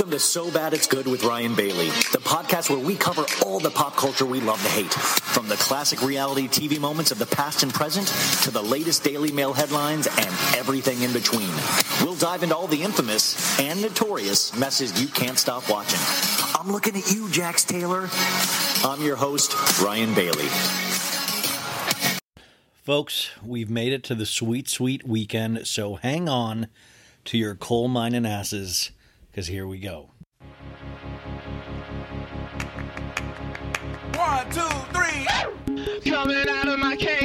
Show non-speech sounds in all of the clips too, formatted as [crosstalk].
Welcome to So Bad It's Good with Ryan Bailey, the podcast where we cover all the pop culture we love to hate. From the classic reality TV moments of the past and present to the latest Daily Mail headlines and everything in between. We'll dive into all the infamous and notorious messes you can't stop watching. I'm looking at you, Jax Taylor. I'm your host, Ryan Bailey. Folks, we've made it to the sweet, sweet weekend, so hang on to your coal mining asses, because here we go. One, two, three. Coming out of my cage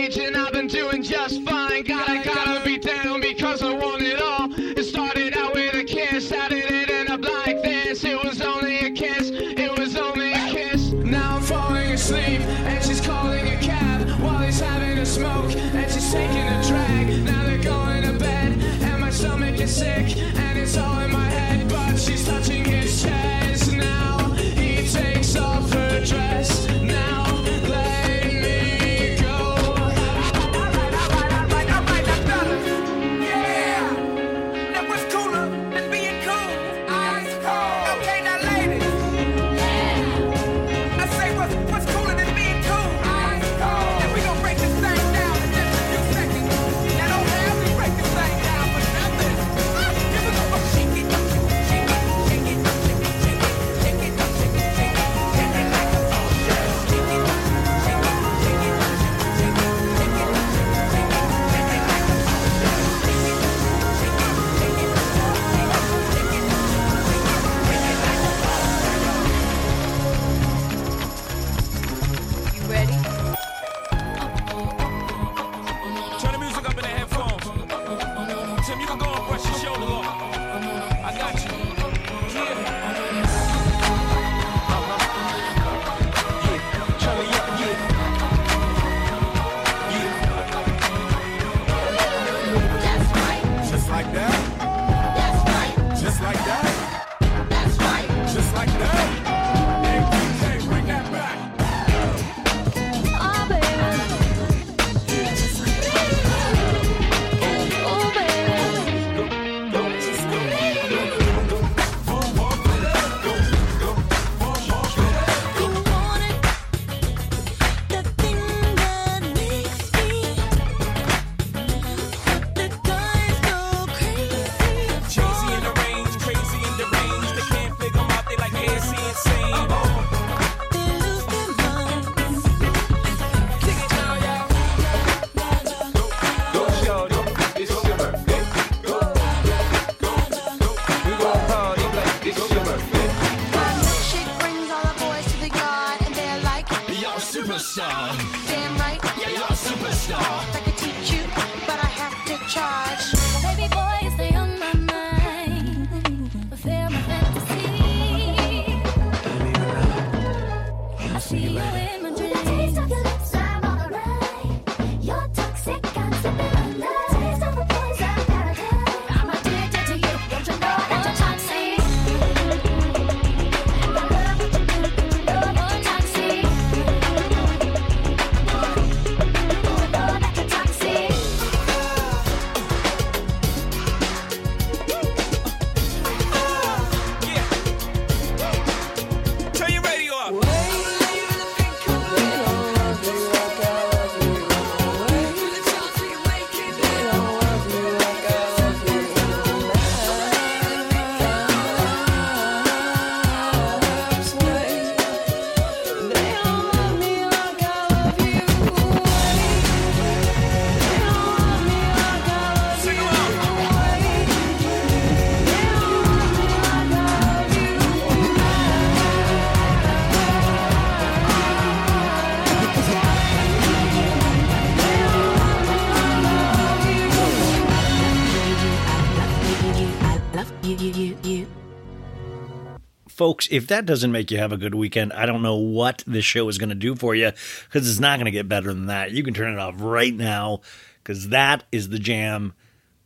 folks, if that doesn't make you have a good weekend, I don't know what this show is going to do for you because it's not going to get better than that. You can turn it off right now because that is the jam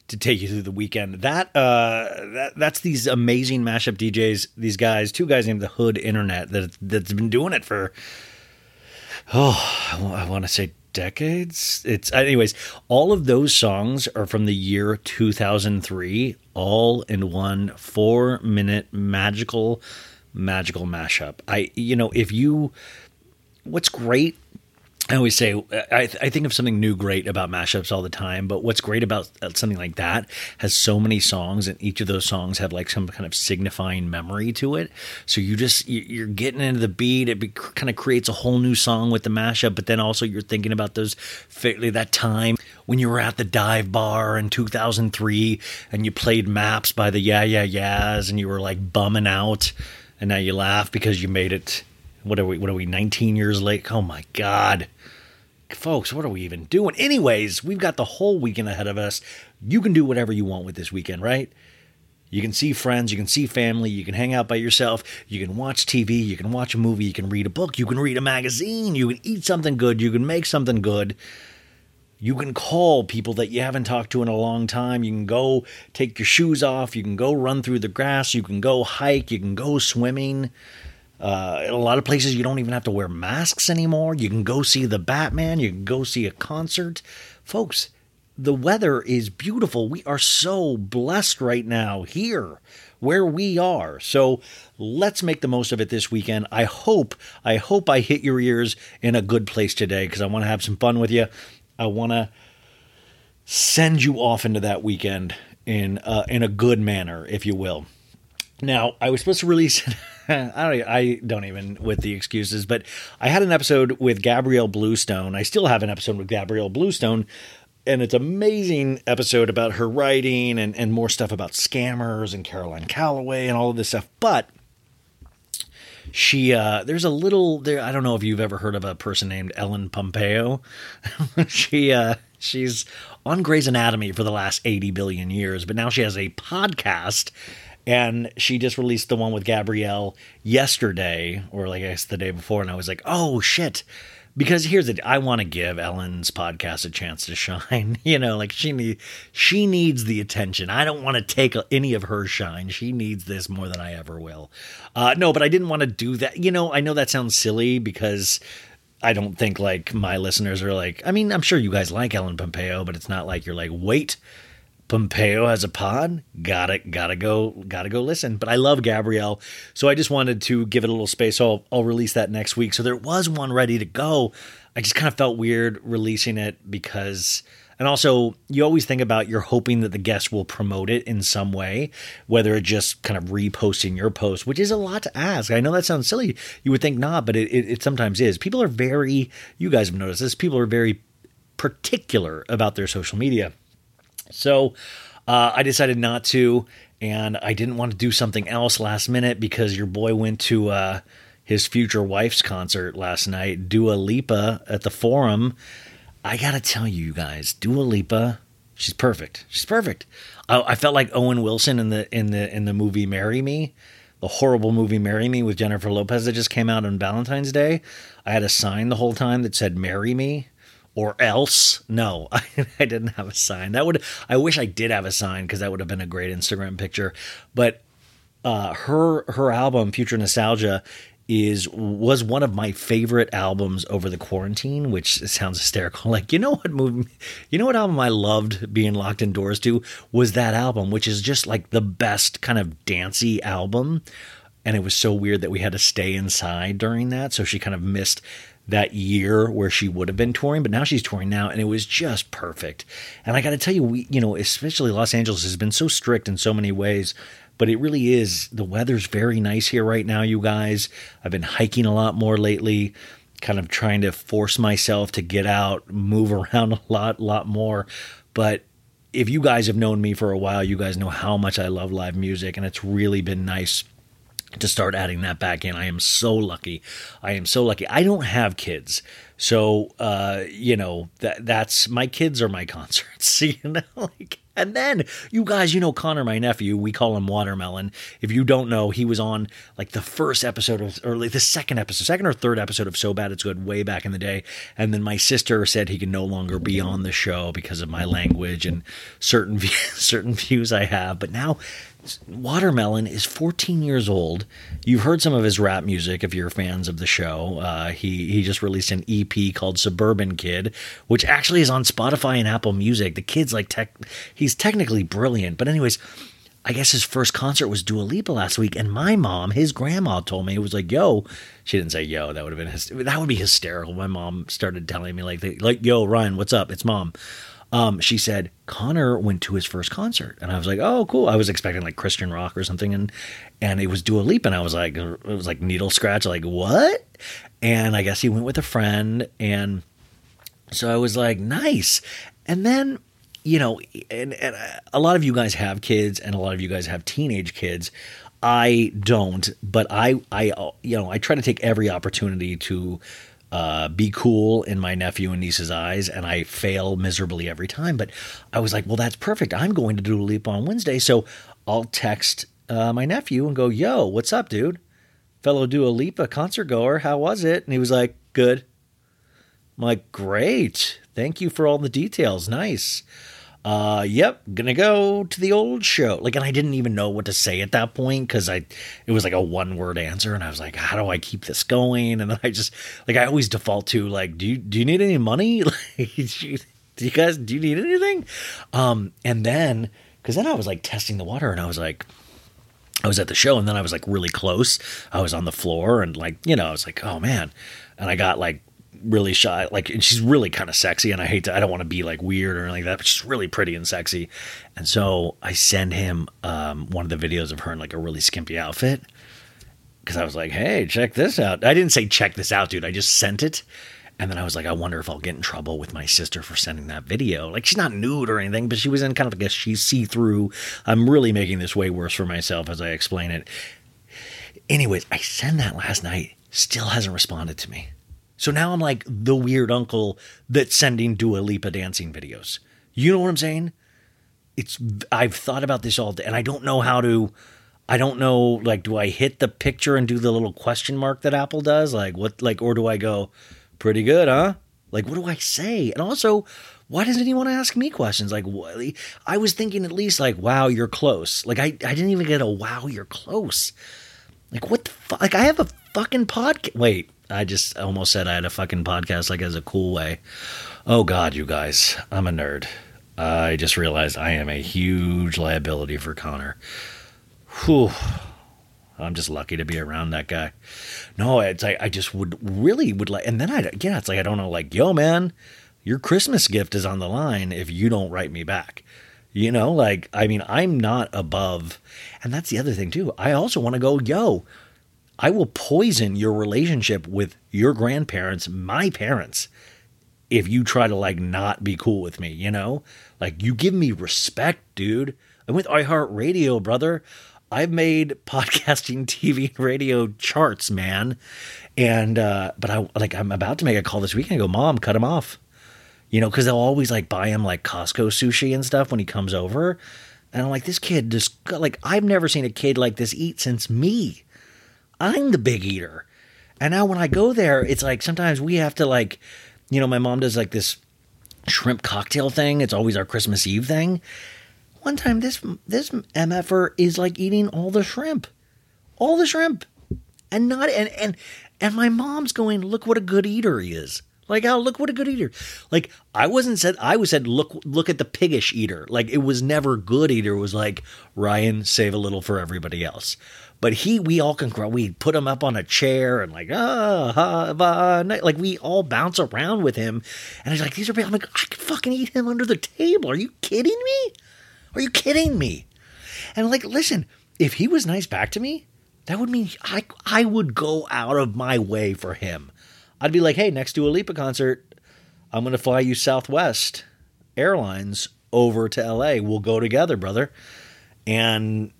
to take you through the weekend. That uh, that that's these amazing mashup DJs. These guys, two guys named the Hood Internet that that's been doing it for oh, I want to say decades. It's anyways, all of those songs are from the year 2003, all in one 4-minute magical magical mashup. I you know, if you what's great I always say I, th- I, think of something new great about mashups all the time, but what's great about uh, something like that has so many songs, and each of those songs have like some kind of signifying memory to it. So you just you're getting into the beat. It be, kind of creates a whole new song with the mashup, but then also you're thinking about those that time when you were at the dive bar in 2003 and you played maps by the Yeah Yeah Yeahs, and you were like bumming out, and now you laugh because you made it. What are we? What are we? 19 years late? Oh my god folks, what are we even doing? Anyways, we've got the whole weekend ahead of us. You can do whatever you want with this weekend, right? You can see friends, you can see family, you can hang out by yourself, you can watch TV, you can watch a movie, you can read a book, you can read a magazine, you can eat something good, you can make something good. You can call people that you haven't talked to in a long time. You can go take your shoes off. You can go run through the grass. You can go hike. You can go swimming. Uh, in a lot of places, you don't even have to wear masks anymore. You can go see the Batman. You can go see a concert. Folks, the weather is beautiful. We are so blessed right now here where we are. So let's make the most of it this weekend. I hope, I hope I hit your ears in a good place today because I want to have some fun with you. I want to send you off into that weekend in uh, in a good manner, if you will. Now, I was supposed to release [laughs] [laughs] I don't. I don't even with the excuses. But I had an episode with Gabrielle Bluestone. I still have an episode with Gabrielle Bluestone, and it's amazing episode about her writing and and more stuff about scammers and Caroline Calloway and all of this stuff. But she uh, there's a little there. I don't know if you've ever heard of a person named Ellen Pompeo. [laughs] she uh, she's on Grey's Anatomy for the last 80 billion years, but now she has a podcast and she just released the one with Gabrielle yesterday, or like I guess the day before, and I was like, oh shit. Because here's it, I want to give Ellen's podcast a chance to [laughs] shine. you know, like she need, she needs the attention. I don't want to take any of her shine. She needs this more than I ever will. Uh, no, but I didn't want to do that. You know, I know that sounds silly because I don't think like my listeners are like. I mean, I'm sure you guys like Ellen Pompeo, but it's not like you're like, wait Pompeo has a pod. Got it. gotta go gotta go listen. But I love Gabrielle, so I just wanted to give it a little space. So I'll, I'll release that next week. So there was one ready to go. I just kind of felt weird releasing it because, and also you always think about you're hoping that the guest will promote it in some way, whether it's just kind of reposting your post, which is a lot to ask. I know that sounds silly. You would think not, but it, it, it sometimes is. People are very. You guys have noticed this. People are very particular about their social media. So uh, I decided not to, and I didn't want to do something else last minute because your boy went to uh, his future wife's concert last night, Dua Lipa at the Forum. I gotta tell you, you guys, Dua Lipa, she's perfect. She's perfect. I, I felt like Owen Wilson in the in the in the movie Marry Me the horrible movie Marry Me with Jennifer Lopez that just came out on Valentine's Day. I had a sign the whole time that said Marry Me or else. No, [laughs] I, I, didn't have a sign. That would I wish I did have a sign because that would have been a great Instagram picture. But uh, her her album Future Nostalgia is was one of my favorite albums over the quarantine, which sounds hysterical. [laughs] Like you know what movie, you know what album I loved being locked indoors to was that album, which is just like the best kind of dancey album. And it was so weird that we had to stay inside during that, so she kind of missed that year where she would have been touring, but now she's touring now, and it was just perfect. And I got to tell you, we, you know, especially Los Angeles has been so strict in so many ways, but it really is. The weather's very nice here right now, you guys. I've been hiking a lot more lately, kind of trying to force myself to get out, move [laughs] around a lot, a lot more. But if you guys have known me for a while, you guys know how much I love live music, and it's really been nice to start adding that back in. I am so lucky. I am so lucky. I don't have kids. So, uh, you know, that that's my kids are my [laughs] concerts, [laughs] you know, like And then, you guys, you know Connor, my nephew, we call him Watermelon. If you don't know, he was on like the first episode of, or like the second episode, second or third episode of So Bad It's Good way back in the day. And then my sister said he can no longer be on the show because of my language and certain, [laughs] certain views I have. But now, Watermelon is 14 years old. You've heard some of his rap music if you're fans of the show. Uh, he he just released an EP called Suburban Kid, which actually is on Spotify and Apple Music. The kid's like tech, he's technically brilliant. But anyways, I guess his first concert was Dua Lipa last week, and my mom, his grandma, told me it was like, "Yo," she didn't say "yo." That would have been that would be hysterical. My mom started telling me like, "Like, yo, Ryan, what's up? It's mom." Um, she said Connor went to his first concert, and I was like, "Oh, cool!" I was expecting like Christian rock or something, and and it was Dua Lipa, and I was like, it was like needle scratch, like what? And I guess he went with a friend, and so I was like, nice. And then you know, and, and a lot of you guys have kids, and a lot of you guys have teenage kids. I don't, but I, I, you know, I try to take every opportunity to uh, be cool in my nephew and niece's eyes, and I fail miserably every time. But I was like, well, that's perfect. I'm going to Dua Lipa on Wednesday, so I'll text uh, my nephew and go, "Yo, what's up, dude? Fellow Dua Lipa concert goer, how was it?" And he was like, "Good." I'm like, "Great, thank you for all the details. Nice." Uh, yep, gonna go to the old show. Like, and I didn't even know what to say at that point because I, it was like a one word answer, and I was like, how do I keep this going? And then I just, like, I always default to like, do you do you need any money? [laughs] Like, do you guys do you need anything? Um, and then because then I was like testing the water, and I was like. I was at the show and then I was like really close. I was on the floor and like, you know, I was like, oh man. And I got like really shy like and she's really kind of sexy and i hate to i don't want to be like weird or anything like that but she's really pretty and sexy. And so i send him um, one of the videos of her in like a really skimpy outfit because i was like hey check this out. I didn't say check this out dude i just sent it. And then i was like i wonder if i'll get in trouble with my sister for sending that video. Like she's not nude or anything but she was in kind of like a she's see-through i'm really making this way worse for myself as i explain it. Anyways i sent that last night still hasn't responded to me so now I'm like the weird uncle that's sending Dua Lipa dancing videos. You know what I'm saying? It's I've thought about this all day and I don't know how to I don't know like do I hit the picture and do the little question mark that Apple does? Like what like or do I go pretty good, huh? Like what do I say? And also why doesn't anyone ask me questions? Like, what? I was thinking at least like, wow, you're close. Like, I, I didn't even get a wow, you're close. Like, what the fuck? Like, I have a fucking podcast. Wait, I just almost said I had a fucking podcast like as a cool way. Oh God, you guys, I'm a nerd. I just realized I am a huge liability for Connor. Whew. I'm just lucky to be around that guy. No, it's like I just would really would like, and then I yeah, it's like I don't know, like yo man, your Christmas gift is on the line if you don't write me back. You know, like I mean, I'm not above, and that's the other thing too. I also want to go, yo, I will poison your relationship with your grandparents, my parents, if you try to like not be cool with me, you know? Like you give me respect, dude. I'm with iHeartRadio, brother. I've made [laughs] podcasting, TV, and radio charts, man. And uh, but I like I'm about to make a call this weekend. I go, Mom, cut him off. You know, because they'll always like buy him like Costco sushi and stuff when he comes over. And I'm like, this kid just like I've never seen a kid like this eat since me. I'm the big eater. And now when I go there, it's like sometimes we have to like, you know, my mom does like this shrimp cocktail thing. It's always our Christmas Eve thing. One time this this MFer is like eating all the shrimp. All the shrimp. And not and and and my mom's going, look what a good eater he is. Like, oh, look what a good eater. Like, I wasn't said. I was said, look, look at the piggish eater. Like, it was never good eater. It was like Ryan save a little for everybody else. But he, we all can grow. We put him up on a chair and like, ah, ha, bah, like we all bounce around with him. And he's like, these are, I'm like, I could fucking eat him under the table. Are you kidding me? Are you kidding me? And like, listen, if he was nice back to me, that would mean I, I would go out of my way for him. I'd be like, hey, next Dua Lipa concert, I'm going to fly you Southwest Airlines over to LA. We'll go together, brother. And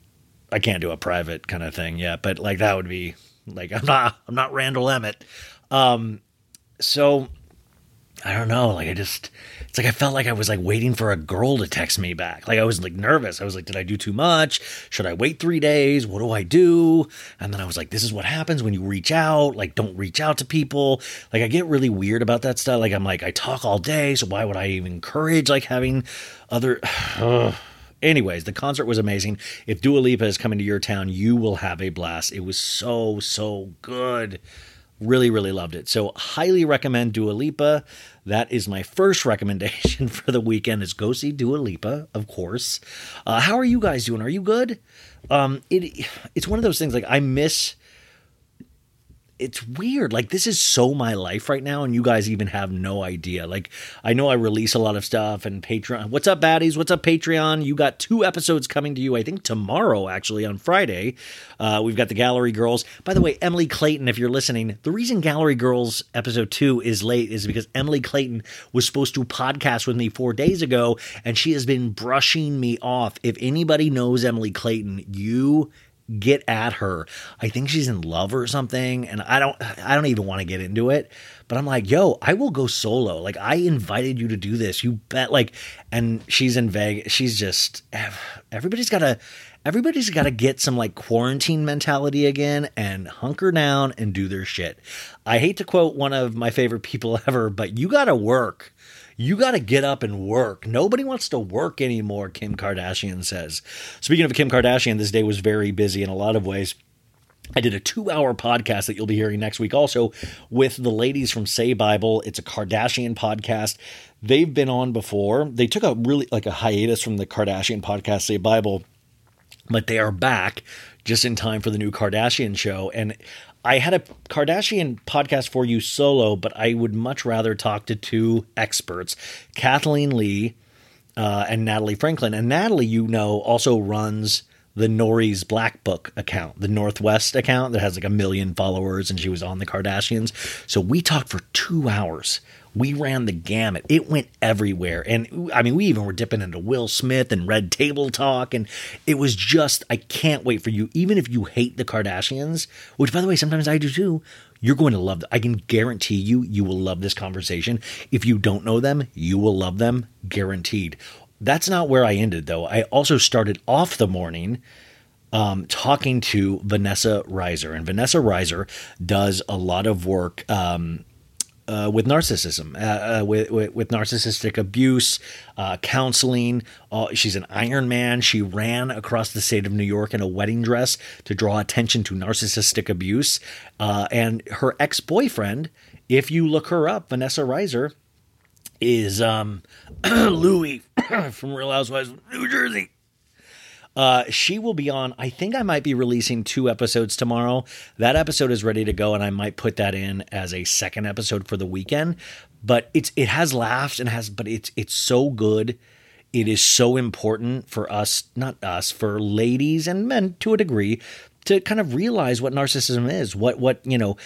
I can't do a private kind of thing yet, but like that would be like [laughs] I'm not I'm not Randall Emmett. Um so I don't know, like I just it's like I felt like I was like waiting for a girl to text me back. Like I was like nervous. I was like, did I do too much? Should I wait three days? What do I do? And then I was like, this is what happens when you reach out. Like, don't reach out to people. Like I get really weird about that stuff. Like I'm like, I talk all day, so why would I even encourage like having other [sighs] Anyways, the concert was amazing. If Dua Lipa is coming to your town, you will have a blast. It was so, so good. Really, really loved it. So highly recommend Dua Lipa. That is my first [laughs] recommendation for the weekend is go see Dua Lipa, of course. Uh, how are you guys doing? Are you good? Um, it it's one of those things like I miss it's weird. Like this is so my life right now, and you guys even have no idea. Like I know I release a lot of stuff and Patreon. What's up, baddies? What's up, Patreon? You got two episodes coming to you. I think tomorrow, actually on Friday. Uh, we've got the Gallery Girls. By the way, Emily Clayton, if you're listening, the reason Gallery Girls episode two is late is because Emily Clayton was supposed to podcast with me four days ago, and she has been brushing me off. If anybody knows Emily Clayton, you get at her. I think she's in love or something and I don't I don't even want to get into it. But I'm like, "Yo, I will go solo. Like I invited you to do this. You bet like and she's in Vegas. She's just everybody's got to everybody's got to get some like quarantine mentality again and hunker down and do their shit. I hate to quote one of my favorite people [laughs] ever, but you got to work you got to get up and work. Nobody wants to work anymore, Kim Kardashian says. Speaking of Kim Kardashian, this day was very busy in a lot of ways. I did a two hour podcast that you'll be hearing next week also with the ladies from Say Bible. It's a Kardashian podcast. They've been on before. They took a really like a hiatus from the Kardashian podcast, Say Bible, but they are back just in time for the new Kardashian show. And I had a Kardashian podcast for you solo, but I would much rather talk to two experts, Kathleen Lee uh, and Natalie Franklin. And Natalie, you know, also runs the Nori's Black Book account, the North West account that has like a million followers, and she was on the Kardashians. So we talked for two hours we ran the gamut. It went everywhere. And I mean, we even were dipping into Will Smith and Red Table Talk. And it was just, I can't wait for you. Even if you hate the Kardashians, which by the way, sometimes I do too, you're going to love them. I can guarantee you, you will love this conversation. If you don't know them, you will love them, guaranteed. That's not where I ended, though. I also started off the morning um, talking to Vanessa Reiser. And Vanessa Reiser does a lot of work um, uh, with narcissism, uh, uh, with, with, with, narcissistic abuse, uh, counseling. Uh, she's an Iron Man. She ran across the state of New York in a wedding dress to draw attention to narcissistic abuse. Uh, and her ex boyfriend, if you look her up, Vanessa Reiser, is um, [clears throat] Louis [coughs] from Real Housewives of New Jersey. Uh, she will be on. I think I might be releasing two episodes tomorrow. That episode is ready to go, and I might put that in as a second episode for the weekend. But it's it has laughs and has, but it's it's so good. It is so important for us, not us, for ladies and men to a degree, to kind of realize what narcissism is. What what you know,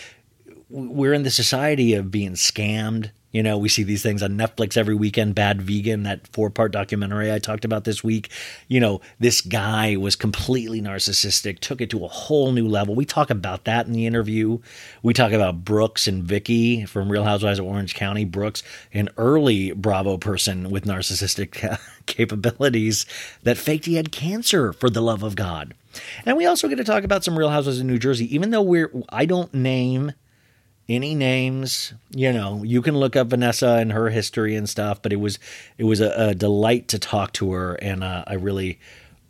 we're in the society of being scammed you know, we see these things on Netflix every weekend. Bad Vegan, that four part documentary I talked about this week. You know, this guy was completely narcissistic, took it to a whole new level. We talk about that in the interview. We talk about Brooks and Vicki from Real Housewives of Orange County. Brooks, an early Bravo person with narcissistic [laughs] capabilities that faked he had cancer for the love of God. And we also get to talk about some Real Housewives in New Jersey, even though we're I don't name any names you know you can look up vanessa and her history and stuff but it was it was a, a delight to talk to her and uh, i really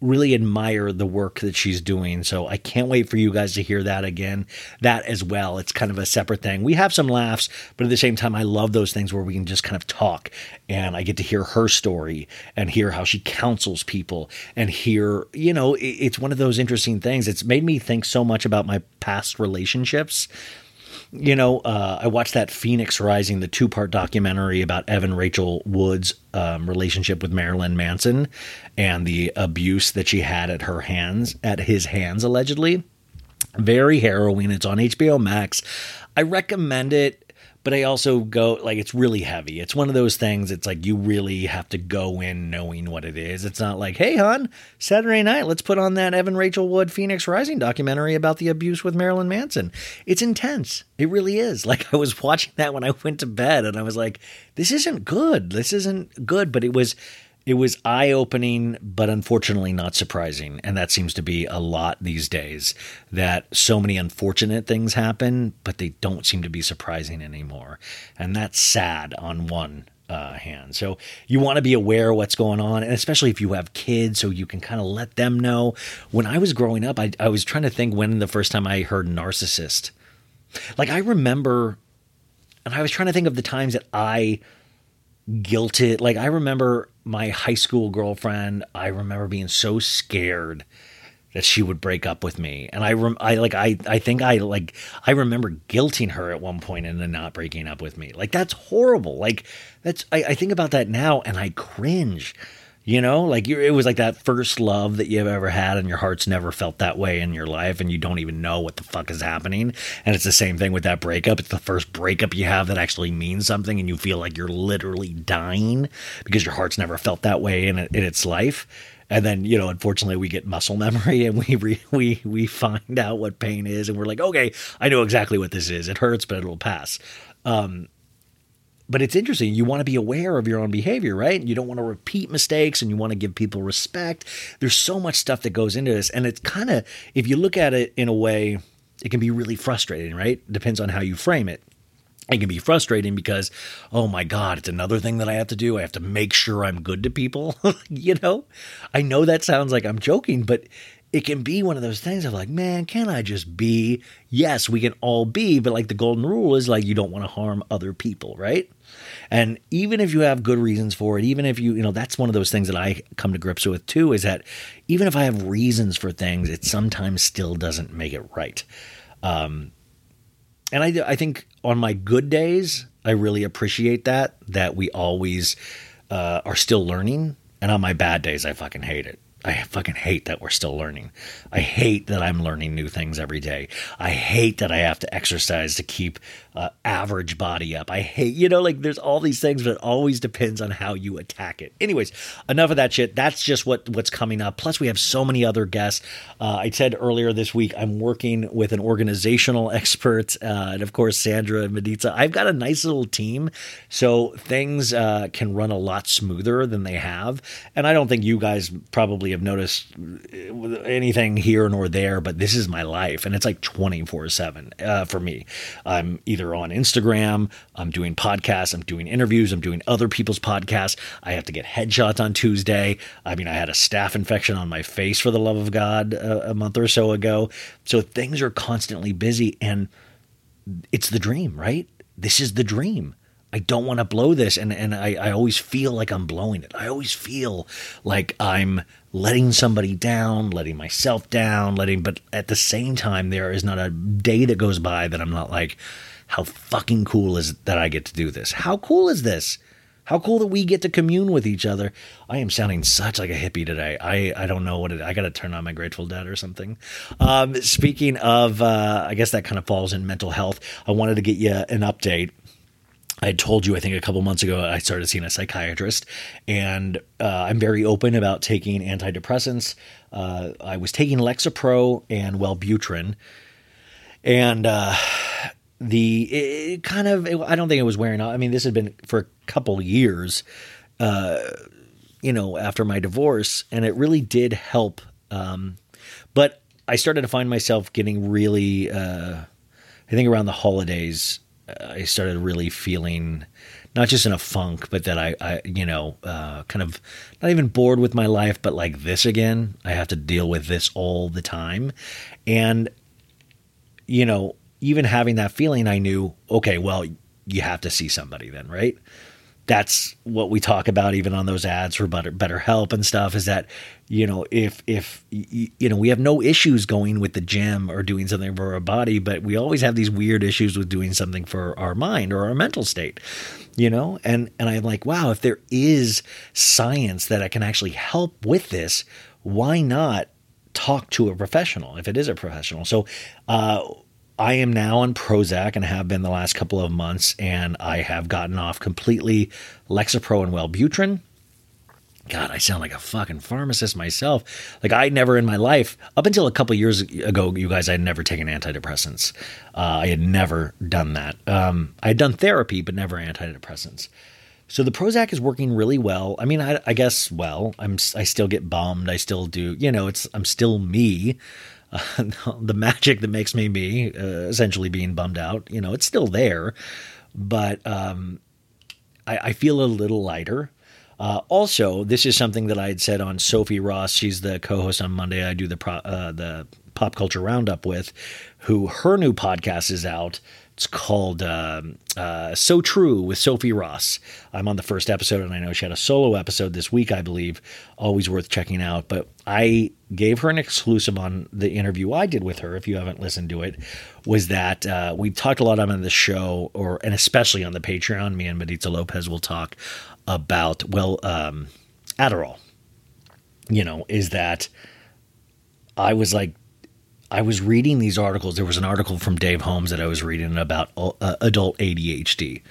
really admire the work that she's doing. So i can't wait for you guys to hear that again that as well. It's kind of a separate thing. We have some laughs but at the same time i love those things where we can just kind of talk and i get to hear her story and hear how she counsels people and hear you know it's one of those interesting things. It's made me think so much about my past relationships you know, uh, I watched that Phoenix Rising, the two part documentary about Evan Rachel Wood's um, relationship with Marilyn Manson and the abuse that she had at her hands, at his hands, allegedly. Very harrowing. It's on HBO Max. I recommend it, but I also go like it's really heavy. It's one of those things. It's like you really have to go in knowing what it is. It's not like, hey, hon, Saturday night, let's put on that Evan Rachel Wood Phoenix Rising documentary about the abuse with Marilyn Manson. It's intense. It really is. [laughs] Like I was watching that when I went to bed, and I was like, this isn't good. This isn't good. But it was it was eye opening, but unfortunately not surprising. And that seems to be a lot these days that so many unfortunate things happen, but they don't seem to be surprising anymore. And that's sad on one uh, hand. So you want to be aware of what's going on, and especially if you have kids, so you can kind of let them know. When I was growing up, I, I was trying to think when the first time I heard narcissist. Like I remember, and I was trying to think of the times that I guilted. Like I remember my high school girlfriend, I remember being so scared that she would break up with me. And I, rem- I like, I, I think I like, I remember guilting her at one point and then not breaking up with me. Like that's horrible. Like that's, I, I think about that now and I cringe. You know, like it was like that first love that you've ever had, and your heart's never felt that way in your life, and you don't even know what the fuck is happening. And it's the same thing with that breakup. It's the first breakup you have that actually means something, and you feel like you're literally dying because your heart's never felt that way in, in its life. And then, you know, unfortunately, we get muscle [laughs] memory, and we re, we we find out what pain is, and we're like, okay, I know exactly what this is. It hurts, but it'll pass. Um, but it's interesting. You want to be aware of your own behavior, right? You don't want to repeat mistakes and you want to give people respect. There's so much stuff that goes into this. And it's kind of, if you look at it in a way, it can be really frustrating, right? Depends on how you frame it. It can be frustrating because, oh my God, it's another thing that I have to do. I have to make sure I'm good to people. [laughs] you know, I know that sounds like I'm joking, but it can be one of those things of like, man, can I just be? Yes, we can all be, but like the golden rule is like you don't want to harm other people, right? And even if you have good reasons for it, even if you, you know, that's one of those things that I come to grips with too is that even if I have reasons for things, it sometimes still doesn't make it right. Um, and I, I think on my good days, I really appreciate that, that we always uh, are still learning. And on my bad days, I fucking hate it. I fucking hate that we're still learning. I hate that I'm learning new things every day. I hate that I have to exercise to keep uh, average body up. I hate, you know, like there's all these things, but it always depends on how you attack it. Anyways, enough of that shit. That's just what what's coming up. Plus, we have so many other guests. Uh, I said earlier this week I'm working with an organizational [laughs] expert, uh, and of course Sandra and Maritza. I've got a nice little team, so things uh, can run a lot smoother than they have. And I don't think you guys probably have noticed anything here nor there, but this is my life, and it's like 24 uh, seven for me. I'm either either on Instagram, I'm doing podcasts, I'm doing interviews, I'm doing other people's podcasts. I have to get headshots on Tuesday. I mean, I had a staph infection on my face for the love of God a, a month or so ago. So things are constantly busy and it's the dream, right? This is the dream. I don't want to blow this. And, and I, I always feel like I'm blowing it. I always feel like I'm letting somebody down, letting myself down, letting, but at the same time, there is not a day that goes by that I'm not like, how fucking cool is it that I get to do this? How cool is this? How cool that we get to commune with each other. I am sounding such like a hippie today. I, I don't know what it I got to turn on my Grateful Dead or something. Um, speaking of, uh, I guess that kind of falls in mental health. I wanted to get you an update. I told you, I think a couple months ago, I started seeing a psychiatrist, and uh, I'm very open about taking antidepressants. Uh, I was taking Lexapro and Wellbutrin, and uh, the it kind of it, I don't think it was wearing off. I mean, this had been for a couple years, uh, you know, after my divorce, and it really did help. Um, but I started to find myself getting really, uh, I think around the holidays, uh, I started really feeling not just in a funk, but that I, I you know, uh, kind of not even bored with my life, but like this again. I have to deal with this all the time, and you know, even having that feeling, I knew, okay, well, you have to see somebody then, right? That's what we talk about even on those ads for better BetterHelp and stuff is that you know if if you know we have no issues going with the gym or doing something for our body but we always have these weird issues with doing something for our mind or our mental state you know and and I'm like wow if there is science that I can actually help with this why not talk to a professional if it is a professional so uh I am now on Prozac and have been the last couple of months, and I have gotten off completely Lexapro and Wellbutrin. God, I sound like a fucking pharmacist myself. Like I never in my life, up until a couple years ago, you guys, I had never taken antidepressants. Uh, I had never done that. Um, I had done therapy, but never antidepressants. So the Prozac is working really well. I mean, I, I guess well, I'm I still get bummed. I still do. You know, it's I'm still me. [laughs] The magic that makes me me, uh, essentially being bummed out. You know, it's still there, but um, I, I feel a little lighter. Uh, also, this is something that I had said on Sophie Ross. She's the co-host on Monday. I do the pro, uh, the pop culture roundup with, who her new podcast is out. It's called um, uh, So True with Sophie Ross. I'm on the first episode, and I know she had a solo episode this week, I believe. Always worth checking out. But I gave her an exclusive on the interview I did with her. If you haven't listened to it, was that uh, we've talked a lot on the show, or and especially on the Patreon. Me and Maritza Lopez will talk about well, um, Adderall. You know, is that I was like I was reading these articles. There was an article from Dave Holmes that I was reading about uh, adult ADHD,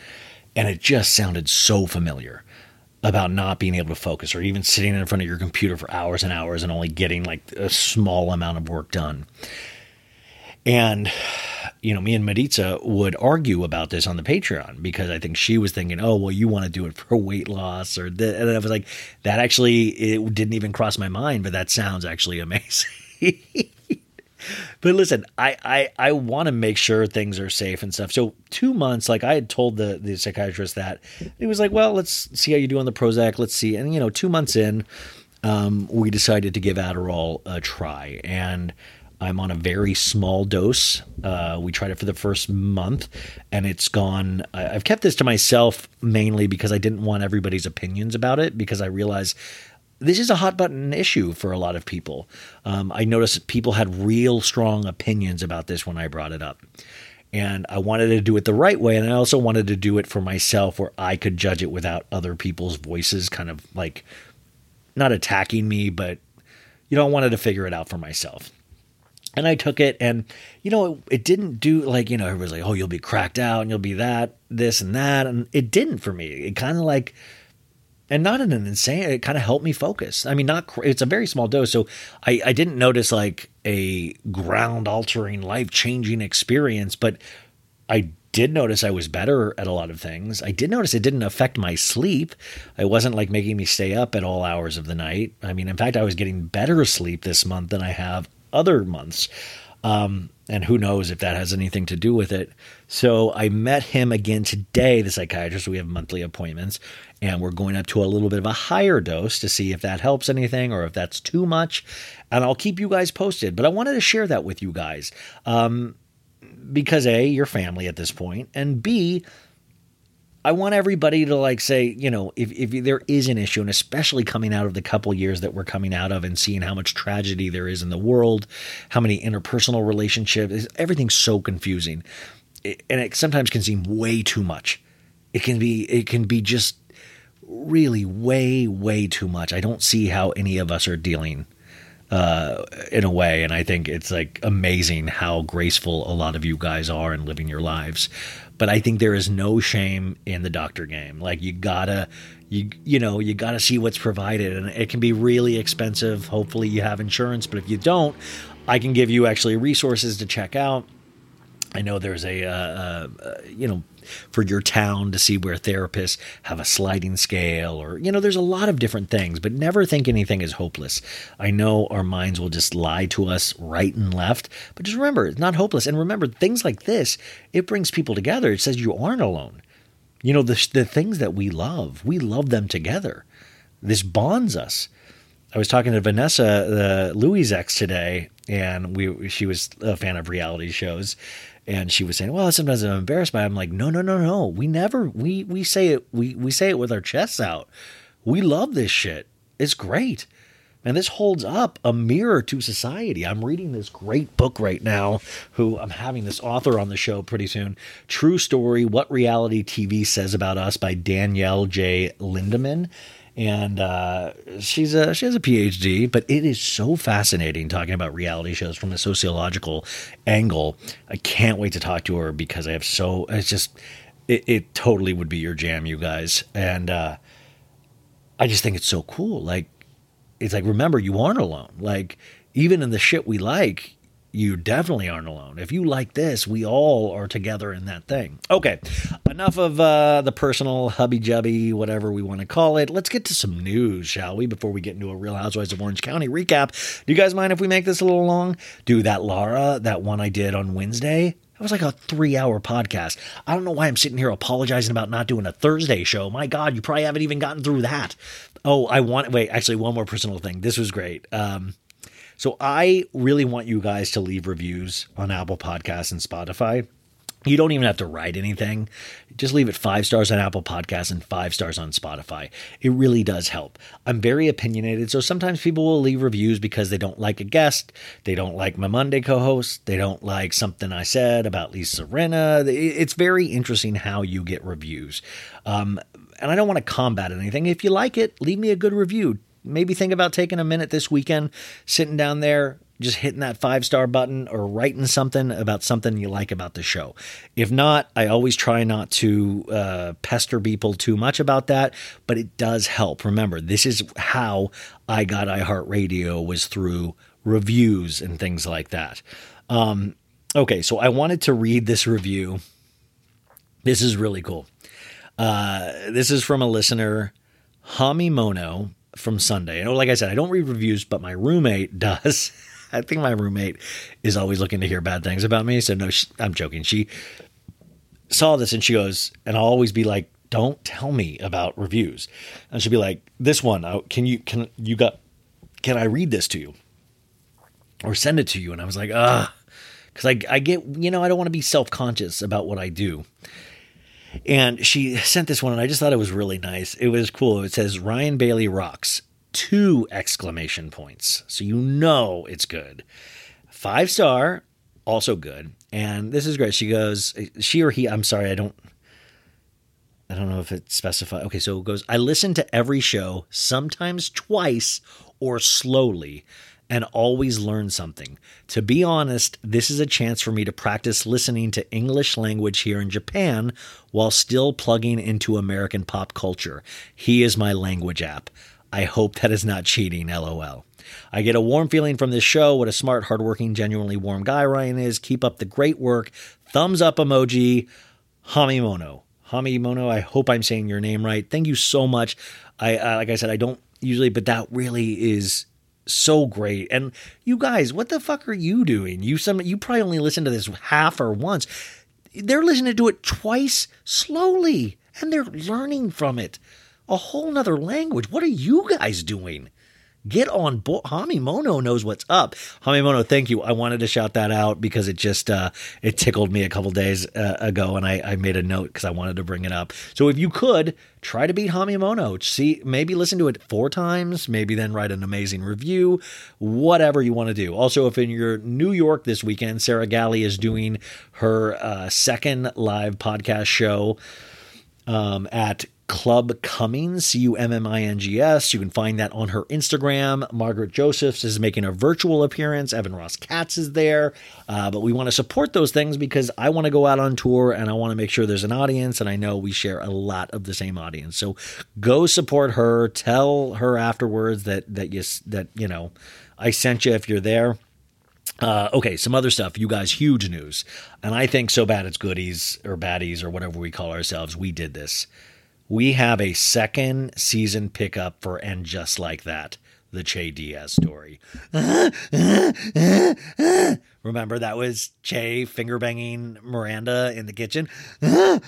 and it just sounded so familiar about not being able to focus or even sitting in front of your computer for hours and hours and only getting like a small amount of work done. And, you know, me and Maritza would argue about this on the Patreon because I think she was thinking, oh, well, you want to do it for weight loss. Or, th-. and I was like, that actually, it didn't even cross my mind, but that sounds actually [laughs] amazing. But listen, I I, I want to make sure things are safe and stuff. So two months, like I had told the the psychiatrist that he was like, well, let's see how you do on the Prozac. Let's see, and you know, two months in, um, we decided to give Adderall a try, and I'm on a very small dose. Uh, we tried it for the first month, and it's gone. I've kept this to myself mainly because I didn't want everybody's opinions about it because I realize this is a hot button issue for a lot of people. Um, I noticed people had real strong opinions about this when I brought it up. And I wanted to do it the right way. And I also wanted to do it for myself where I could judge it without other people's voices kind of like not attacking me, but, you know, I wanted to figure it out for myself. And I took it, and you know, it, it, didn't do like you know, everybody's like, "Oh, you'll be cracked out, and you'll be that, this, and that," and it didn't for me. It kind of like and not in an insane it kind of helped me focus. I mean not it's a very small dose so i, I didn't notice like a ground altering life changing experience but i did notice i was better at a lot of things. I did notice it didn't affect my sleep. It wasn't like making me stay up at all hours of the night. I mean in fact i was getting better sleep this month than i have other months. Um, and who knows if that has anything to do with it. So I met him again today, the psychiatrist. We have monthly appointments, and we're going up to a little bit of a higher dose to see if that helps anything or if that's too much. And I'll keep you guys posted. But I wanted to share that with you guys um, because A, you're family at this point, and B, I want everybody to like say, you know, if, if there is an issue, and especially coming out of the couple years that we're coming out of and seeing how much tragedy there is in the world, how many interpersonal relationships, everything's so confusing. And it sometimes can seem way too much. It can be, it can be just really way, way too much. I don't see how any of us are dealing uh, in a way. And I think it's like amazing how graceful a lot of you guys are in living your lives but I think there is no shame in the doctor game. Like you gotta, you you know, you gotta see what's provided, and it can be really expensive. Hopefully, you have insurance, but if you don't, I can give you actually resources to check out. I know there's a, uh, uh, uh you know, for your town to see where therapists have a sliding scale or you know there's a lot of different things but never think anything is hopeless. I know our minds will just lie to us right and left but just remember it's not hopeless. And remember things like this it brings people together. It says you aren't alone. You know the, the things that we love we love them together. This bonds us. I was talking to Vanessa, uh, the Louis ex today, and we she was a fan of reality shows, and she was saying, "Well, sometimes I'm embarrassed by." It. I'm like, "No, no, no, no. We never we we say it we we say it with our chests out. We love this shit. It's great." And this holds up a mirror to society. I'm reading this great book right now, who I'm having this author on the show pretty soon. True Story What Reality TV Says About Us by Danielle J. Lindemann. And uh, she's a she has a PhD. But it is so fascinating talking about reality shows from a sociological angle. I can't wait to talk to her because I have so it's just it, it totally would be your jam, you guys, and uh, I just think it's so cool. Like it's like remember you aren't alone. Like even in the shit we like, you definitely aren't alone. If you like this, we all are together in that thing. Okay, enough of uh, the personal hubby jubby, whatever we want to call it. Let's get to some news, shall we, before we get into a Real Housewives of Orange County recap. Do you guys mind if we make this a little long? Do that Laura, that one I did on Wednesday. That was like a three hour podcast. I don't know why I'm sitting here apologizing about not doing a Thursday show. My God, you probably haven't even gotten through that. Oh, I want, wait, actually, one more personal thing. This was great. Um, so I really want you guys to leave reviews on Apple Podcasts and Spotify. You don't even have to write anything. Just leave it five stars on Apple Podcasts and five stars on Spotify. It really does help. I'm very opinionated, so sometimes people will leave reviews because they don't like a guest, they don't like my Monday co host, they don't like something I said about Lisa Rinna. It's very interesting how you get reviews. Um, and I don't want to combat anything. If you like it, leave me a good review maybe think about taking a minute this weekend, sitting down there, just hitting that five star button or writing something about something you like about the show. If not, I always try not to uh, pester people too much about that, but it does help. Remember, this is how I got iHeartRadio was through reviews and things like that. Um, okay, so I wanted to read this review. This is really cool. Uh, this is from a listener, Hamimono from Sunday. And like I said, I don't read reviews, but my roommate [laughs] does. I think my roommate is always looking to hear bad things about me. So no, she, I'm joking. She saw this and she goes, and I'll always be like, "Don't tell me about reviews." And she'll be like, "This one, uh, can you can you got? Can I read this to you, or send it to you?" And I was like, "Ah." Because I, I get, you know, I don't want to be self conscious about what I do. And she sent this one, and I just thought it was really nice. It was cool. It says Ryan Bailey rocks, two exclamation points. So you know it's good. Five star, also good. And this is great. She goes, she or he, I'm sorry, I don't. I don't know if it specifies. Okay, so it goes, I listen to every show, sometimes twice or slowly and always learn something. To be honest, this is a chance for me to practice listening to English language here in Japan while still plugging into American pop culture. He is my language app. I hope that is not cheating, lol. I get a warm feeling from this show. What a smart, hardworking, genuinely warm guy Ryan is. Keep up the great work. Thumbs up emoji. Hamimono. Hamimono, I hope I'm saying your name right. Thank you so much. I uh, like I said, I don't usually, but that really is so great. And you guys, what the fuck are you doing? You some you probably only listen to this half or once. They're listening to it twice slowly and they're learning from it. A whole nother language. What are you guys doing? Get on board. Hamimono knows what's up. Hamimono, thank you. I wanted to shout that out because it just uh, it tickled me a couple days uh, ago, and I, I made a note because I wanted to bring it up. So if you could try to beat Hamimono, see maybe listen to it four times, maybe then write an amazing review, whatever you want to do. Also, if in your New York this weekend, Sarah Galley is doing her uh, second live podcast show um, at Club Cummings, C U M M I N G S. You can find that on her Instagram. Margaret Josephs is making a virtual appearance. Evan Ross Katz is there. Uh, but we want to support those things because I want to go out on tour and I want to make sure there's an audience. And I know we share a lot of the same audience. So go support her. Tell her afterwards that that you that you know I sent you if you're there. Uh, okay, some other stuff. You guys, huge news. And I think so bad it's goodies or baddies or whatever we call ourselves. We did this we have a second season pickup for And Just Like That, the Che Diaz story. Remember that was Che finger banging Miranda in the kitchen? it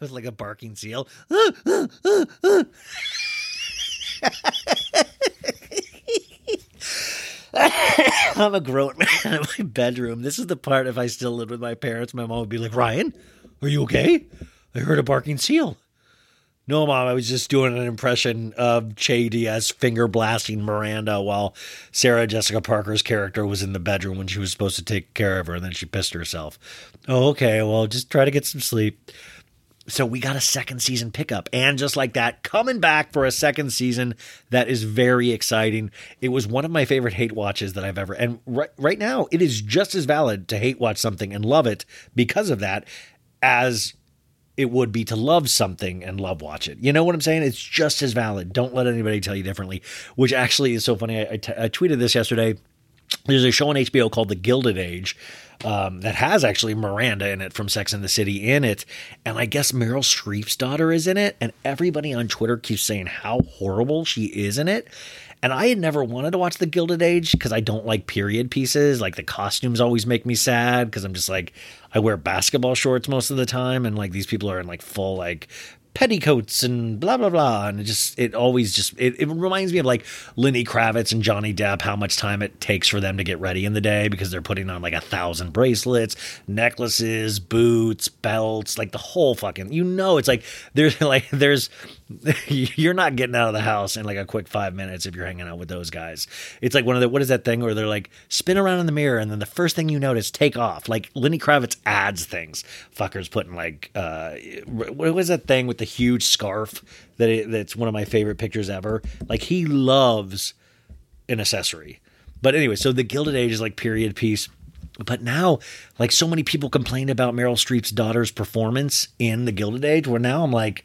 was like a barking seal. I'm a grown man in my bedroom. This is the part if I still lived with my parents, my mom would be like, Ryan, are you okay? I heard a barking seal. No, mom, I was just doing an impression of Che Diaz finger blasting Miranda while Sarah Jessica Parker's character was in the bedroom when she was supposed to take care of her and then she pissed herself. Oh, okay. Well, just try to get some sleep. so we got a second season pickup. And just like that, coming back for a second season that is very exciting. It was one of my favorite hate watches that I've ever. And right, right now, it is just as valid to hate watch something and love it because of that as it would be to love something and love watch it. You know what I'm saying? It's just as valid. Don't let anybody tell you differently, which actually is so funny. I, I, t- I tweeted this yesterday. There's a show on HBO called The Gilded Age um, that has actually Miranda in it from Sex and the City in it. And I guess Meryl Streep's daughter is in it. And everybody on Twitter keeps saying how horrible she is in it. And I had never wanted to watch The Gilded Age because I don't like period pieces. Like the costumes always make me sad because I'm just like, I wear basketball shorts most of the time. And like these people are in like full like petticoats and blah blah blah and it just it always just it, it reminds me of like lenny kravitz and johnny depp how much time it takes for them to get ready in the day because they're putting on like a thousand bracelets necklaces boots belts like the whole fucking you know it's like there's [laughs] like there's [laughs] you're not getting out of the house in like a quick five minutes if you're hanging out with those guys. It's like one of the what is that thing where they're like spin around in the mirror and then the first thing you notice take off. Like Lenny Kravitz adds things. Fuckers putting like uh, what was that thing with the huge scarf that it, that's one of my favorite pictures ever. Like he loves an accessory. But anyway, so the Gilded Age is like period piece. But now, like so many people complained about Meryl Streep's daughter's performance in the Gilded Age, where now I'm like,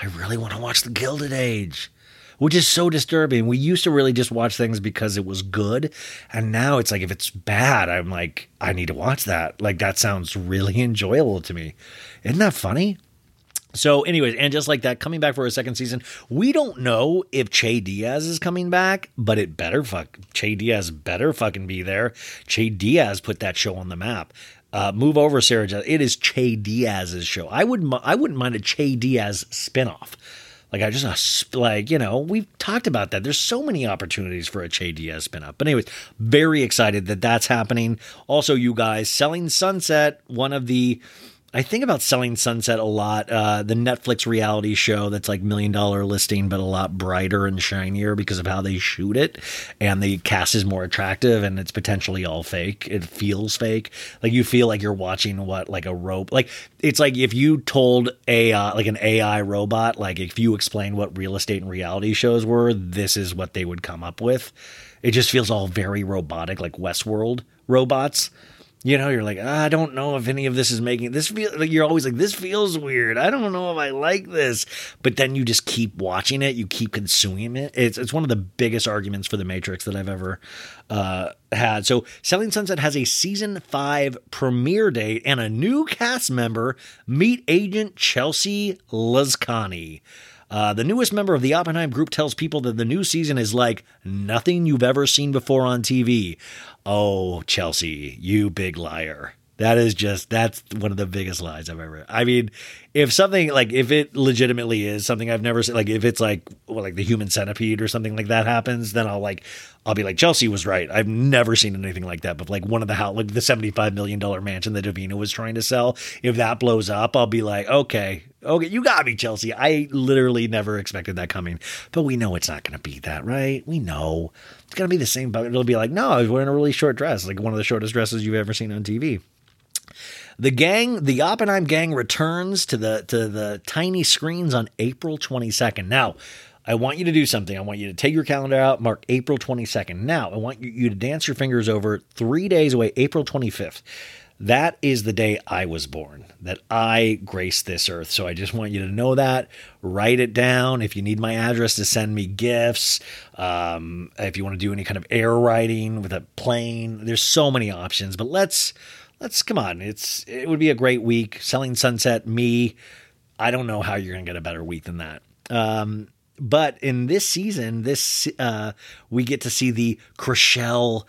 I really want to watch The Gilded Age, which is so disturbing. We used to really just watch things because it was good. And now it's like, if it's bad, I'm like, I need to watch that. Like, that sounds really [laughs] enjoyable to me. Isn't that funny? So, anyways, and just like that, coming back for a second season, we don't know if Che Diaz is coming back, but it better fuck Che Diaz better fucking be there. Che Diaz put that show on the map. Uh, move over, Sarah. It is Che Diaz's show. I would I wouldn't mind a Che Diaz spinoff. Like I just like you know we've talked about that. There's so many opportunities for a Che Diaz spinoff. But anyways, very excited that that's happening. Also, you guys, Selling Sunset, one of the I think about Selling Sunset a lot. Uh, the Netflix reality show that's like million dollar listing, but a lot brighter and shinier because of how they shoot it, and the cast is more attractive, and it's potentially all fake. It feels fake. Like you feel like you're watching what like a rope. Like it's like if you told AI like an AI robot, like if you explained what real estate and reality shows were, this is what they would come up with. It just feels all very robotic, like Westworld robots you know, you're like, I don't know if any of this is making this feel like you're always like, this feels weird. I don't know if I like this. But then you just keep watching it, you keep consuming it. It's it's one of the biggest arguments for the Matrix that I've ever uh, had. So Selling Sunset has a season five premiere date and a new cast member. Meet Agent Chelsea Lazkani. Uh, the newest member of the Oppenheim group tells people that the new season is like nothing you've ever seen before on TV. Oh, Chelsea, you big liar. That is just that's one of the biggest lies I've ever. I mean, if something like if it legitimately is something I've never seen, like if it's like well, like the human centipede or something like that happens, then I'll like I'll be like Chelsea was right. I've never seen anything like that. But like one of the house, like the seventy five million dollar mansion that Davina was trying to sell, if that blows up, I'll be like, okay, okay, you got me, Chelsea. I literally never expected that coming, but we know it's not going to be that, right? We know it's going to be the same, but it'll be like, no, I was wearing a really short dress, like one of the shortest dresses you've ever seen on TV. The gang, the Oppenheim gang returns to the to the tiny screens on April 22nd. Now, I want you to do something. I want you to take your calendar out, mark April 22nd. Now, I want you to dance your fingers over 3 days away, April 25th. That is the day I was born, that I graced this earth. So I just want you to know that. Write it down. If you need my address to send me gifts, um, if you want to do any kind of air writing with a plane, there's so many options. But let's let's come on. It's it would be a great week. Selling Sunset, me. I don't know how you're gonna get a better week than that. Um, but in this season, this uh, we get to see the Chrishell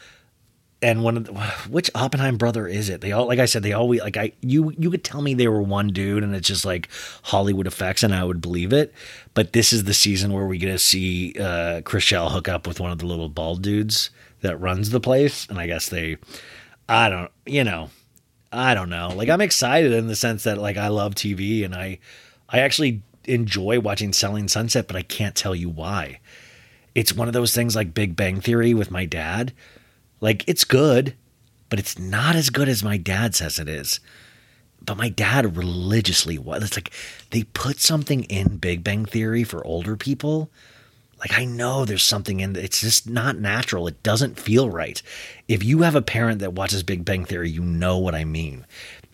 and one of the, which Oppenheim brother is it? They all like I said they always like I you you could tell me they were one dude and it's just like Hollywood effects and I would believe it. But this is the season where we get to see uh Chrishell hook up with one of the little bald dudes that runs the place and I guess they I don't you know I don't know. Like I'm excited in the sense that like I love TV and I I actually enjoy watching Selling Sunset but I can't tell you why. It's one of those things like Big Bang Theory with my dad like it's good, but it's not as good as my dad says it is. but my dad religiously was. It's like they put something in Big Bang Theory for older people. Like I know there's something in it's just not natural. It doesn't feel right. If you have a parent that watches Big Bang Theory, you know what I mean.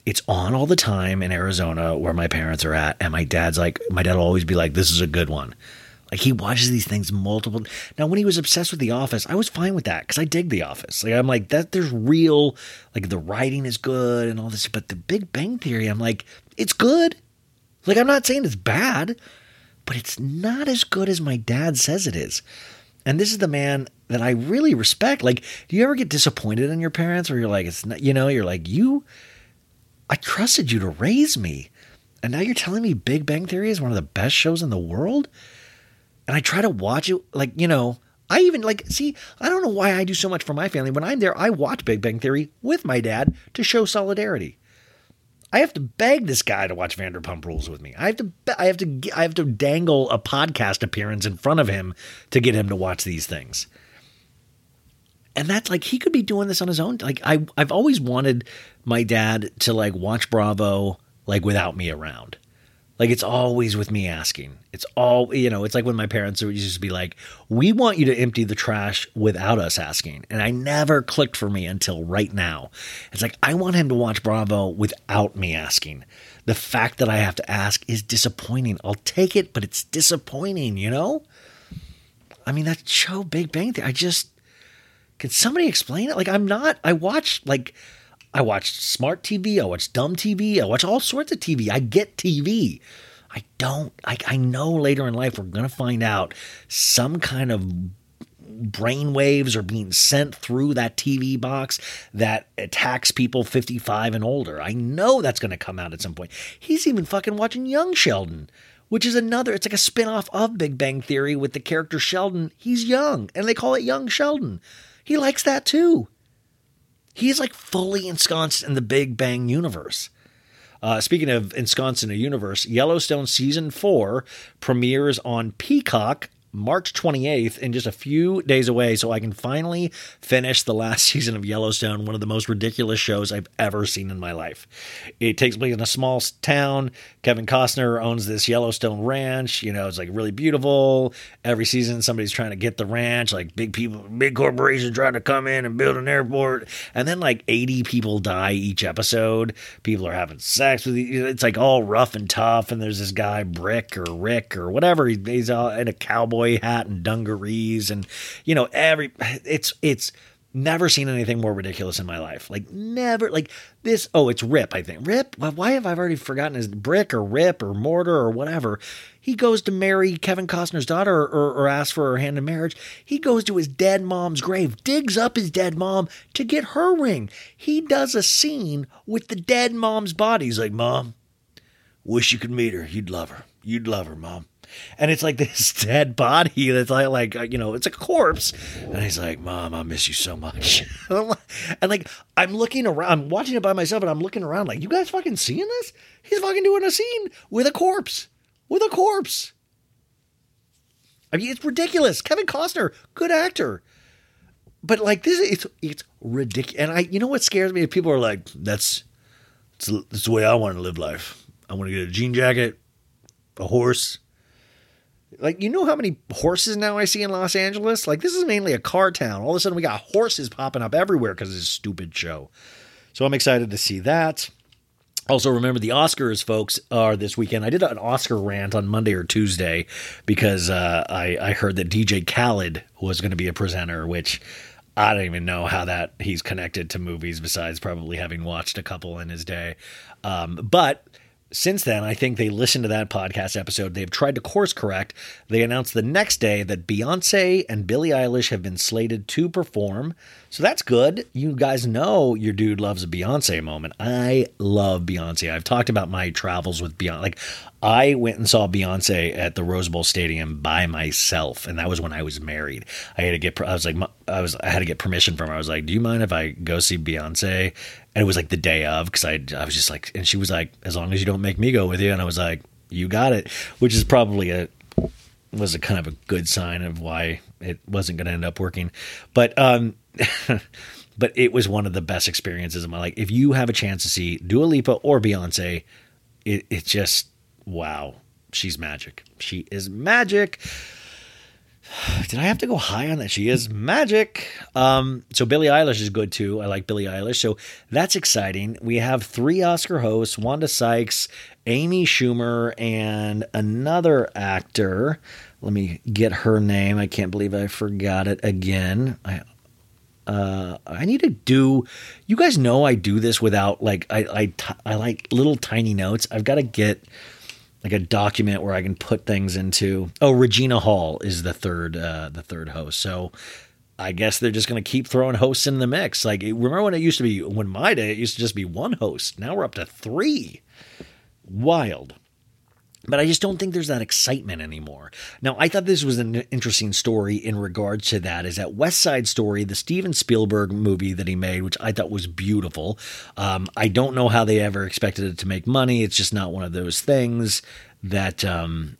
It's on all the time in Arizona where my parents are at, and my dad's like, my dad will always be like, "This is a good one." Like he watches these things multiple. Now, when he was obsessed with The Office, I was fine with that because I dig The Office. Like I'm like that. There's real, like the writing is good and all this, but the Big Bang Theory, I'm like, it's good. Like I'm not saying it's bad, but it's not as good as my dad says it is. And this is the man that I really respect. Like, do you ever get disappointed in your parents, where you're like, it's not, you know, you're like, you, I trusted you to raise me, and now you're telling me Big Bang Theory is one of the best shows in the world and I try to watch it like, you know, I even like see, I don't know why I do so much for my family. When I'm there, I watch Big Bang Theory with my dad to show solidarity. I have to beg this guy to watch Vanderpump Rules with me. I have to I have to I have to dangle a podcast appearance in front of him to get him to watch these things. And that's like he could be doing this on his own. Like I I've always wanted my dad to like watch Bravo like without me around. Like it's always with me asking. It's all, you know, it's like when my parents used to be like, we want you to empty the trash without us asking. And I never clicked for me until right now. It's like, I want him to watch Bravo without me asking. The fact that I have to ask is disappointing. I'll take it, but it's disappointing, you know? I mean, that show Big Bang Theory, I just, can somebody explain it? Like, I'm not, I watched like, I watch smart TV. I watch dumb TV. I watch all sorts of TV. I get TV. I don't, I, I know later in life we're going to find out some kind of brain waves are being sent through that TV box that attacks people 55 and older. I know that's going to come out at some point. He's even fucking watching Young Sheldon, which is another, it's like a spin-off of Big Bang Theory with the character Sheldon. He's young and they call it Young Sheldon. He likes that too. He's like fully ensconced in the Big Bang universe. Uh, speaking of ensconced in a universe, Yellowstone season four premieres on Peacock March 28th and just a few days away, so I can finally finish the last [laughs] season of Yellowstone, one of the most ridiculous shows I've ever seen in my life. It takes place in a small town. Kevin Costner owns this Yellowstone ranch. You know, it's like really beautiful. Every season, somebody's trying to get the ranch, like big people, big corporations trying to come in and build an airport. And then like 80 people die each episode. People are having sex with It's like all rough and tough. And there's this guy, Brick or Rick or whatever. He's all in a cowboy hat and dungarees and you know every it's it's never seen anything more ridiculous in my life. Like never like this oh it's rip i think. Rip? Why have i already forgotten his brick or rip or mortar or whatever? He goes to marry kevin costner's daughter or, or, or ask for her hand in marriage. He goes to his dead mom's grave digs up his dead mom to get her ring. He does a scene with the dead mom's body. He's like mom wish you could meet her. You'd love her. You'd love her mom and it's like [laughs] this dead body that's like, like uh, you know, it's a corpse. And he's like, "Mom, I miss you so much." [laughs] and like, I'm looking around, I'm watching it by myself, and I'm looking around like, "You guys fucking seeing this? He's fucking doing a scene with a corpse, with a corpse." I mean, it's ridiculous. Kevin Costner, good actor. But like this, it's it's ridiculous. And I, you know what scares me? People are like, "That's that's, that's the way I want to live life. I want to get a jean jacket, a horse, like, you know how many horses now I see in Los Angeles? Like, this is mainly a car town. All of a sudden, we got horses popping up everywhere because of this stupid show. So I'm excited to see that. Also, remember the Oscars, folks, are this weekend. I did an Oscar rant on Monday or Tuesday because uh, I, I heard that DJ Khaled was going to be a presenter, which I don't even know how that he's connected to movies besides probably having watched a couple in his day. Um, but since then, I think they listened to that podcast episode. They've tried to course correct. They announced the next day that Beyonce and Billie Eilish have been slated to perform. So that's good. You guys know your dude loves a Beyonce moment. I love Beyonce. I've talked about my travels with Beyonce. Like, I went and saw Beyonce at the Rose Bowl Stadium by myself, and that was when I was married. I had to get, I was like, I was, I had to get permission from her. I was like, "Do you mind if I go see Beyonce?" And it was like the day of because I, I was just like, and she was like, "As long as you don't make me go with you," and I was like, "You got it," which is probably a was a kind of a good sign of why it wasn't going to end up working. But um, [laughs] but it was one of the best experiences of my life. If you have a chance to see Dua Lipa or Beyonce, it, it's just wow. She's magic. She is magic. [sighs] Did I have to go high on that? She is magic. Um, so Billie Eilish is good too. I like Billie Eilish. So that's exciting. We have three Oscar hosts: Wanda Sykes, Amy Schumer, and another actor. Let me get her name. I can't believe I forgot it again. I uh, I need to do. You guys know I do this without like I I, I like little tiny notes. I've got to get like a document where I can put things into. Oh, Regina Hall is the third uh, the third host. So I guess they're just going to keep throwing hosts in the mix. Like remember when it used to be when my day it used to just be one host. Now we're up to three. Wild. But I just don't think there's that excitement anymore. Now, I thought this was an interesting story in regards to that. Is that West Side Story, the Steven Spielberg movie that he made, which I thought was beautiful. Um, I don't know how they ever expected it to make money. It's just not one of those things that um,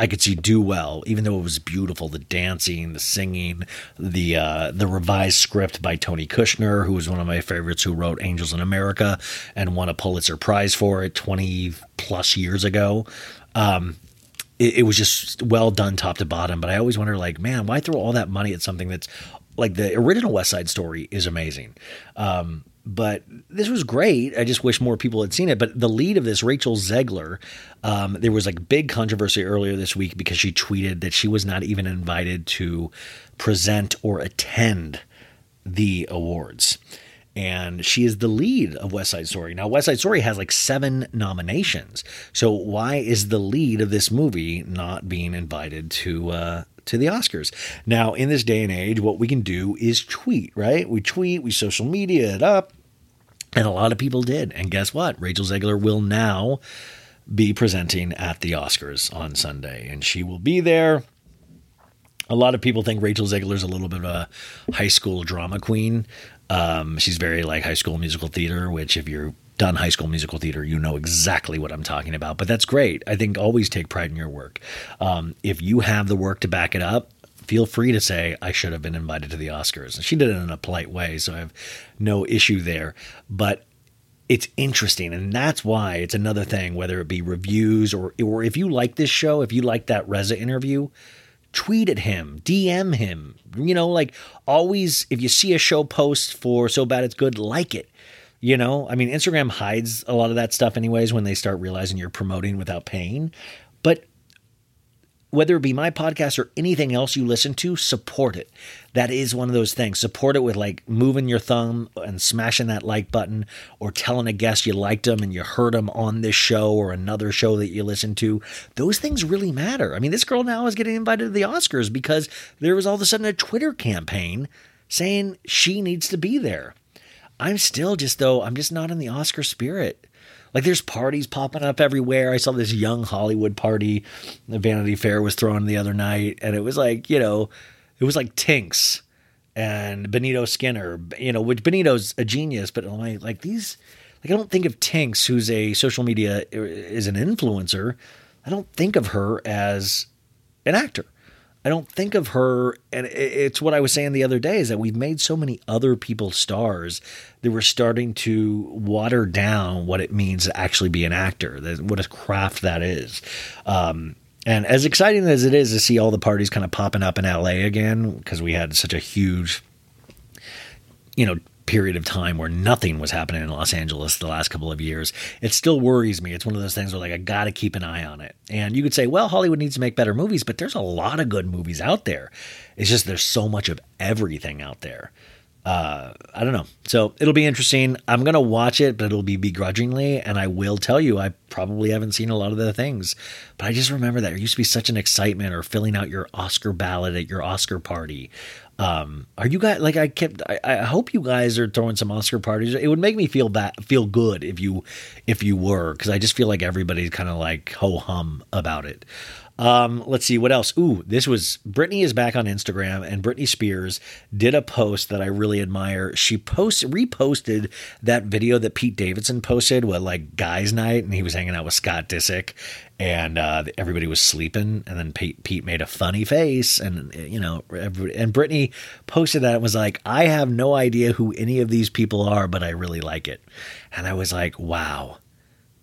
I could see do well, even though it was beautiful. The dancing, the singing, the uh, the revised script by Tony Kushner, who was one of my favorites, who wrote Angels in America and won a Pulitzer Prize for it twenty plus years ago. Um, it, it was just well done, top to bottom. But I always wonder, like, man, why throw all that money at something that's like the original West Side Story is amazing. Um, but this was great. I just wish more people had seen it. But the lead of this, Rachel Zegler, um, there was like big controversy earlier this week because she tweeted that she was not even invited to present or attend the awards. And she is the lead of West Side Story. Now, West Side Story has like seven nominations. So why is the lead of this movie not being invited to uh, to the Oscars. Now, in this day and age, what we can do is tweet, right? We tweet, we social media it up, and a lot of people did. And guess what? Rachel Zegler will now be presenting at the Oscars on Sunday, and she will be there. A lot of people think Rachel Zegler is a little bit of a high school drama queen. Um, she's very like high school musical theater, which if you're done high school musical theater, you know exactly what I'm talking about. But that's great. I think always take pride in your work. Um, if you have the work to back it up, feel free to say, I should have been invited to the Oscars. And she did it in a polite way, so I have no issue there. But it's interesting and that's why it's another thing whether it be reviews or or if you like this show if you like that Reza interview tweet at him dm him you know like always if you see a show post for so bad it's good like it you know, I mean, Instagram hides a lot of that stuff, anyways, when they start realizing you're promoting without paying. But whether it be my podcast or anything else you listen to, support it. That is one of those things. Support it with like moving your thumb and smashing that like button or telling a guest you liked them and you heard them on this show or another show that you listen to. Those things really matter. I mean, this girl now is getting invited to the Oscars because there was all of a sudden a Twitter campaign saying she needs to be there. I'm still just though I'm just not in the Oscar spirit. Like there's parties popping up everywhere. I saw this young Hollywood party the Vanity Fair was throwing the other night, and it was like you know, it was like Tinx and Benito Skinner. You know, which Benito's a genius, but like like these, like I don't think of Tinx, who's a social media is an influencer. I don't think of her as an actor. I don't think of her, and it's what I was saying the other day is that we've made so many other people stars that we're starting to water down what it means to actually be an actor, what a craft that is. Um, and as exciting as it is to see all the parties kind of popping up in LA again, because we had such a huge, you know, period of time where nothing was happening in Los Angeles the last couple of years, it still worries me. It's one of those things where like I got to keep an eye on it. And you could say, well, Hollywood needs to make better movies, but there's a lot of good movies out there. It's just there's so much of everything out there. Uh, I don't know. So it'll be interesting. I'm gonna watch it, but it'll be begrudgingly, and I will tell you I probably haven't seen a lot of the things. But I just remember that there used to be such an excitement or filling out your Oscar ballot at your Oscar party. Um, are you guys like I kept? I, I, hope you guys are throwing some Oscar parties. It would make me feel that feel good if you if you were because I just feel like everybody's kind of like ho hum about it. Um, let's see what else. Ooh, this was Britney is back on Instagram, and Britney Spears did a post that I really admire. She post reposted that video that Pete Davidson posted, with like guys' night, and he was hanging out with Scott Disick, and uh, everybody was sleeping, and then Pete, Pete made a funny face, and you know, and Britney posted that and was like, "I have no idea who any of these people are, but I really like it," and I was like, "Wow."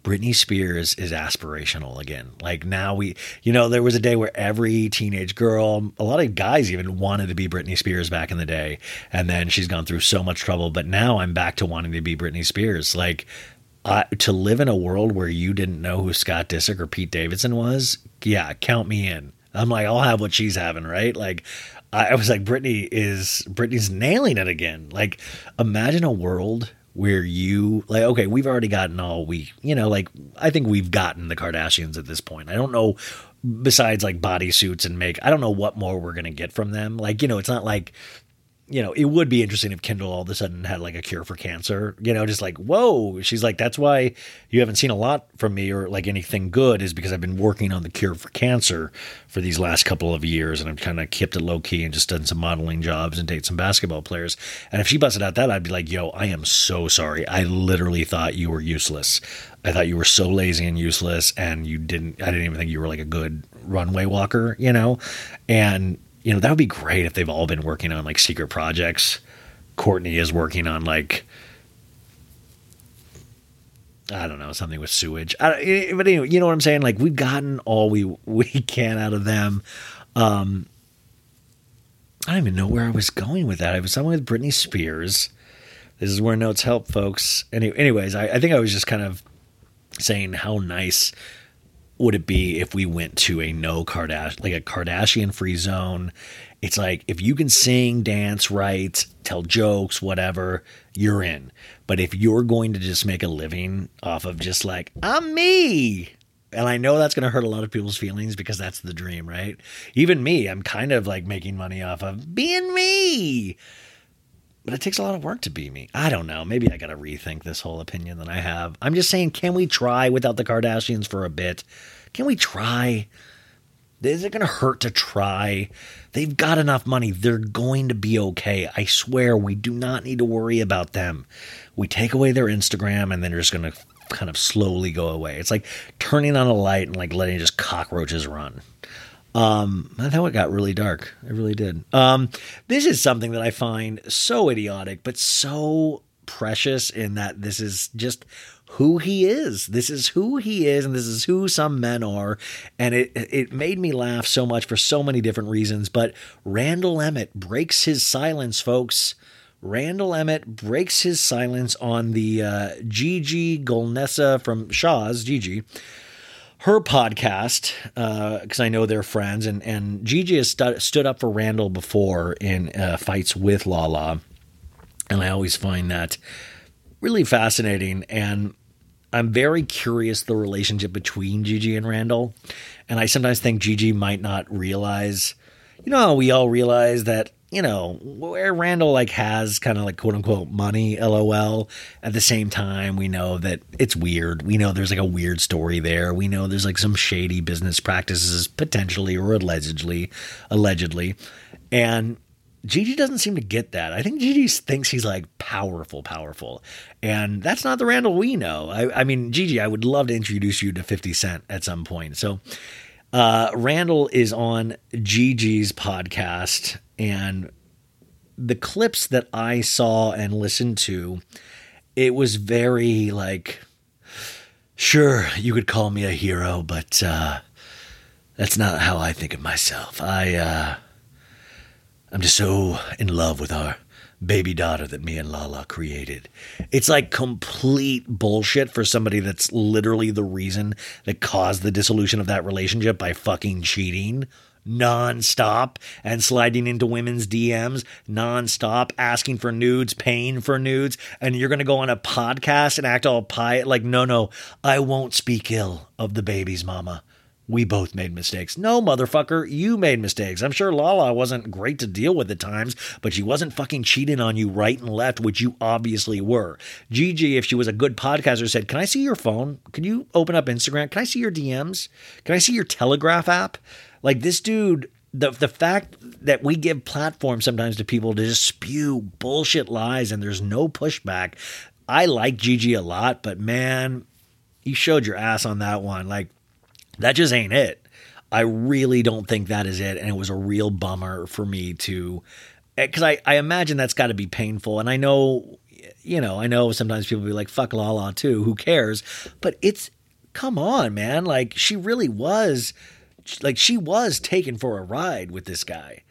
Britney Spears is aspirational again. Like now we, you know, there was a day where every teenage girl, a lot of guys even wanted to be Britney Spears back in the day. And then she's gone through so much trouble. But now I'm back to wanting to be Britney Spears. Like to live in a world where you didn't know who Scott Disick or Pete Davidson was, yeah, count me in. I'm like, I'll have what she's having, right? Like, I was like, Britney is Britney's nailing it again. Like, imagine a world where you like okay we've already gotten all we you know like i think we've gotten the kardashians at this point. I don't know besides like bodysuits and make i don't know what more we're gonna get from them. Like you know it's not like you know, it would be interesting if Kendall all of a sudden had like a cure for cancer, you know, just like, whoa. She's like, that's why you haven't seen a lot from me or like anything good is because I've been working on the cure for cancer for these last couple of years and I've kind of kept it low key and just done some modeling jobs and date some basketball players. And if she busted out that, I'd be like, yo, I am so sorry. I literally thought you were useless. I thought you were so lazy and useless and you didn't, I didn't even think you were like a good runway walker, you know? And you know, that would be great if they've all been working on like secret projects. Courtney is working on like I don't know something with sewage. I, eh, but anyway, you know what I'm saying? Like we've gotten all we [laughs] we can out of them. Um, I don't even know where I was going with that. I was somewhere with Britney Spears. This is where notes help, folks. Any, anyways, I, I think I was just kind of saying how nice would it be if we went to a no Kardashian, like a Kardashian free zone? It's like if you can sing, dance, write, tell jokes, whatever, you're in. But if you're going to just make a living off of just like, I'm me, and I know that's going to hurt a lot of people's feelings because that's the dream, right? Even me, I'm kind of like making money off of being me. But it takes a lot of work to be me. I don't know. Maybe I got to rethink this whole opinion that I have. I'm just saying, can we try without the Kardashians for a bit? Can we try? Is it going to hurt to try? They've got enough money. They're going to be okay. I swear, we do not need to worry about them. We take away their Instagram and then they're just going to kind of slowly go away. It's like turning on a light and like letting just cockroaches run. Um, I thought it got really dark. It really did. Um, this is something that I find so idiotic, but so precious in that this is just who he is. This is who he is, and this is who some men are. And it it made me laugh so much for so many different reasons. But Randall Emmett breaks his silence, folks. Randall Emmett breaks his silence on the uh, Gigi Golnesa from Shahs Gigi her podcast because uh, I know they're friends, and and Gigi has stu- stood up for Randall before in uh, fights with Lala, and I always find that really fascinating. And I'm very curious the relationship between Gigi and Randall, and I sometimes think Gigi might not realize. You know, we all realize that you know, where Randall like has kind of like quote unquote money, lol. At the same time, we know that it's weird. We know there's like a weird story there. We know there's like some shady business practices potentially or allegedly, allegedly. And Gigi doesn't seem to get that. I think Gigi thinks he's like powerful, powerful. And that's not the Randall we know. I, I mean, Gigi, I would love to introduce you to 50 Cent at some point. So, uh, Randall is on Gigi's podcast, and the clips that I saw and listened to, it was very like, sure, you could call me a hero, but uh, that's not how I think of myself. I, uh, I'm just so in love with our baby daughter that me and Lala created. It's like complete bullshit for somebody that's literally the reason that caused the dissolution of that relationship by fucking cheating nonstop and sliding into women's DMs nonstop, asking for nudes, paying for nudes, and you're going to go on a podcast and act all pie like, no, no, I won't speak ill of the baby's mama. we both made mistakes. No, motherfucker, you made mistakes. I'm sure Lala wasn't great to deal with at times, but she wasn't fucking cheating on you right and left, which you obviously were. Gigi, if she was a good podcaster, said, Can I see your phone? Can you open up Instagram? Can I see your DMs? Can I see your Telegraph app? Like this dude, the the fact that we give platforms sometimes to people to just spew bullshit lies and there's no pushback. I like Gigi a lot, but man, you showed your ass on that one. Like that just ain't it. I really don't think that is it. And it was a real bummer for me to, eh, because I, I imagine that's got to be painful. And I know, you know, I know sometimes people be like, fuck La La too. Who cares? But it's, come on, man. Like she really was, like she was taken for a ride with this guy.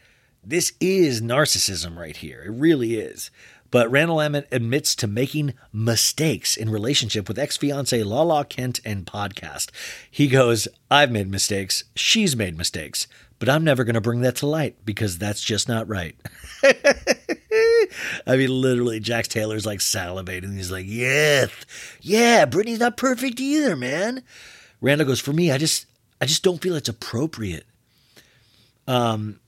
This is narcissism right here. It really is. But Randall Emmett admits to making mistakes in relationship with ex-fiance Lala Kent and podcast. He goes, I've made mistakes. She's made mistakes. But I'm never going to bring that to light because that's just not right. [laughs] I mean, literally, Jax Taylor's like salivating. He's like, yeah, yeah, Brittany's not perfect either, man. Randall goes, for me, I just, I just don't feel it's appropriate. Um,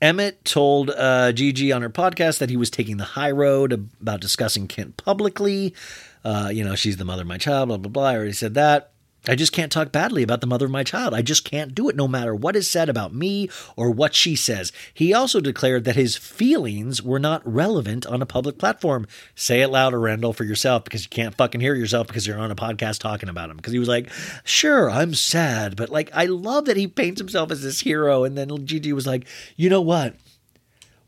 Emmett told uh, Gigi on her podcast that he was taking the high road about discussing Kent publicly. Uh, you know, she's the mother of my child, blah, blah, blah. I already said that. I just can't talk badly about the mother of my child. I just can't do it no matter what is said about me or what she says. He also declared that his feelings were not relevant on a public platform. Say it louder, Randall, for yourself because you can't fucking hear yourself because you're on a podcast talking about him. Because he was like, sure, I'm sad. But like, I love that he paints himself as this hero. And then Gigi was like, you know what?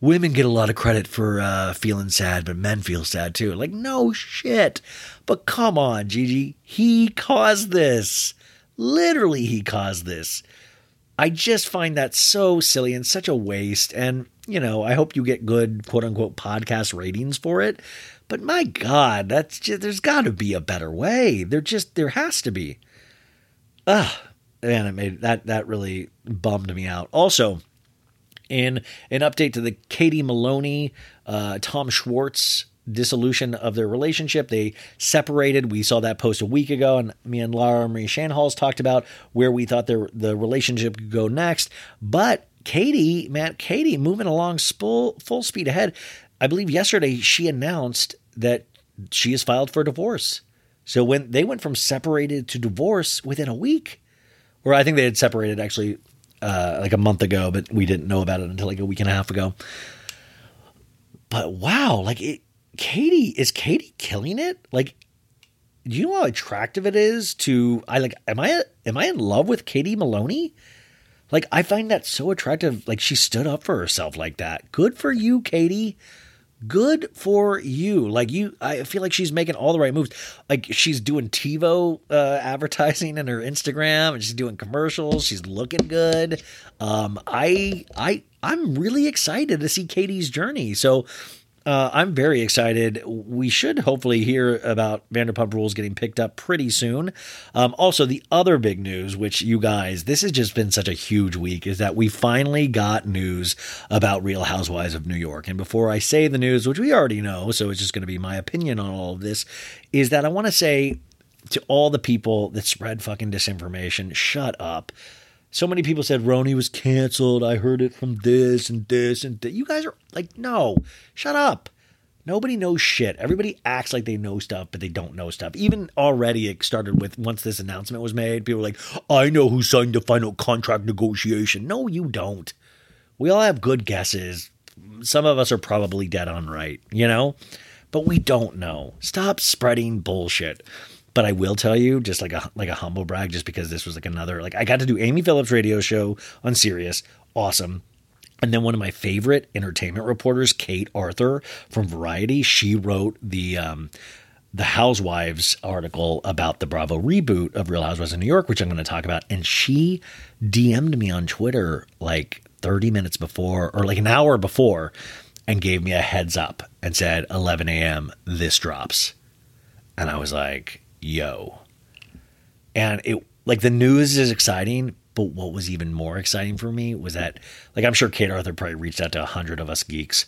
Women get a lot of credit for uh, feeling sad, but men feel sad too. Like, no shit. But come on, Gigi. He caused this. Literally, he caused this. I just find that so silly and such a waste. And, you know, I hope you get good quote unquote podcast ratings for it. But my God, that's just, there's got to be a better way. There just, there has to be. Ugh. Man, it made that, that really bummed me out. Also, in an update to the Katie Maloney, uh, Tom Schwartz dissolution of their relationship. They separated. We saw that post a week ago, and me and Laura Marie Shanhalls talked about where we thought their the relationship could go next. But Katie, man, Katie moving along full full speed ahead. I believe yesterday she announced that she has filed for divorce. So when they went from separated to divorce within a week, or I think they had separated actually uh, like a month ago, but we didn't know about it until like a week and a half ago. But wow, like it, Katie is Katie killing it? Like, do you know how attractive it is to? I like. Am I am I in love with Katie Maloney? Like, I find that so attractive. Like, she stood up for herself like that. Good for you, Katie good for you. Like you, I feel like she's making all the right moves. Like she's doing TiVo uh, advertising in her Instagram, and she's doing commercials. She's looking good. Um, I, I, I'm really excited to see Katie's journey. So uh, I'm very excited. We should hopefully hear about Vanderpump Rules getting picked up pretty soon. Um, also, the other big news, which you guys, this has just been such a huge week, is that we finally got news about Real Housewives of New York. And before I say the news, which we already know, so it's just going to be my opinion on all of this, is that I want to say to all the people that spread fucking disinformation, shut up. So many people said RHONY was canceled. I heard it from this and this and that. You guys are like, no, shut up. Nobody knows shit. Everybody acts like they know stuff, but they don't know stuff. Even already, it started with once this announcement was made, people were like, I know who signed the final contract negotiation. No, you don't. We all have good guesses. Some of us are probably dead on right, you know? But we don't know. Stop spreading bullshit. But I will tell you, just like a like a humble brag, just because this was like another like I got to do Amy Phillips radio show on Sirius, awesome. And then one of my favorite entertainment reporters, Kate Aurthur from Variety, she wrote the um, the Housewives article about the Bravo reboot of Real Housewives of New York, which I'm going to talk about. And she DM'd me on Twitter like 30 minutes before, or like an hour before, and gave me a heads up and said 11 a.m. This drops, and I was like, yo. And it like the news is exciting, but what was even more exciting for me was that like I'm sure Kate Aurthur probably reached out to a hundred of us geeks.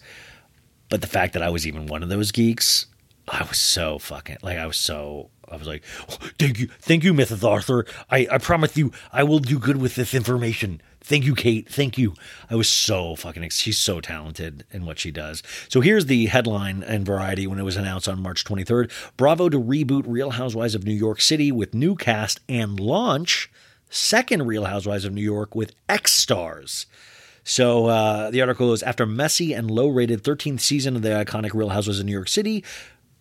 But the fact that I was even one of those geeks, I was so fucking like I was so I was like, oh, thank you, thank you, Mrs. Aurthur. I, I promise you, I will do good with this information. Thank you, Kate. Thank you. I was so fucking. Ex- she's so talented in what she does. So here's the headline in Variety when it was announced on March 23rd: Bravo to reboot Real Housewives of New York City with new cast and launch second Real Housewives of New York with X stars. So uh, the article is after messy and low-rated 13th season of the iconic Real Housewives of New York City,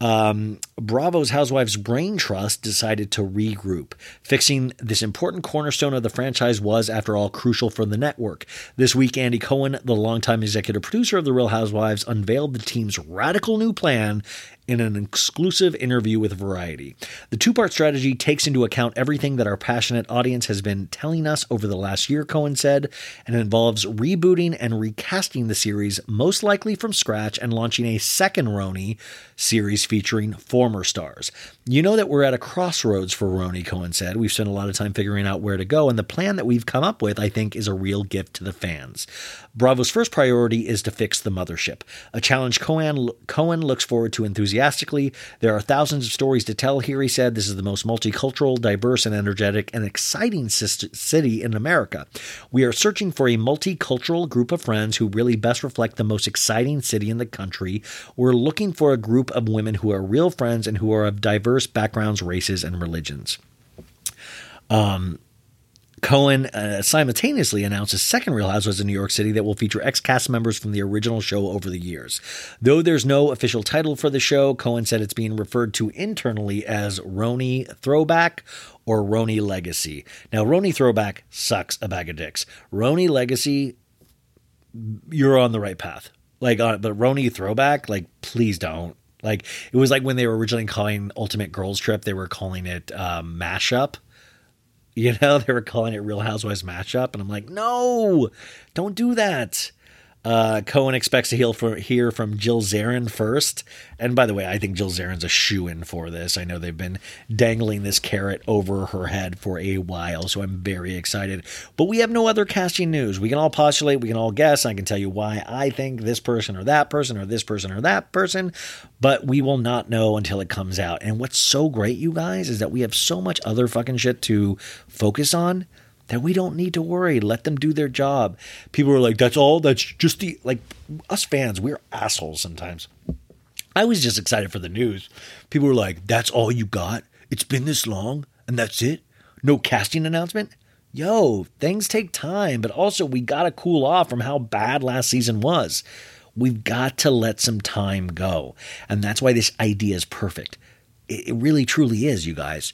um, Bravo's Housewives Brain Trust decided to regroup. Fixing this important cornerstone of the franchise was, after all, crucial for the network. This week, Andy Cohen, the longtime executive producer of The Real Housewives, unveiled the team's radical new plan in an exclusive interview with Variety. The two part strategy takes into account everything that our passionate audience has been telling us over the last year, Cohen said, and involves rebooting and recasting the series, most likely from scratch, and launching a second RHONY series featuring former stars. You know that we're at a crossroads for RHONY, Cohen said. We've spent a lot of time figuring out where to go, and the plan that we've come up with, I think, is a real gift to the fans. Bravo's first priority is to fix the mothership, a challenge Cohen, Cohen looks forward to enthusiastically. There are thousands of stories to tell here, he said. This is the most multicultural, diverse, and energetic and exciting city in America. We are searching for a multicultural group of friends who really best reflect the most exciting city in the country. We're looking for a group of women who are real friends and who are of diverse backgrounds, races, and religions. Um, Cohen uh, simultaneously announced a second Real Housewives of New York City that will feature ex cast members from the original show over the years. Though there's no official title for the show, Cohen said it's being referred to internally as RHONY Throwback or RHONY Legacy. Now, RHONY Throwback sucks a bag of dicks. RHONY Legacy, you're on the right path. Like, uh, but RHONY Throwback, like, please don't. Like, it was like when they were originally calling Ultimate Girls Trip, they were calling it um, Mashup you know, [laughs] they were calling it Real Housewives Mashup, and I'm like, no, don't do that. Uh, Cohen expects to heal for, hear from Jill Zarin first. And by the way, I think Jill Zarin's a shoe in for this. I know they've been dangling this carrot over her head for a while, so I'm very excited. But we have no other casting news. We can all postulate, we can all guess. I can tell you why I think this person or that person or this person or that person, but we will not know until it comes out. And what's so great, you guys, is that we have so much other fucking shit to focus on that we don't need to worry. Let them do their job. People are like, that's all. That's just the, like, us fans, we're assholes sometimes. I was just excited for the news. People were like, that's all you got? It's been this long and that's it? No casting announcement? Yo, things take time, but also we got to cool off from how bad last season was. We've got to let some time go. And that's why this idea is perfect. It really truly is, you guys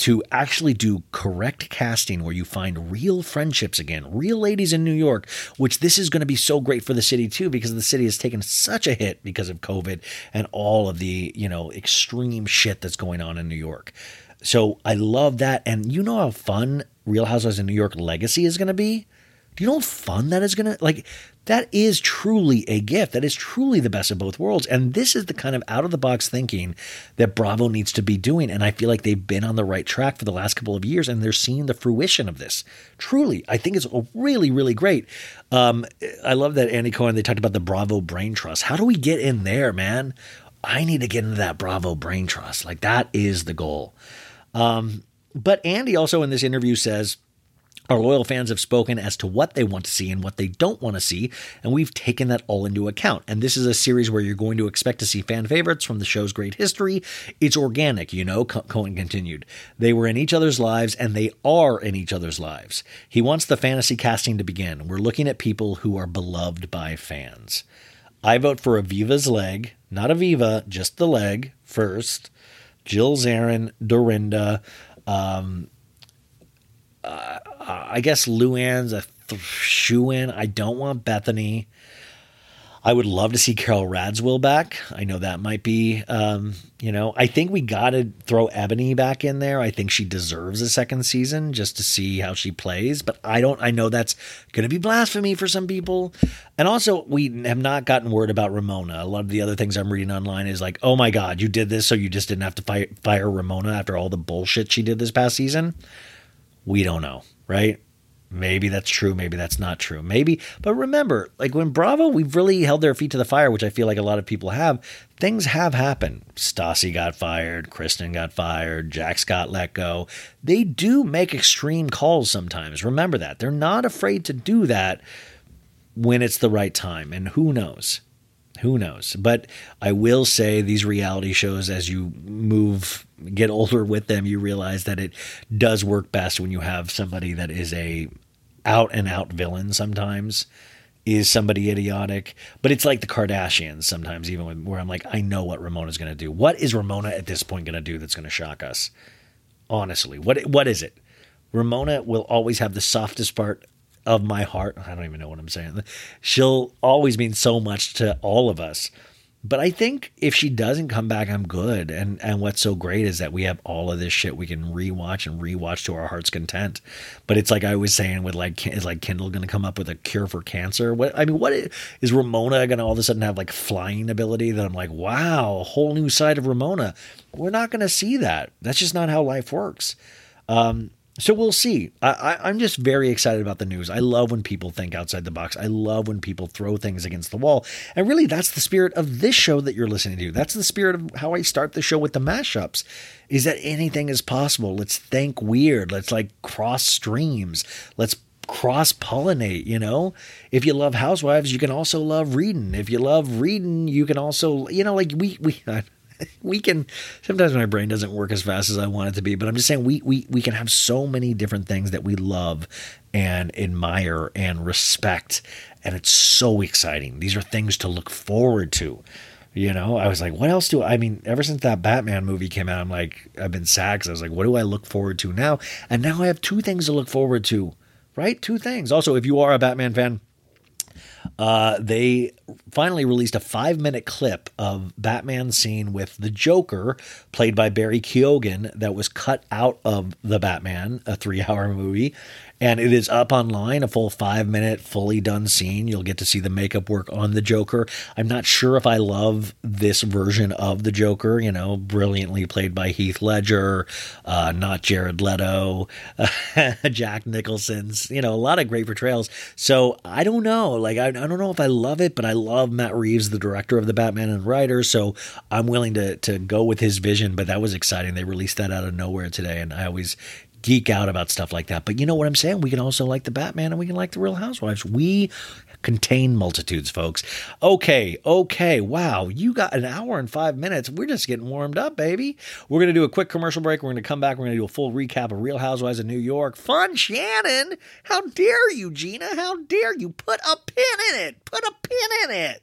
to actually do correct casting where you find real friendships again, real ladies in New York, which this is going to be so great for the city too, because the city has taken such a hit because of COVID and all of the, you know, extreme shit that's going on in New York. So I love that. And you know how fun Real Housewives in New York legacy is going to be? Do you know how fun that is going to like? That is truly a gift. That is truly the best of both worlds. And this is the kind of out of the box thinking that Bravo needs to be doing. And I feel like they've been on the right track for the last couple of years and they're seeing the fruition of this. Truly, I think it's really, really great. Um, I love that Andy Cohen, they talked about the Bravo Brain Trust. How do we get in there, man? I need to get into that Bravo Brain Trust. Like, that is the goal. Um, but Andy also in this interview says, our loyal fans have spoken as to what they want to see and what they don't want to see, and we've taken that all into account. And this is a series where you're going to expect to see fan favorites from the show's great history. It's organic, you know, Cohen continued. They were in each other's lives, and they are in each other's lives. He wants the fantasy casting to begin. We're looking at people who are beloved by fans. I vote for Aviva's leg, not Aviva, just the leg first. Jill Zarin, Dorinda, um, uh, I guess Luann's a th- shoe in. I don't want Bethany. I would love to see Carol Radziwill back. I know that might be, um, you know, I think we got to throw Ebony back in there. I think she deserves a second season just to see how she plays. But I don't, I know that's going to be blasphemy for some people. And also, we have not gotten word about Ramona. A lot of the other things I'm reading online is like, oh my God, you did this so you just didn't have to fire, fire Ramona after all the bullshit she did this past season. We don't know, right? Maybe that's true. Maybe that's not true. Maybe, but remember, like when Bravo, we've really held their feet to the fire, which I feel like a lot of people have. Things have happened. Stassi got fired. Kristen got fired. Jax got let go. They do make extreme calls sometimes. Remember that. They're not afraid to do that when it's the right time. And who knows? Who knows? But I will say these reality shows, as you move, get older with them, you realize that it does work best when you have somebody that is a out and out villain sometimes is somebody idiotic. But it's like the kardashians sometimes even when, where i'm like i know what ramona's going to do. What is ramona at this point going to do that's going to shock us? Honestly what what is it? Ramona will always have the softest part of my heart. I don't even know what i'm saying. She'll always mean so much to all of us but I think if she doesn't come back, I'm good. And and what's so great is that we have all of this shit we can rewatch and rewatch to our heart's content. But it's like I was saying with like is like Kendall going to come up with a cure for cancer? What I mean, what is, is Ramona going to all of a sudden have like flying ability that I'm like, wow, a whole new side of Ramona? We're not going to see that. That's just not how life works. Um, so we'll see. I, am just very excited about the news. I love when people think outside the box. I love when people throw things against the wall. And really, that's the spirit of this show that you're listening to. That's the spirit of how I start the show with the mashups is that anything is possible. Let's think weird. Let's like cross streams. Let's cross pollinate, you know? If you love housewives, you can also love reading. If you love reading, you can also, you know, like we, we, [laughs] [laughs] we can sometimes my brain doesn't work as fast as I want it to be, but I'm just saying we we we can have so many different things that we love and admire and respect and it's so exciting. These are things to look forward to. You know, I was like, what else do I, I mean? Ever since that Batman movie came out, I'm like, I've been sad I was like, what do I look forward to now? And now I have two things to look forward to, right? Two things. Also, if you are a Batman fan, uh, they finally released a five minute clip of Batman scene with the Joker, played by Barry Keoghan, that was cut out of the Batman, a three hour movie and it is up online, a full five minute, fully done scene. You'll get to see the makeup work on the Joker. I'm not sure if I love this version of the Joker, you know, brilliantly played by Heath Ledger, uh, not Jared Leto, [laughs] Jack Nicholson's, you know, a lot of great portrayals. So I don't know. Like, I, I don't know if I love it, but I love Matt Reeves, the director of the Batman and writer. So I'm willing to, to go with his vision, but that was exciting. They released that out of nowhere today. And I always geek out about stuff like that. But you know what I'm saying? We can also like the Batman and we can like the Real Housewives. We contain multitudes, folks. Okay, okay. Wow, you got an hour and five minutes. We're just getting warmed up, baby. We're going to do a quick commercial break. We're going to come back. We're going to do a full recap of Real Housewives of New York. Fun, Shannon. How dare you, Gina? How dare you put a pin in it? Put a pin in it.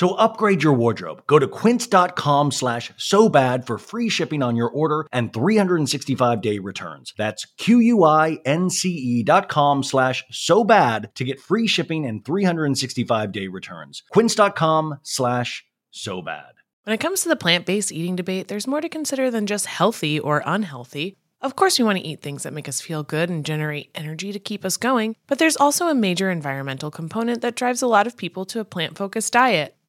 So upgrade your wardrobe. Go to quince.com slash so bad for free shipping on your order and 365 day returns. That's Q-U-I-N-C-E dot com slash so bad to get free shipping and 365 day returns. Quince.com slash so bad. When it comes to the plant based eating debate, there's more to consider than just healthy or unhealthy. Of course, we want to eat things that make us feel good and generate energy to keep us going, but there's also a major environmental component that drives a lot of people to a plant focused diet.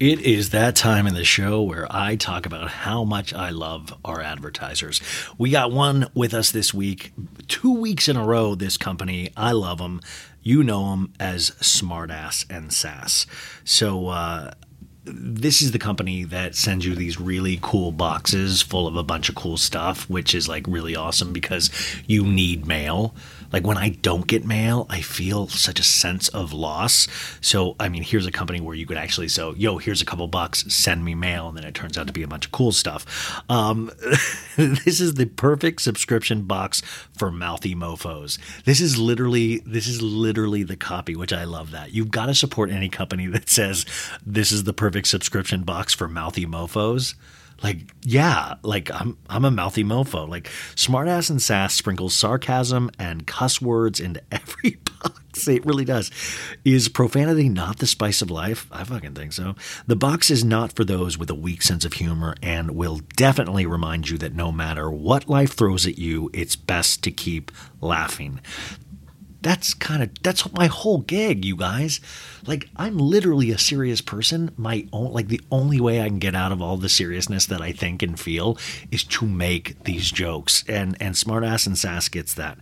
It is that time in the show where I talk about how much I love our advertisers. We got one with us this week, two weeks in a row. This company, I love them. You know them as Smartass and Sass. So, uh, this is the company that sends you these really cool boxes full of a bunch of cool stuff, which is like really awesome because you need mail. Like when I don't get mail, I feel such a sense of loss. So, I mean, here's a company where you could actually so, yo, here's a couple bucks, send me mail, and then it turns out to be a bunch of cool stuff. Um, [laughs] this is the perfect subscription box for mouthy mofo's. This is literally this is literally the copy, which I love that. You've got to support any company that says this is the perfect subscription box for mouthy mofo's like yeah like i'm i'm a mouthy mofo. Like smartass and sass sprinkles sarcasm and cuss words into [laughs] every box. It really does. Is profanity not the spice of life? I fucking think so. The box is not for those with a weak sense of humor and will definitely remind you that no matter what life throws at you it's best to keep laughing that's kind of that's my whole gig you guys. Like i'm literally a serious person. My own like the only way i can get out of all the seriousness that i think and feel is to make these jokes. And and smartass and sass gets that.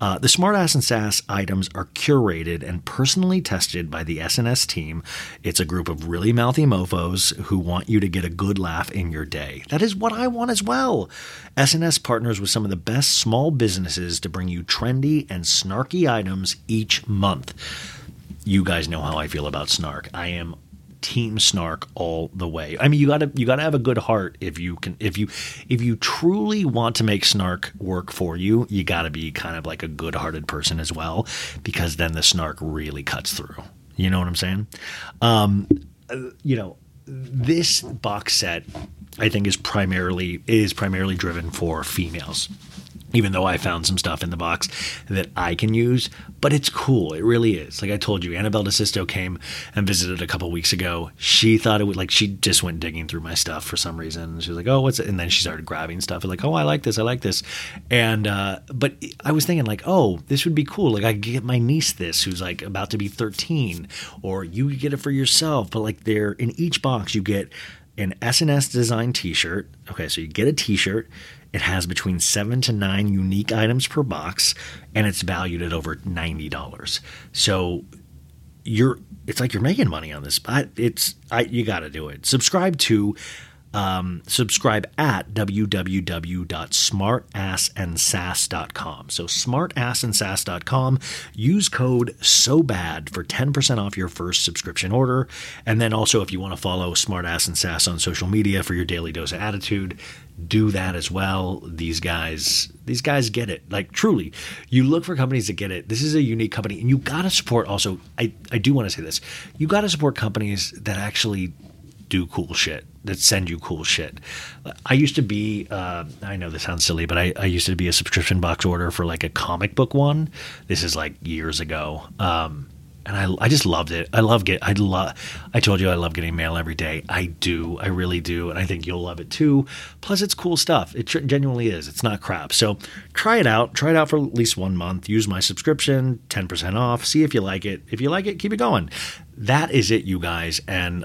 Uh, the smartass and sass items are curated and personally tested by the sns team. It's a group of really mouthy mofos who want you to get a good laugh in your day. That is what i want as well sns partners with some of the best small businesses to bring you trendy and snarky items each month. You guys know how I feel about snark. I am team snark all the way. I mean, you gotta you gotta have a good heart if you can if you if you truly want to make snark work for you. You gotta be kind of like a good hearted person as well, because then the snark really cuts through. You know what I'm saying? Um, you know, this box set I think is primarily is primarily driven for females even though I found some stuff in the box that I can use, but it's cool. It really is. Like I told you, Annabelle DeSisto came and visited a couple weeks ago. She thought it would like she just went digging through my stuff for some reason. She was like, "Oh, what's it?" And then she started grabbing stuff. Like, "Oh, I like this. I like this." And uh, but I was thinking like, "Oh, this would be cool. Like I could get my niece this, who's like about to be 13, or you could get it for yourself." But like, there in each box, you get an SNS design T-shirt. Okay, so you get a T-shirt. It has between seven to nine unique items per box, and it's valued at over ninety dollars. So you're it's like you're making money on this. But it's I you got to do it. Subscribe to um, subscribe at www.smartassandsass.com. So smartassandsass.com. Use code so bad for 10% off your first subscription order. And then also if you want to follow Smartass and Sass on social media for your daily dose of attitude, do that as well. These guys, these guys get it. Like truly, you look for companies that get it. This is a unique company, and you got to support. Also, I I do want to say this: you got to support companies that actually do cool shit that send you cool shit. I used to be, uh, I know this sounds silly, but I, I, used to be a subscription box order for like a comic book one. This is like years ago. Um, and I, I just loved it. I love get. I love. I told you I love getting mail every day. I do. I really do, and I think you'll love it too. Plus, it's cool stuff. It genuinely is. It's not crap. So try it out. Try it out for at least one month. Use my subscription, ten percent off. See if you like it. If you like it, keep it going. That is it, you guys. And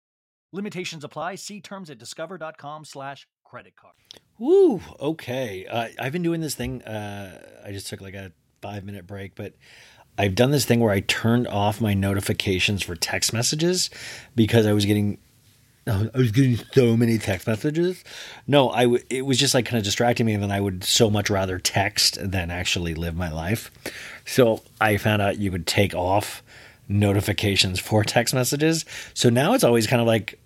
Limitations apply. See terms at discover.com slash credit card. Woo, okay. Uh, I've been doing this thing. Uh, I just took like a five minute break, but I've done this thing where I turned off my notifications for text messages because I was getting I was getting so many text messages. No, I w- it was just like kind of distracting me, and then I would so much rather text than actually live my life. So I found out you could take off notifications for text messages. So now it's always kind of like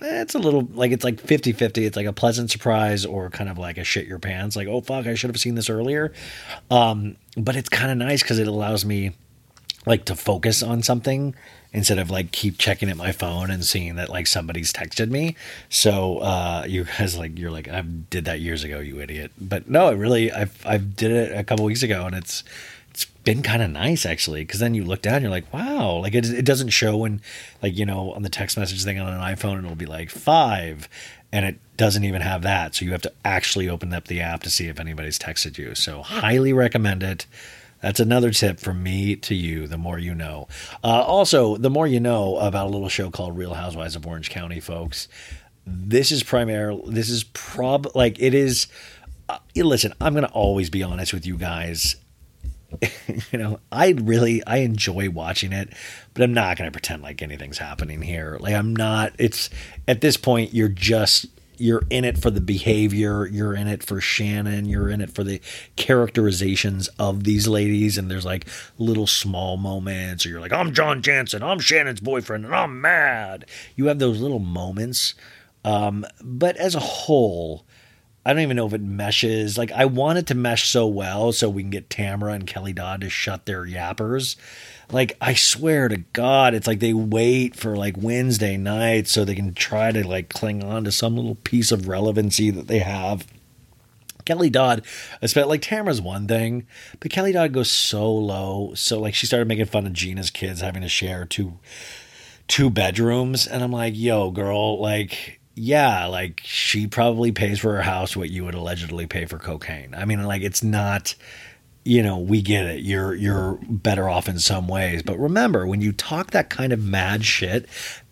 it's a little like it's like 50-50 it's like a pleasant surprise or kind of like a shit your pants. Like oh fuck i should have seen this earlier. Um, but it's kind of nice because it allows me like to focus on something instead of like keep checking at my phone and seeing that like somebody's texted me. So uh you guys like you're like i did that years ago you idiot. But no it really i've i did it a couple weeks ago and it's it's been kind of nice actually because then you look down you're like wow like it, it doesn't show when like you know on the text message thing on an iphone it'll be like five and it doesn't even have that so you have to actually open up the app to see if anybody's texted you so highly recommend it that's another tip from me to you. The more you know. Uh, also, the more you know about a little show called Real Housewives of Orange County, folks. This is primarily. This is prob like it is. Uh, listen, I'm gonna always be honest with you guys. [laughs] you know, I really I enjoy watching it, but I'm not gonna pretend like anything's happening here. Like I'm not. It's at this point you're just you're in it for the behavior, you're in it for Shannon, you're in it for the characterizations of these ladies, and there's like little small moments, or you're like, I'm John Janssen, I'm Shannon's boyfriend, and I'm mad. You have those little moments. Um, but as a whole, I don't even know if it meshes. Like I want it to mesh so well so we can get Tamara and Kelly Dodd to shut their yappers like I swear to God, it's like they wait for like Wednesday night so they can try to like cling on to some little piece of relevancy that they have. Kelly Dodd, especially like Tamara's one thing, but Kelly Dodd goes so low. So like she started making fun of Gina's kids having to share two two bedrooms, and I'm like, yo, girl, like yeah, like she probably pays for her house what you would allegedly pay for cocaine. I mean, like it's not you know, we get it. You're you're better off in some ways. But remember, when you talk that kind of mad shit,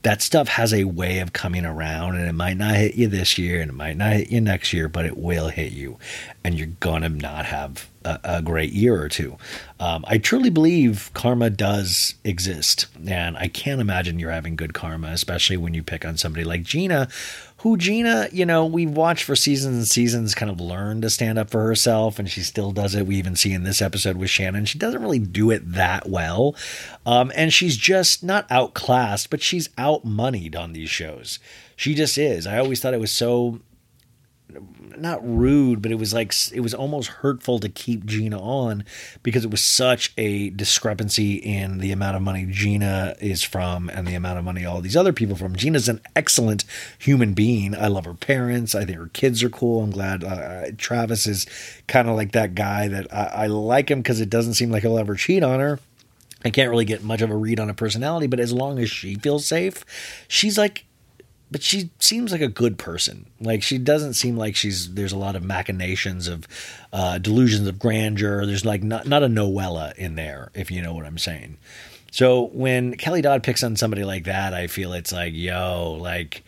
that stuff has a way of coming around and it might not hit you this year and it might not hit you next year, but it will hit you. And you're gonna not have a, a great year or two. Um, I truly believe karma does exist. And I can't imagine you're having good karma, especially when you pick on somebody like Gina, who Gina, you know, we've watched for seasons and seasons kind of learn to stand up for herself, and she still does it. We even see in this episode with Shannon, she doesn't really do it that well. Um, and she's just not outclassed, but she's outmoneyed on these shows. She just is. I always thought it was so not rude, but it was like it was almost hurtful to keep Gina on because it was such a discrepancy in the amount of money Gina is from and the amount of money all these other people from. Gina's an excellent human being. I love her parents. I think her kids are cool. I'm glad uh, Travis is kind of like that guy that I, I like him because it doesn't seem like he'll ever cheat on her. I can't really get much of a read on a personality, but as long as she feels safe, she's like but she seems like a good person. Like she doesn't seem like she's there's a lot of machinations of uh, delusions of grandeur. There's like not not a Noella in there, if you know what I'm saying. So when Kelly Dodd picks on somebody like that, I feel it's like, yo, like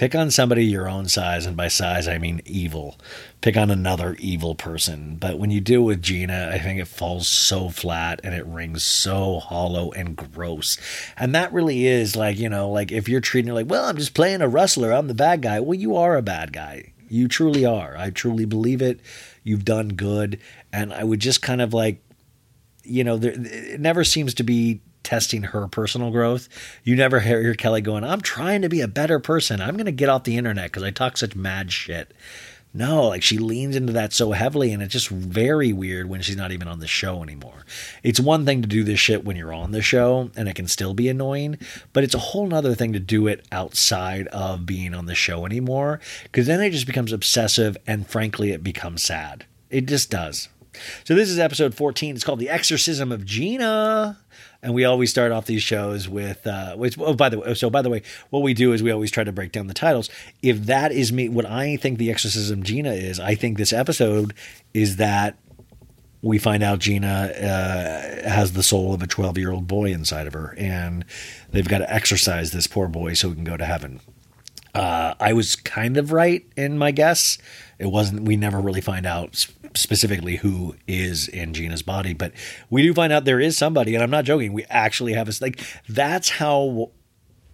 pick on somebody your own size, and by size I mean evil. Pick on another evil person. But when you do it with Gina, I think it falls so flat and it rings so hollow and gross. And that really is like, you know, like if you're treating her like, well, I'm just playing a wrestler, I'm the bad guy. Well, you are a bad guy. You truly are. I truly believe it. You've done good. And I would just kind of like, you know, there, it never seems to be testing her personal growth. You never hear Kelly going, I'm trying to be a better person. I'm going to get off the internet because I talk such mad shit. No, like she leans into that so heavily, and it's just very weird when she's not even on the show anymore. It's one thing to do this shit when you're on the show, and it can still be annoying, but it's a whole nother thing to do it outside of being on the show anymore, because then it just becomes obsessive, and frankly, it becomes sad. It just does. So this is episode 14. It's called The Exorcism of Gina and we always start off these shows with uh which, oh by the way so by the way what we do is we always try to break down the titles if that is me what i think the exorcism gina is i think this episode is that we find out Gina uh, has the soul of a 12 year old boy inside of her, and they've got to exorcise this poor boy so he can go to heaven. Uh, I was kind of right in my guess. It wasn't, we never really find out specifically who is in Gina's body, but we do find out there is somebody, and I'm not joking. We actually have a like that's how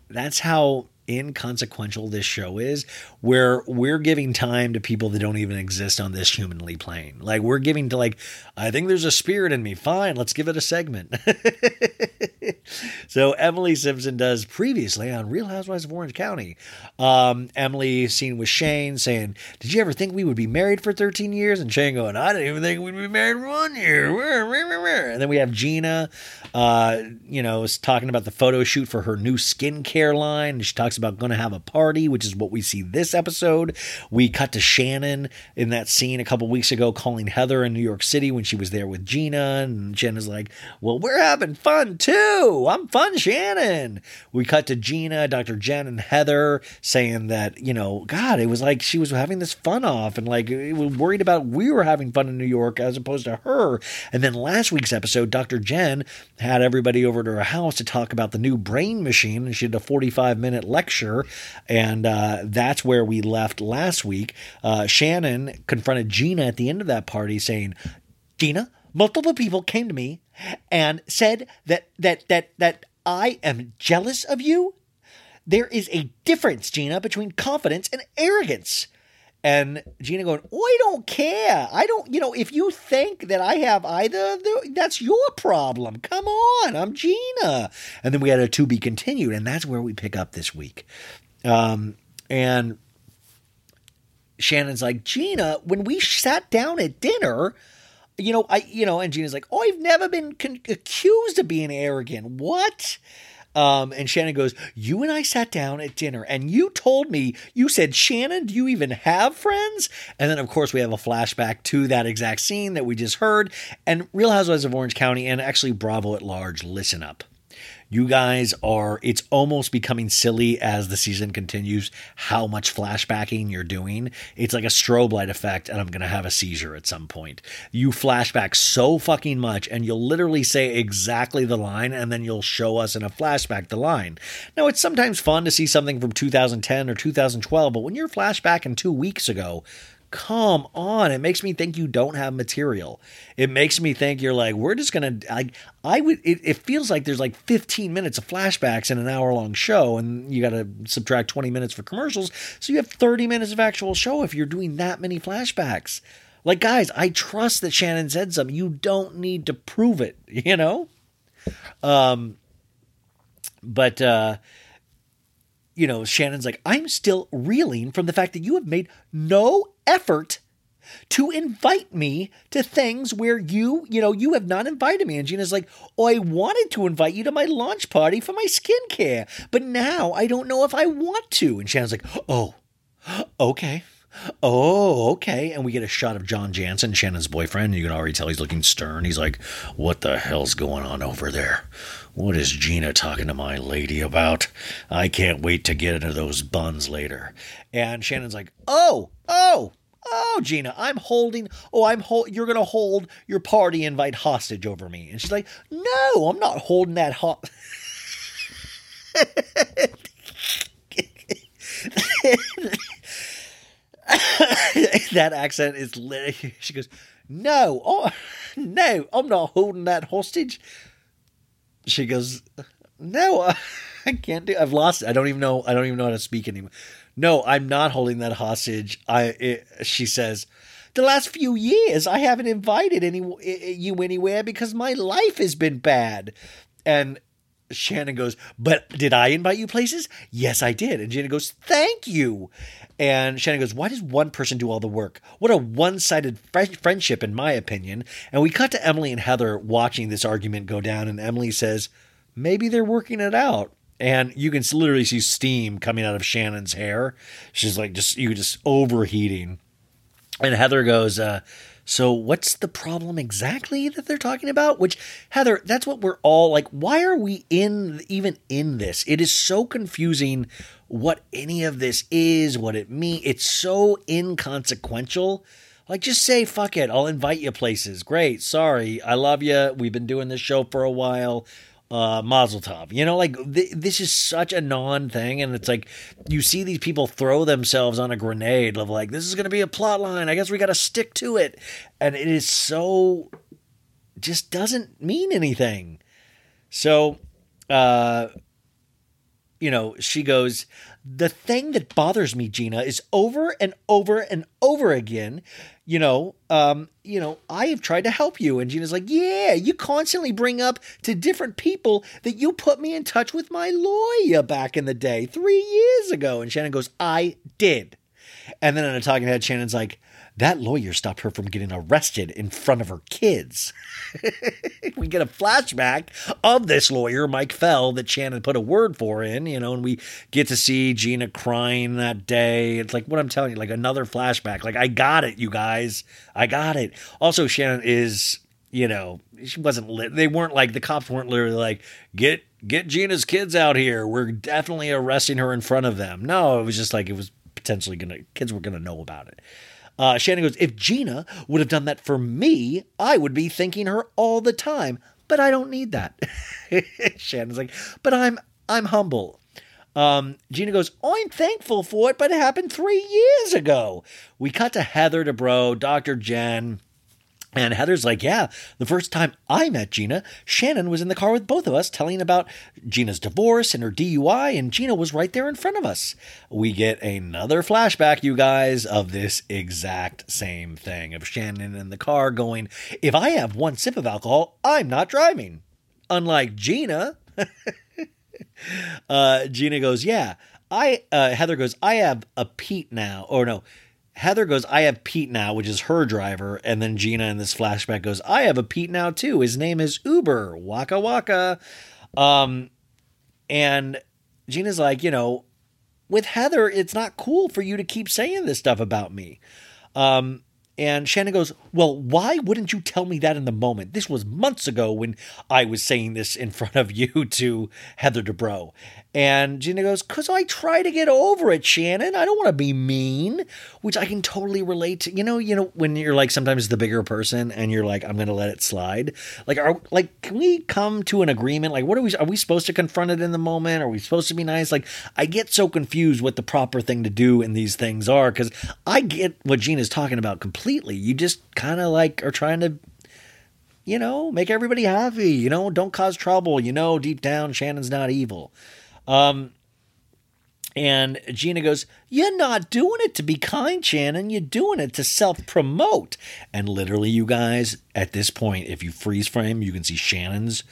that's how inconsequential this show is, where we're giving time to people that don't even exist on this humanly plane. Like we're giving to like, I think there's a spirit in me. Fine, let's give it a segment. [laughs] so Emily Simpson does previously on Real Housewives of Orange County. Um, Emily seen with Shane saying, "Did you ever think we would be married for 13 years?" And Shane going, "I didn't even think we'd be married for one year." And then we have Gina, uh, you know, talking about the photo shoot for her new skincare line. She talks about going to have a party, which is what we see this episode. We cut to Shannon in that scene a couple weeks ago calling Heather in New York City when she was there with Gina, and Jenna's like, "Well, we're having fun too. I'm fun, Shannon." We cut to Gina, Dr. Jen, and Heather saying that you know, God, it was like she was having this fun off, and like worried about we were having fun in New York as opposed to her. And then last week's episode, Dr. Jen had everybody over to her house to talk about the new brain machine, and she did a 45 minute lecture, and uh, that's where we left last week. Uh, Shannon confronted Gina at the end of that party, saying, "Gina, multiple people came to me and said that that that that I am jealous of you." There is a difference, Gina, between confidence and arrogance. And Gina going, I don't care. I don't, you know, if you think that I have either, that's your problem. Come on, I'm Gina. And then we had a to be continued, and that's where we pick up this week. Um, and Shannon's like, Gina, when we sat down at dinner, you know, I, you know, and Gina's like, oh, I've never been con- accused of being arrogant. What? Um, and Shannon goes, You and I sat down at dinner and you told me, you said, Shannon, do you even have friends? And then, of course, we have a flashback to that exact scene that we just heard. And Real Housewives of Orange County and actually Bravo at large, listen up you guys are it's almost becoming silly as the season continues how much flashbacking you're doing. It's like a strobe light effect and i'm gonna have a seizure at some point. You flashback so fucking much and you'll literally say exactly the line and then you'll show us in a flashback the line. Now it's sometimes fun to see something from 2010 or 2012 but when you're flashbacking two weeks ago come on. It makes me think you don't have material. It makes me think you're like we're just gonna i i would it, it feels like there's like 15 minutes of flashbacks in an hour long show and you gotta subtract 20 minutes for commercials. So you have 30 minutes of actual show if you're doing that many flashbacks. Like guys i trust that shannon said something. You don't need to prove it [laughs] you know? Um but uh you know, Shannon's like, I'm still reeling from the fact that you have made no effort to invite me to things where you, you know, you have not invited me. And Gina's like, Oh, I wanted to invite you to my launch party for my skincare, but now I don't know if I want to. And Shannon's like, Oh, okay. Oh, okay. And we get a shot of John Janssen, Shannon's boyfriend. You can already tell he's looking stern. He's like, What the hell's going on over there? What is Gina talking to my lady about? I can't wait to get into those buns later. And Shannon's like, Oh, oh, oh, Gina, I'm holding, oh, I'm hold, you're going to hold your party invite hostage over me. And she's like, No, I'm not holding that hot. [laughs] that accent is lit. She goes, No, oh, no, I'm not holding that hostage. She goes, No, I can't do. I've lost. It. I don't even know. I don't even know how to speak anymore. No, I'm not holding that hostage. I. It, she says, the last few years I haven't invited any you anywhere because my life has been bad. And Shannon goes, But did I invite you places? Yes, I did. And Shannon goes, Thank you. And Shannon goes, Why does one person do all the work? What a one sided friendship, in my opinion. And we cut to Emily and Heather watching this argument go down. And Emily says, Maybe they're working it out. And you can literally see steam coming out of Shannon's hair. She's like, just, you just overheating. And Heather goes, uh, so what's the problem exactly that they're talking about? Which Heather, that's what we're all like why are we in even in this? It is so confusing what any of this is, what it means. It's so inconsequential. Like just say fuck it, I'll invite you places. Great. Sorry. I love you. We've been doing this show for a while uh, Mazel Tov. You know, like th- this is such a non thing, and it's like you see these people throw themselves on a grenade of like this is going to be a plot line. I guess we got to stick to it, and it is so just doesn't mean anything. So, uh, you know, she goes, The thing that bothers me, Gina, is over and over and over again, you know, um, you know, I have tried to help you. And Gina's like, Yeah, you constantly bring up to different people that you put me in touch with my lawyer back in the day, three years ago. And Shannon goes, I did. And then in a talking head, Shannon's like, that lawyer stopped her from getting arrested in front of her kids. [laughs] we get a flashback of this lawyer, Mike Fell, that Shannon put a word for in, you know, and we get to see Gina crying that day. It's like what I'm telling you, like another flashback. Like, I got it, you guys. I got it. Also, Shannon is, you know, she wasn't lit. They weren't like, the cops weren't literally like, get, get Gina's kids out here. We're definitely arresting her in front of them. No, it was just like, it was potentially gonna, kids were gonna know about it. Uh, Shannon goes, If Gina would have done that for me, I would be thanking her all the time, but I don't need that. [laughs] Shannon's like, But I'm I'm humble. Um, Gina goes, I'm thankful for it, but it happened three years ago. We cut to Heather Dubrow, Dr. Jen, and Heather's like, yeah, the first time I met Gina, Shannon was in the car with both of us telling about Gina's divorce and her DUI, and Gina was right there in front of us. We get another flashback, you guys, of this exact same thing of Shannon in the car going, if I have one sip of alcohol, I'm not driving. Unlike Gina. [laughs] uh, Gina goes, yeah. I uh, Heather goes, I have a Pete now. Or no, Heather goes, I have Pete now, which is her driver. And then Gina in this flashback goes, I have a Pete now too. His name is Uber. Waka waka. Um, and Gina's like, you know, with Heather, it's not cool for you to keep saying this stuff about me. Um, and Shannon goes, Well, why wouldn't you tell me that in the moment? This was months ago when I was saying this in front of you [laughs] to Heather Dubrow. And Gina goes, Because I try to get over it, Shannon. I don't want to be mean, which I can totally relate to. You know, you know, when you're like sometimes the bigger person and you're like, I'm gonna let it slide. Like, are like, can we come to an agreement? Like, what are we are we supposed to confront it in the moment? Are we supposed to be nice? Like, I get so confused what the proper thing to do in these things are, because I get what Gina's talking about completely. You just kind of like are trying to you know, make everybody happy, you know, don't cause trouble, you know, deep down Shannon's not evil. Um, and Gina goes, You're not doing it to be kind, Shannon. You're doing it to self promote. And literally, you guys, at this point, if you freeze frame, you can see Shannon's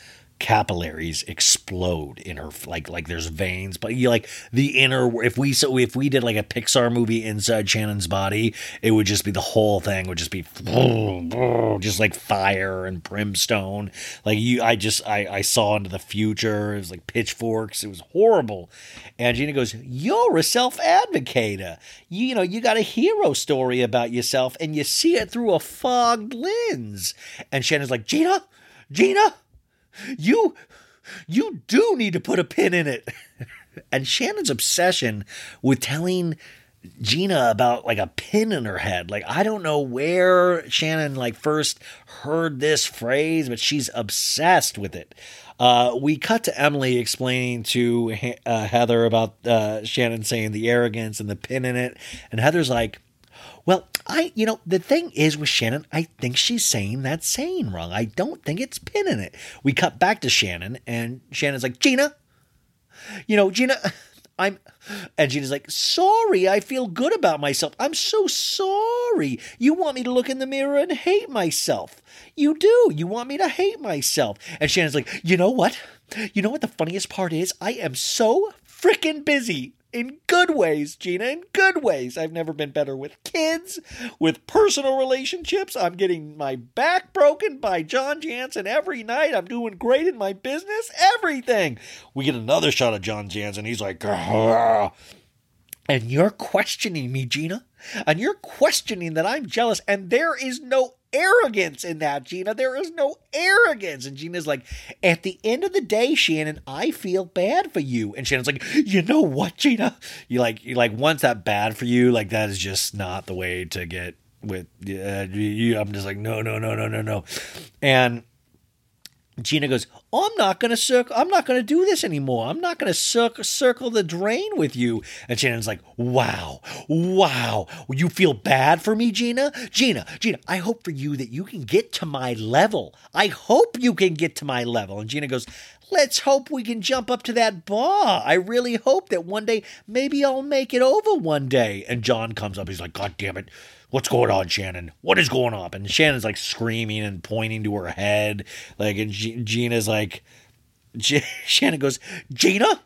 capillaries explode in her like like there's veins but you like the inner if we so if we did like a pixar movie inside shannon's body it would just be the whole thing would just be [laughs] just like fire and brimstone. Like you i just i i saw into the future it was like pitchforks it was horrible. And gina goes you're a self-advocator. You, you know you got a hero story about yourself and you see it through a fogged lens. And shannon's like gina gina you you do need to put a pin in it. [laughs] and Shannon's obsession with telling Gina about like a pin in her head. Like I don't know where Shannon like first heard this phrase, but she's obsessed with it. Uh, we cut to Emily explaining to uh, Heather about uh, Shannon saying the arrogance and the pin in it, and Heather's like, well, I, you know, the thing is with Shannon, I think she's saying that saying wrong. I don't think it's pin in it. We cut back to Shannon, and Shannon's like, Gina, you know, Gina, [laughs] I'm, and Gina's like, sorry, I feel good about myself. I'm so sorry. You want me to look in the mirror and hate myself. You do. You want me to hate myself. And Shannon's like, you know what? You know what the funniest part is? I am so freaking busy in good ways, Gina, in good ways. I've never been better with kids, with personal relationships. I'm getting my back broken by John Janssen every night. I'm doing great in my business, everything. We get another shot of John Janssen. He's like, and you're questioning me, Gina, and you're questioning that I'm jealous, and there is no arrogance in that, Gina. There is no arrogance. And Gina's like, at the end of the day, Shannon, I feel bad for you. And Shannon's like, you know what, Gina? You like, you like, once that bad for you, like that is just not the way to get with uh, you. I'm just like, no, no, no, no, no, no. And Gina goes, I'm not to circle. I'm not to do this anymore. I'm not to circle circle the drain with you. And Shannon's like, wow, wow. You feel bad for me, Gina? Gina, Gina, I hope for you that you can get to my level. I hope you can get to my level. And Gina goes, Let's hope we can jump up to that bar. I really hope that one day, maybe I'll make it over one day. And John comes up. He's like, God damn it. What's going on, Shannon? What is going on? And Shannon's like screaming and pointing to her head. Like, and G- Gina's like, G- [laughs] Shannon goes, Gina,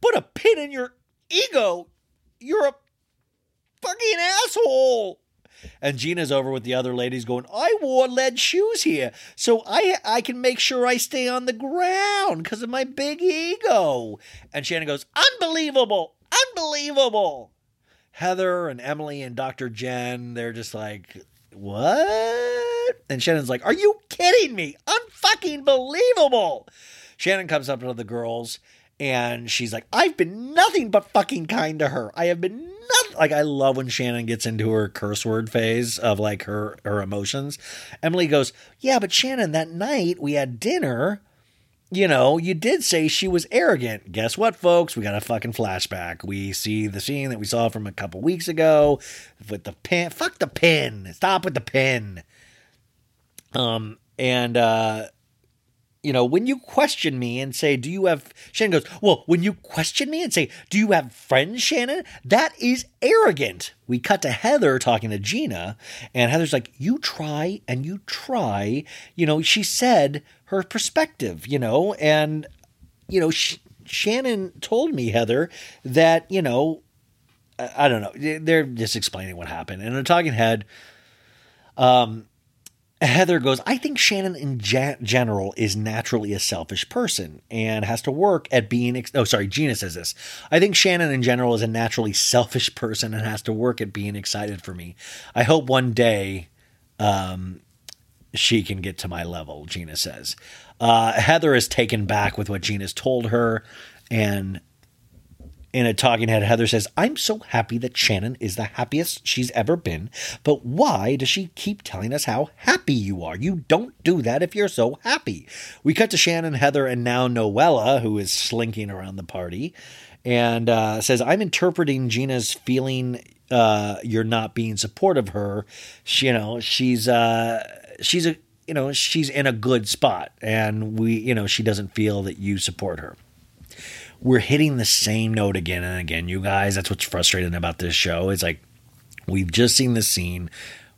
put a pin in your ego. You're a fucking asshole and Gina's over with the other ladies going, I wore lead shoes here, so I I can make sure I stay on the ground because of my big ego. And Shannon goes, Unbelievable! Unbelievable! Heather and Emily and Dr. Jen, they're just like, What? And Shannon's like, Are you kidding me? Unfucking believable! Shannon comes up to the girls and she's like, I've been nothing but fucking kind to her. I have been nothing. Like, I love when Shannon gets into her curse word phase of like her her emotions. Emily goes, Yeah, but Shannon, that night we had dinner. You know, you did say she was arrogant. Guess what, folks? We got a fucking flashback. We see the scene that we saw from a couple weeks ago with the pin. Fuck the pin. Stop with the pin. Um, and uh you know, when you question me and say, Do you have Shannon goes, Well, when you question me and say, Do you have friends, Shannon? That is arrogant. We cut to Heather talking to Gina, and Heather's like, You try and you try. You know, she said her perspective, you know, and, you know, sh- Shannon told me, Heather, that, you know, I, I don't know, they're just explaining what happened. And in a talking head, um, Heather goes, I think Shannon in ja- general is naturally a selfish person and has to work at being. Ex- oh, sorry, Gina says this. I think Shannon in general is a naturally selfish person and has to work at being excited for me. I hope one day um, she can get to my level, Gina says. Uh, Heather is taken back with what Gina's told her and in a talking head, Heather says, I'm so happy that Shannon is the happiest she's ever been, but why does she keep telling us how happy you are? You don't do that if you're so happy. We cut to Shannon, Heather, and now Noella, who is slinking around the party, and uh, says, I'm interpreting Gina's feeling uh, you're not being supportive of her. She, you know, she's, uh, she's a, you know, she's in a good spot, and we, you know, she doesn't feel that you support her we're hitting the same note again and again, you guys. That's what's frustrating about this show. It's like we've just seen the scene.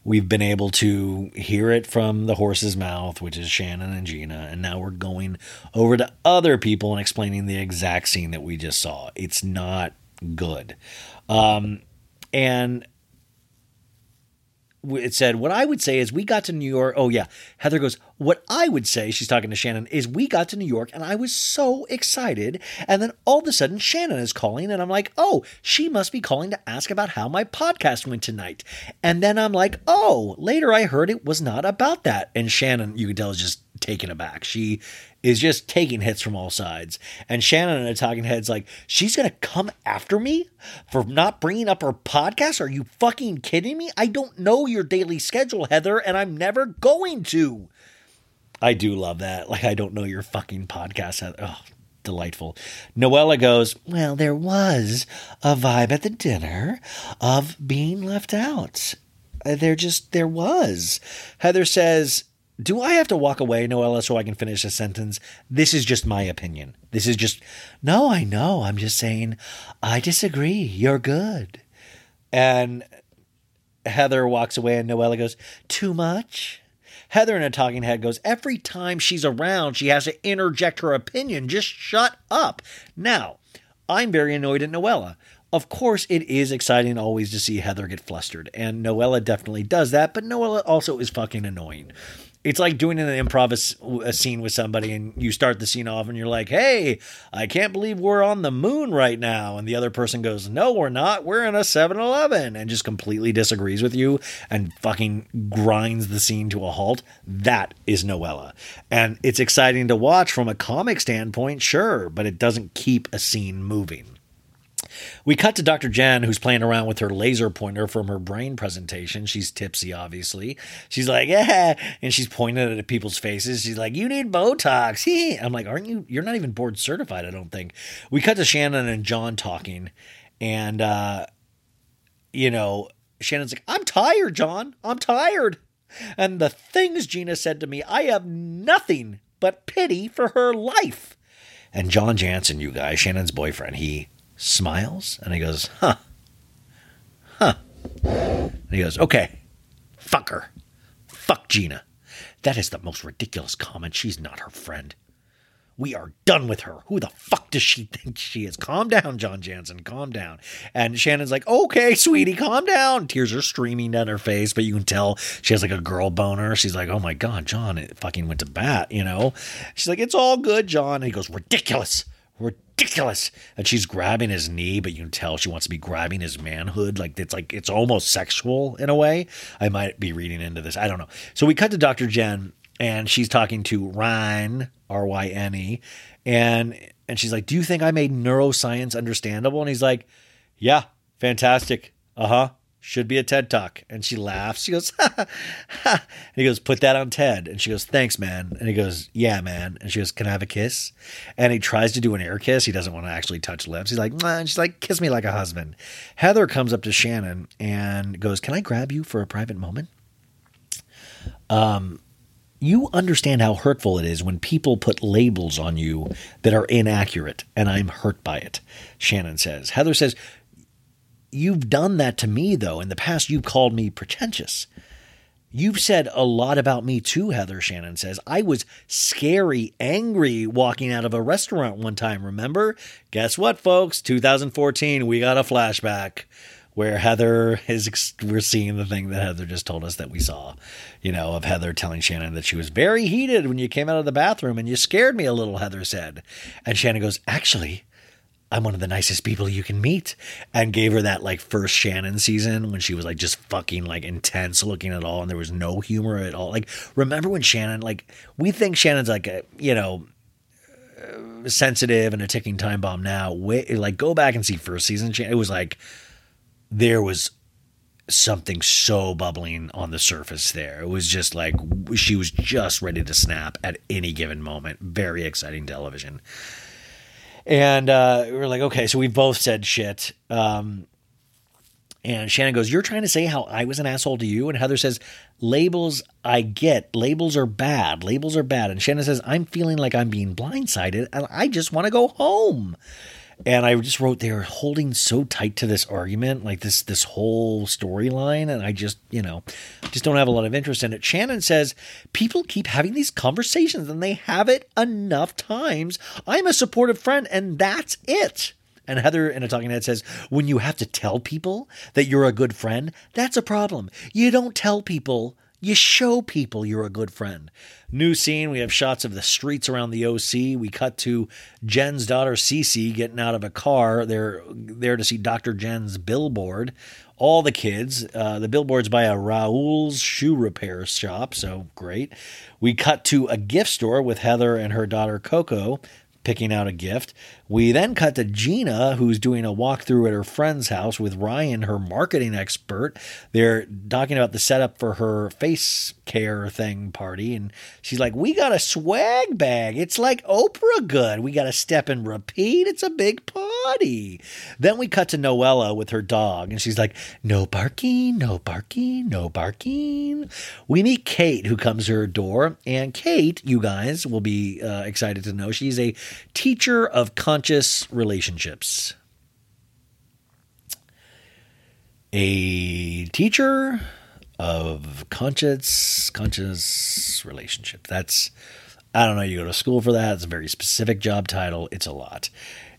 We've been able to hear it from the horse's mouth, which is Shannon and Gina, and now we're going over to other people and explaining the exact scene that we just saw. It's not good. Um, and it said, What I would say is we got to New York. Oh, yeah. Heather goes, What I would say, she's talking to Shannon, is we got to New York and I was so excited. And then all of a sudden, Shannon is calling, and I'm like, Oh, she must be calling to ask about how my podcast went tonight. And then I'm like, Oh, later I heard it was not about that. And Shannon, you can tell, is just taken aback. She is just taking hits from all sides. And Shannon and the Talking Heads like, she's gonna come after me for not bringing up her podcast. Are you fucking kidding me? I don't know your daily schedule, Heather, and I'm never going to. I do love that. Like, I don't know your fucking podcast, Oh, delightful. Noella goes, Well, there was a vibe at the dinner of being left out. Uh, There just, there was. Heather says, do I have to walk away, Noella, so I can finish a sentence? This is just my opinion. This is just, no, I know. I'm just saying, I disagree. You're good. And Heather walks away, and Noella goes, too much? Heather in a talking head goes, every time she's around, she has to interject her opinion. Just shut up. Now, I'm very annoyed at Noella. Of course, it is exciting always to see Heather get flustered, and Noella definitely does that, but Noella also is fucking annoying. It's like doing an improv a, scene with somebody, and you start the scene off, and you're like, "Hey, I can't believe we're on the moon right now," and the other person goes, "No, we're not. We're in a 7-Eleven," and just completely disagrees with you and fucking grinds the scene to a halt. That is Noella, and it's exciting to watch from a comic standpoint, sure, but it doesn't keep a scene moving. We cut to Dr. Jen, who's playing around with her laser pointer from her brain presentation. She's tipsy, obviously. She's like, yeah. And she's pointing at people's faces. She's like, you need Botox. [laughs] I'm like, aren't you? You're not even board certified, I don't think. We cut to Shannon and John talking. And, uh, you know, Shannon's like, I'm tired, John. I'm tired. And the things Gina said to me, I have nothing but pity for her life. And John Janssen, you guys, Shannon's boyfriend, he smiles and he goes, huh, huh. And he goes, okay, fuck her. Fuck Gina. That is the most ridiculous comment. She's not her friend. We are done with her. Who the fuck does she [laughs] think she is? Calm down, John Janssen. Calm down. And Shannon's like, okay, sweetie, calm down. Tears are streaming down her face, but you can tell she has like a girl boner. She's like, oh my God, John, it fucking went to bat, you know? She's like, it's all good, John. And he goes, ridiculous ridiculous. And she's grabbing his knee, but you can tell she wants to be grabbing his manhood. Like it's like it's almost sexual in a way. I might be reading into this. I don't know. So we cut to Dr. Jen and she's talking to Ryan, R Y N E, and and she's like, "Do you think I made neuroscience understandable?" And he's like, "Yeah, fantastic. Uh huh. Should be a TED talk." And she laughs. She goes, [laughs] ha, ha. And he goes, "Put that on TED." And she goes, "Thanks, man." And he goes, "Yeah, man." And she goes, "Can I have a kiss?" And he tries to do an air kiss. He doesn't want to actually touch lips. He's like, and she's like, "Kiss me like a husband." Heather comes up to Shannon and goes, "Can I grab you for a private moment?" Um you understand how hurtful it is when people put labels on you that are inaccurate, and I'm hurt by it, Shannon says. Heather says, You've done that to me, though. In the past, you've called me pretentious. You've said a lot about me too, Heather, Shannon says. I was scary, angry walking out of a restaurant one time, remember? Guess what, folks? 2014, we got a flashback where Heather is we're seeing the thing that Heather just told us that we saw, you know, of Heather telling Shannon that she was very heated when you came out of the bathroom and you scared me a little, Heather said. And Shannon goes, "Actually, I'm one of the nicest people you can meet." And gave her that like first Shannon season when she was like just fucking like intense looking at all and there was no humor at all. Like remember when Shannon like we think Shannon's like a, you know, uh, sensitive and a ticking time bomb now. Wait, like go back and see first season. It was like there was something so bubbling on the surface there. It was just like she was just ready to snap at any given moment. Very exciting television. And uh, we are like, okay, so we both said shit. Um, and Shannon goes, You're trying to say how I was an asshole to you? And Heather says, Labels, I get. Labels are bad. Labels are bad. And Shannon says, I'm feeling like I'm being blindsided and I just want to go home. And I just wrote they are holding so tight to this argument, like this this whole storyline, and I just you know just don't have a lot of interest in it. Shannon says people keep having these conversations and they have it enough times. I'm a supportive friend, and that's it. And Heather in a talking head says, when you have to tell people that you're a good friend, that's a problem. You don't tell people you show people you're a good friend. New scene. We have shots of the streets around the OC. We cut to Jen's daughter Cece getting out of a car. They're there to see Dr. Jen's billboard. All the kids. Uh, the billboard's by a Raoul's shoe repair shop, so great. We cut to a gift store with Heather and her daughter Coco picking out a gift. We then cut to Gina, who's doing a walkthrough at her friend's house with Ryan, her marketing expert. They're talking about the setup for her face care thing party. And she's like, We got a swag bag. It's like Oprah good. We got to step and repeat. It's a big party. Then we cut to Noella with her dog. And she's like, No barking, no barking, no barking. We meet Kate, who comes to her door. And Kate, you guys will be uh, excited to know, she's a teacher of conscious relationships. A teacher of conscious conscious relationship. That's I don't know. You go to school for that. It's a very specific job title. It's a lot.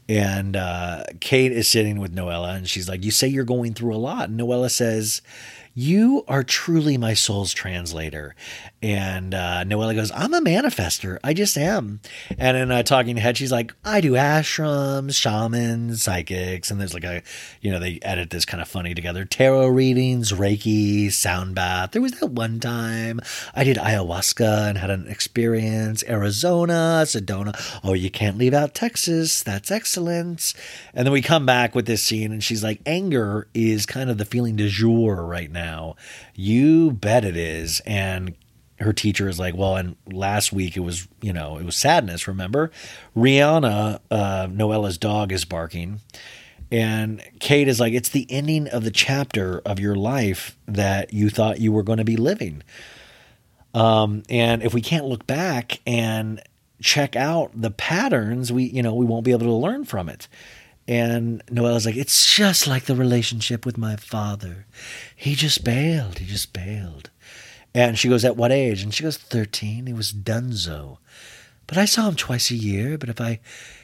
And uh, Kate is sitting with Noella, and she's like, "You say you're going through a lot." And Noella says, You are truly my soul's translator. And uh, Noella goes, I'm a manifester. I just am. And in a talking head, she's like, I do ashrams, shamans, psychics. And there's like a, you know, they edit this kind of funny together tarot readings, Reiki, sound bath. There was that one time I did ayahuasca and had an experience, Arizona, Sedona. Oh, you can't leave out Texas. That's excellent. And then we come back with this scene, and she's like, anger is kind of the feeling du jour right now now. You bet it is. And her teacher is like, well, and last week it was, you know, it was sadness, remember? Rihanna, uh, Noella's dog, is barking. And Kate is like, it's the ending of the chapter of your life that you thought you were going to be living. Um, and if we can't look back and check out the patterns, we, you know, we won't be able to learn from it. And Noella's like, it's just like the relationship with my father. He just bailed. He just bailed. And she goes, At what age? And she goes, 13. He was dunzo. But I saw him twice a year. But if I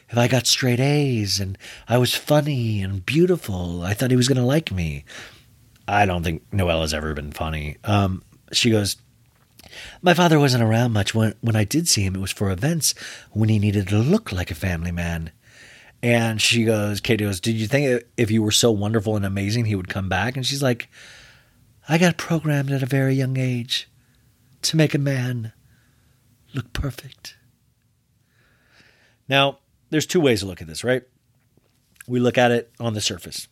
if I got straight A's and I was funny and beautiful, I thought he was going to like me. I don't think Noella's ever been funny. Um, she goes, My father wasn't around much. When, when I did see him, it was for events when he needed to look like a family man. And she goes, Katie goes, Did you think if you were so wonderful and amazing, he would come back? And she's like, I got programmed at a very young age to make a man look perfect. Now, there's two ways to look at this, right? We look at it on the surface.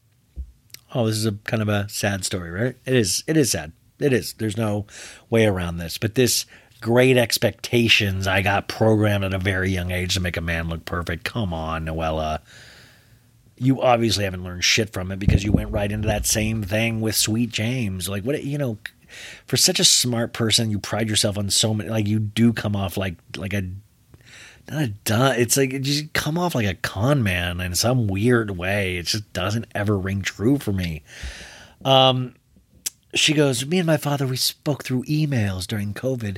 Oh, this is a kind of a sad story, right? It is. It is sad. It is. There's no way around this. But this great expectations. I got programmed at a very young age to make a man look perfect. Come on, Noella. You obviously haven't learned shit from it because you went right into that same thing with Sweet James. Like, what, you know, for such a smart person, you pride yourself on so many, like, you do come off like, like a, not a done. It's like, you just come off like a con man in some weird way. It just doesn't ever ring true for me. Um, she goes, Me and my father, we spoke through emails during COVID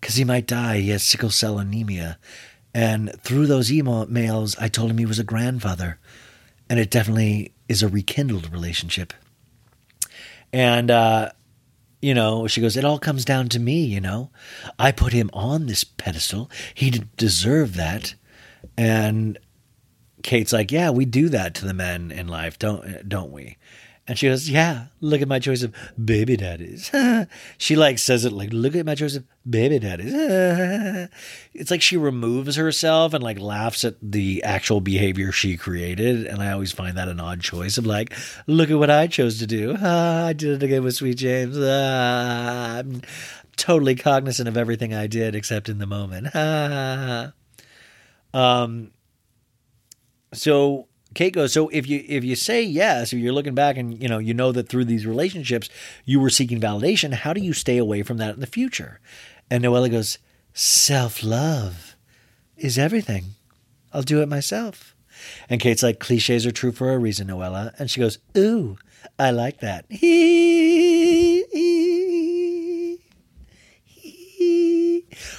because he might die. He has sickle cell anemia. And through those emails, I told him he was a grandfather. And it definitely is a rekindled relationship. And, uh, you know, she goes, It all comes down to me, you know. I put him on this pedestal. He didn't deserve that. And Kate's like, Yeah, we do that to the men in life, don't don't we? And she goes, Yeah, look at my choice of baby daddies. [laughs] she like says it like, Look at my choice of baby daddies. [laughs] it's like she removes herself and like laughs at the actual behavior she created. And I always find that an odd choice of like, Look at what I chose to do. [laughs] I did it again with Sweet James. I'm totally cognizant of everything I did except in the moment. um, so Kate goes, so if you if you say yes, if you're looking back and you know you know that through these relationships you were seeking validation, how do you stay away from that in the future? And Noella goes, self love is everything. I'll do it myself. And Kate's like, cliches are true for a reason, Noella. And she goes, ooh, I like that. [laughs]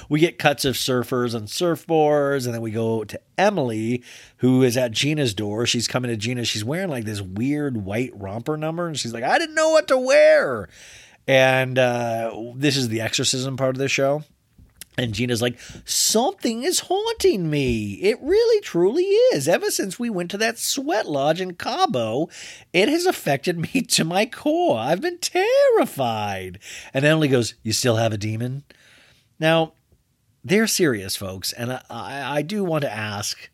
we get cuts of surfers and surfboards, and then we go to Emily, who is at Gina's door. She's coming to Gina. She's wearing like this weird white romper number, and she's like, I didn't know what to wear. And uh, this is the exorcism part of the show. And Gina's like, something is haunting me. It really, truly is. Ever since we went to that sweat lodge in Cabo, it has affected [laughs] me to my core. I've been terrified. And Emily goes, You still have a demon? Now, they're serious, folks. And I, I, do want to ask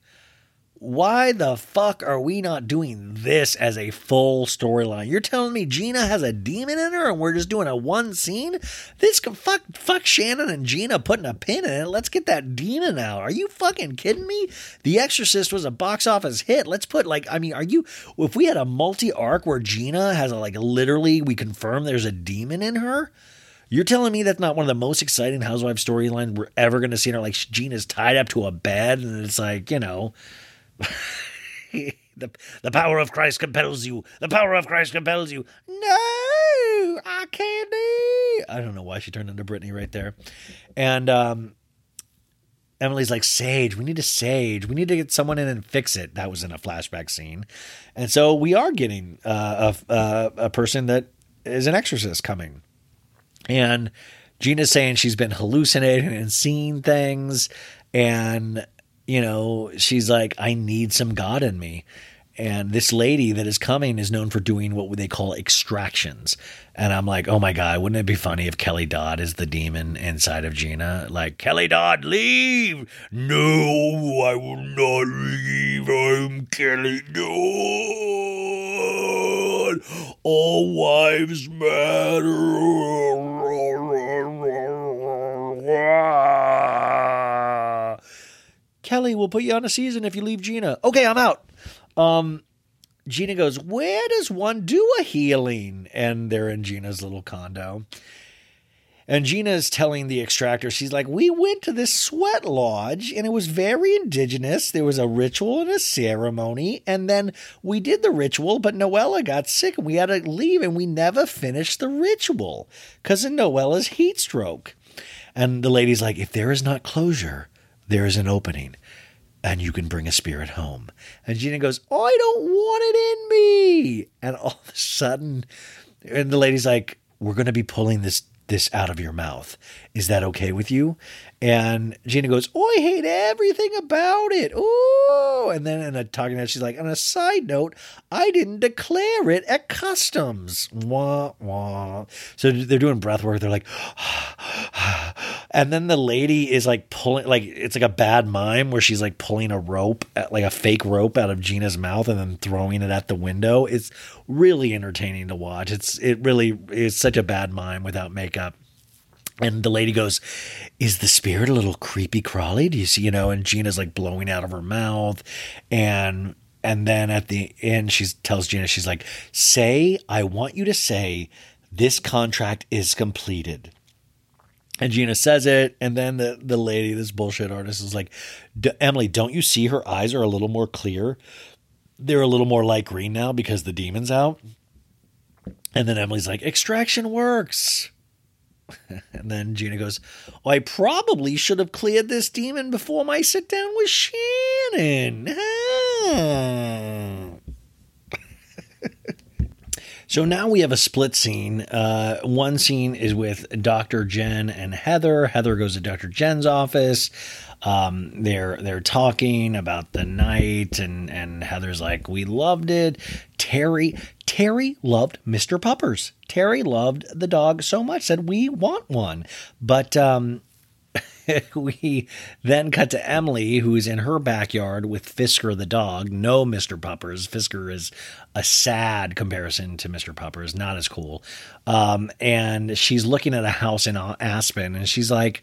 why the fuck are we not doing this as a full storyline? You're telling me Gina has a demon in her and we're just doing a one scene? This can fuck fuck Shannon and Gina putting a pin in it. Let's get that demon out. Are you fucking kidding me? The Exorcist was a box office hit. Let's put like I mean, are you if we had a multi arc where Gina has a like literally we confirm there's a demon in her? You're telling me that's not one of the most exciting housewife storylines we're ever going to see her? Like Gina's tied up to a bed, and it's like you know, [laughs] the the power of Christ compels you. The power of Christ compels you. No, I can't be. I don't know why she turned into Brittany right there, and um, Emily's like, Sage, we need a Sage. We need to get someone in and fix it. That was in a flashback scene. And so we are getting uh, a, uh, a person that is an exorcist coming. And Gina's saying she's been hallucinating and seeing things. And, you know, she's like, I need some God in me. And this lady that is coming is known for doing what they call extractions. And I'm like, oh my God, wouldn't it be funny if Kelly Dodd is the demon inside of Gina? Like, Kelly Dodd, leave! No, I will not leave. I'm Kelly Dodd. All wives matter. Kelly, we'll put you on a season if you leave Gina. Okay, I'm out. Um, Gina goes, Where does one do a healing? And they're in Gina's little condo. And Gina is telling the extractor, she's like, We went to this sweat lodge and it was very indigenous. There was a ritual and a ceremony. And then we did the ritual, but Noella got sick and we had to leave and we never finished the ritual because of Noella's heat stroke. And the lady's like, If there is not closure, there is an opening and you can bring a spirit home. And Gina goes, I don't want it in me. And all of a sudden, and the lady's like, We're going to be pulling this this out of your mouth. Is that okay with you? And Gina goes, Oh, I hate everything about it. Oh, and then in a talking head, she's like, On a side note, I didn't declare it at customs. Wah, wah. So they're doing breath work. They're like, [sighs] [sighs] [sighs] and then the lady is like pulling, like, it's like a bad mime where she's like pulling a rope, like a fake rope out of Gina's mouth and then throwing it at the window. It's really entertaining to watch. It's, it really is such a bad mime without makeup. And the lady goes, Is the spirit a little creepy crawly? Do you see, you know? And Gina's like blowing out of her mouth. And and then at the end, she tells Gina, she's like, Say, I want you to say, this contract is completed. And Gina says it, and then the, the lady, this bullshit artist, is like, Emily, don't you see her eyes are a little more clear? They're a little more light green now because the demon's out. And then Emily's like, Extraction works. [laughs] And then Gina goes, well, I probably should have cleared this demon before my sit down with Shannon. [laughs] Ah. So now we have a split scene. Uh, one scene is with Dr. Jen and Heather. Heather goes to Dr. Jen's office. Um, they're they're talking about the night, and and Heather's like, "We loved it." Terry Terry loved Mr. Puppers. Terry loved the dog so much said we want one, but um, [laughs] we then cut to Emily, who's in her backyard with Fisker the dog. No Mr. Puppers. Fisker is a sad comparison to Mr. Puppers, not as cool. Um, and she's looking at a house in Aspen, and she's like,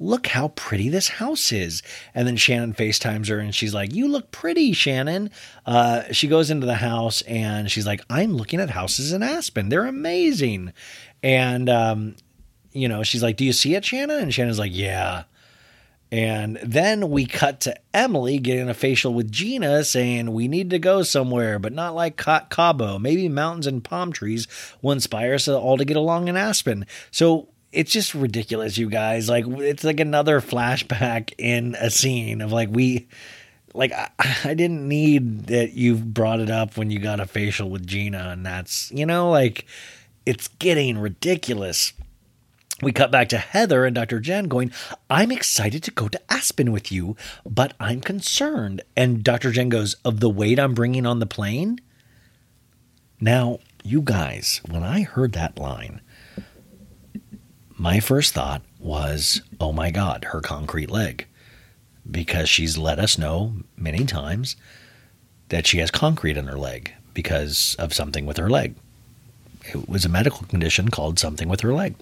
look how pretty this house is. And then Shannon FaceTimes her and she's like, You look pretty, Shannon. Uh, she goes into the house and she's like, I'm looking at houses in Aspen. They're amazing. And, um, you know, she's like, Do you see it, Shannon? And Shannon's like, Yeah. And then we cut to Emily getting a facial with Gina saying, We need to go somewhere, but not like Cabo. Maybe mountains and palm trees will inspire us all to get along in Aspen. So it's just ridiculous, you guys. Like it's like another flashback in a scene of like we like I, [laughs] I, didn't need that you brought it up when you got a facial with Gina and that's you know like it's getting ridiculous. We cut back to Heather and Dr. Jen going, I'm excited to go to Aspen with you, but I'm concerned. And Dr. Jen goes, Of the weight I'm bringing on the plane? Now, you guys, when I heard that line, my first thought was, oh my God, her concrete leg. Because she's let us know many times that she has concrete in her leg because of something with her leg. It was a medical condition called something with her leg.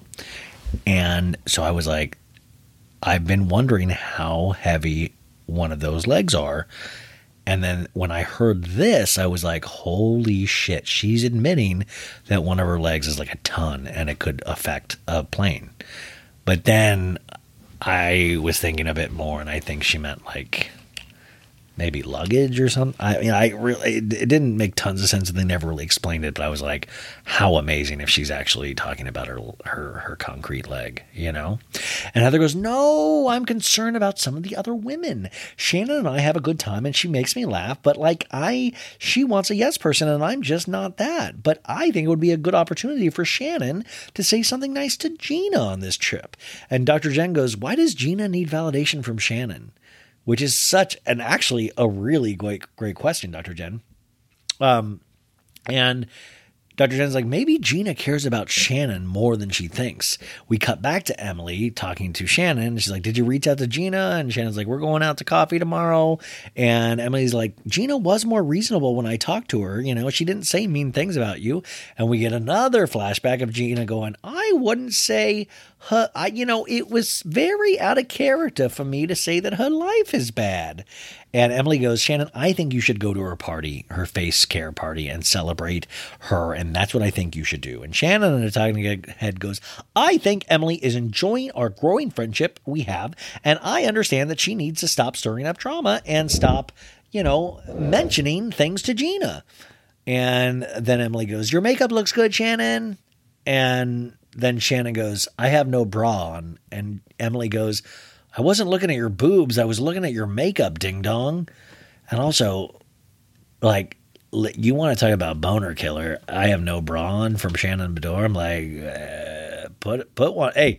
And so I was like, I've been wondering how heavy one of those legs are. And then when I heard this, I was like, holy shit, she's admitting that one of her legs is like a ton and it could affect a plane. But then I was thinking a bit more and I think she meant like maybe luggage or something. I mean, I really it, it didn't make tons of sense, and they never really explained it. But I was like, how amazing if she's actually talking about her her her concrete leg, you know? And Heather goes, no, I'm concerned about some of the other women. Shannon and I have a good time, and she makes me laugh. But like I, she wants a yes person, and I'm just not that. But I think it would be a good opportunity for Shannon to say something nice to Gina on this trip. And Dr. Jen goes, why does Gina need validation from Shannon? Which is such an actually a really great great question, Dr. Jen. Um, and Dr. Jen's like, maybe Gina cares about Shannon more than she thinks. We cut back to Emily talking to Shannon. She's like, Did you reach out to Gina? And Shannon's like, We're going out to coffee tomorrow. And Emily's like, Gina was more reasonable when I talked to her. You know, she didn't say mean things about you. And we get another flashback of Gina going, I wouldn't say her, I, you know, it was very out of character for me to say that her life is bad. And Emily goes, Shannon, I think you should go to her party, her face care party, and celebrate her. And that's what I think you should do. And Shannon, in a talking head, goes, I think Emily is enjoying our growing friendship we have. And I understand that she needs to stop stirring up trauma and stop, you know, mentioning things to Gina. And then Emily goes, Your makeup looks good, Shannon. And then Shannon goes, I have no bra on. And Emily goes, I wasn't looking at your boobs. I was looking at your makeup, ding dong. And also, like, you want to talk about boner killer? I have no bra on from Shannon Beador. I'm like, uh, put put one. Hey,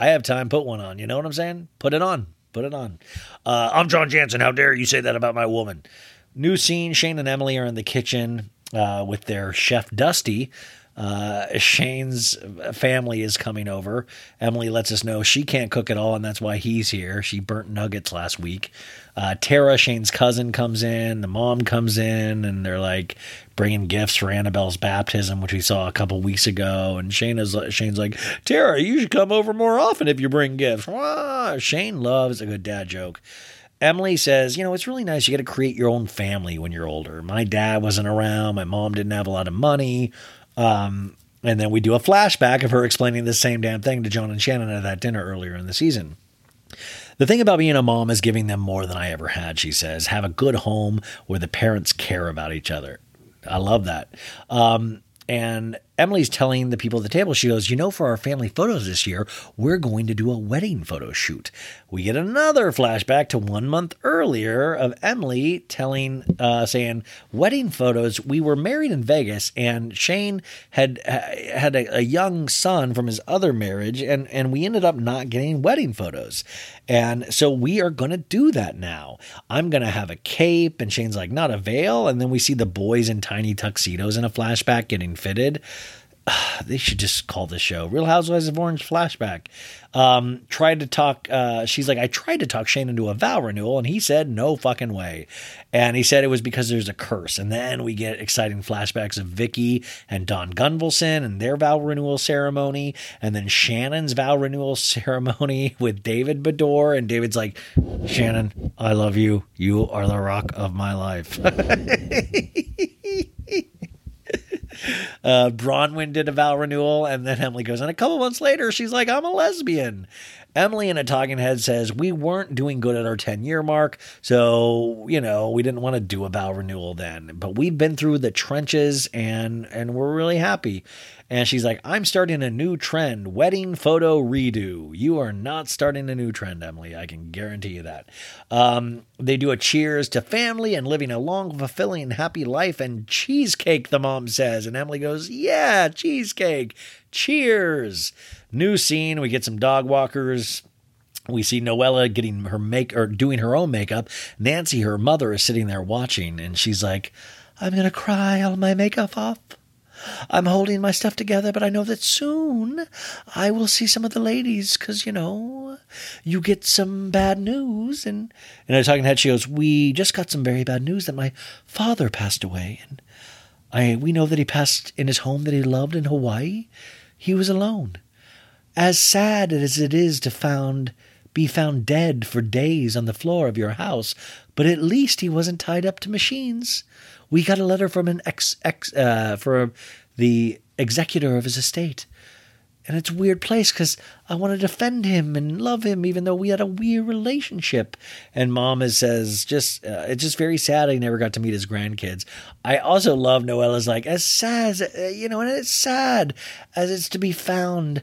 I have time. Put one on. You know what I'm saying? Put it on. Put it on. Uh, I'm John Janssen. How dare you say that about my woman? New scene. Shane and Emily are in the kitchen uh, with their chef Dusty uh, Shane's family is coming over. Emily lets us know she can't cook at all, and that's why he's here. She burnt nuggets last week. Uh, Tara, Shane's cousin, comes in. The mom comes in, and they're like bringing gifts for Annabelle's baptism, which we saw a couple weeks ago. And Shane is Shane's like, Tara, you should come over more often if you bring gifts. Wah! Shane loves a good dad joke. Emily says, you know, it's really nice. You got to create your own family when you're older. My dad wasn't around. My mom didn't have a lot of money. Um, and then we do a flashback of her explaining the same damn thing to John and Shannon at that dinner earlier in the season. The thing about being a mom is giving them more than I ever had, she says. Have a good home where the parents care about each other. I love that. Um, and Emily's telling the people at the table, she goes, You know, for our family photos this year, we're going to do a wedding photo shoot. We get another flashback to one month earlier of Emily telling, uh, saying, Wedding photos. We were married in Vegas, and Shane had had a, a young son from his other marriage, and, and we ended up not getting wedding photos. And so we are going to do that now. I'm going to have a cape, and Shane's like, Not a veil. And then we see the boys in tiny tuxedos in a flashback getting fitted. [sighs] they should just call the show Real Housewives of Orange Flashback. Um, tried to talk, uh, she's like, I tried to talk Shane into a vow renewal, and he said, no fucking way. And he said it was because there's a curse. And then we get exciting flashbacks of Vicki and Donn Gunvalson and their vow renewal ceremony, and then Shannon's vow renewal [laughs] ceremony with David Beador. And David's like, Shannon, I love you. You are the rock of my life. [laughs] uh, Braunwyn did a vow renewal, and then Emily goes, and a couple months later, she's like, I'm a lesbian. Emily in a talking head says, We weren't doing good at our 10 year mark. So, you know, we didn't want to do a vow renewal then. But we've been through the trenches and and we're really happy. And she's like, I'm starting a new trend wedding photo redo. You are not starting a new trend, Emily. I can guarantee you that. Um, they do a cheers to family and living a long, fulfilling, happy life and cheesecake, the mom says. And Emily goes, Yeah, cheesecake. Cheers. New scene. We get some dog walkers. We see Noella getting her make or doing her own makeup. Nancy, her mother, is sitting there watching, and she's like, I'm gonna cry all my makeup off. I'm holding my stuff together, but I know that soon I will see some of the ladies because, you know, you get some bad news. And, and I talking head, she goes, We just got some very bad news that my father passed away. And I, we know that he passed in his home that he loved in Hawaii. He was alone. As sad as it is to found be found dead for days on the floor of your house, but at least he wasn't tied up to machines. We got a letter from an ex, ex uh, for the executor of his estate. And it's a weird place because I want to defend him and love him, even though we had a weird relationship. And mom is, says, just uh, it's just very sad he never got to meet his grandkids. I also love Noella's like as sad, as, uh, you know, and it's sad as it's to be found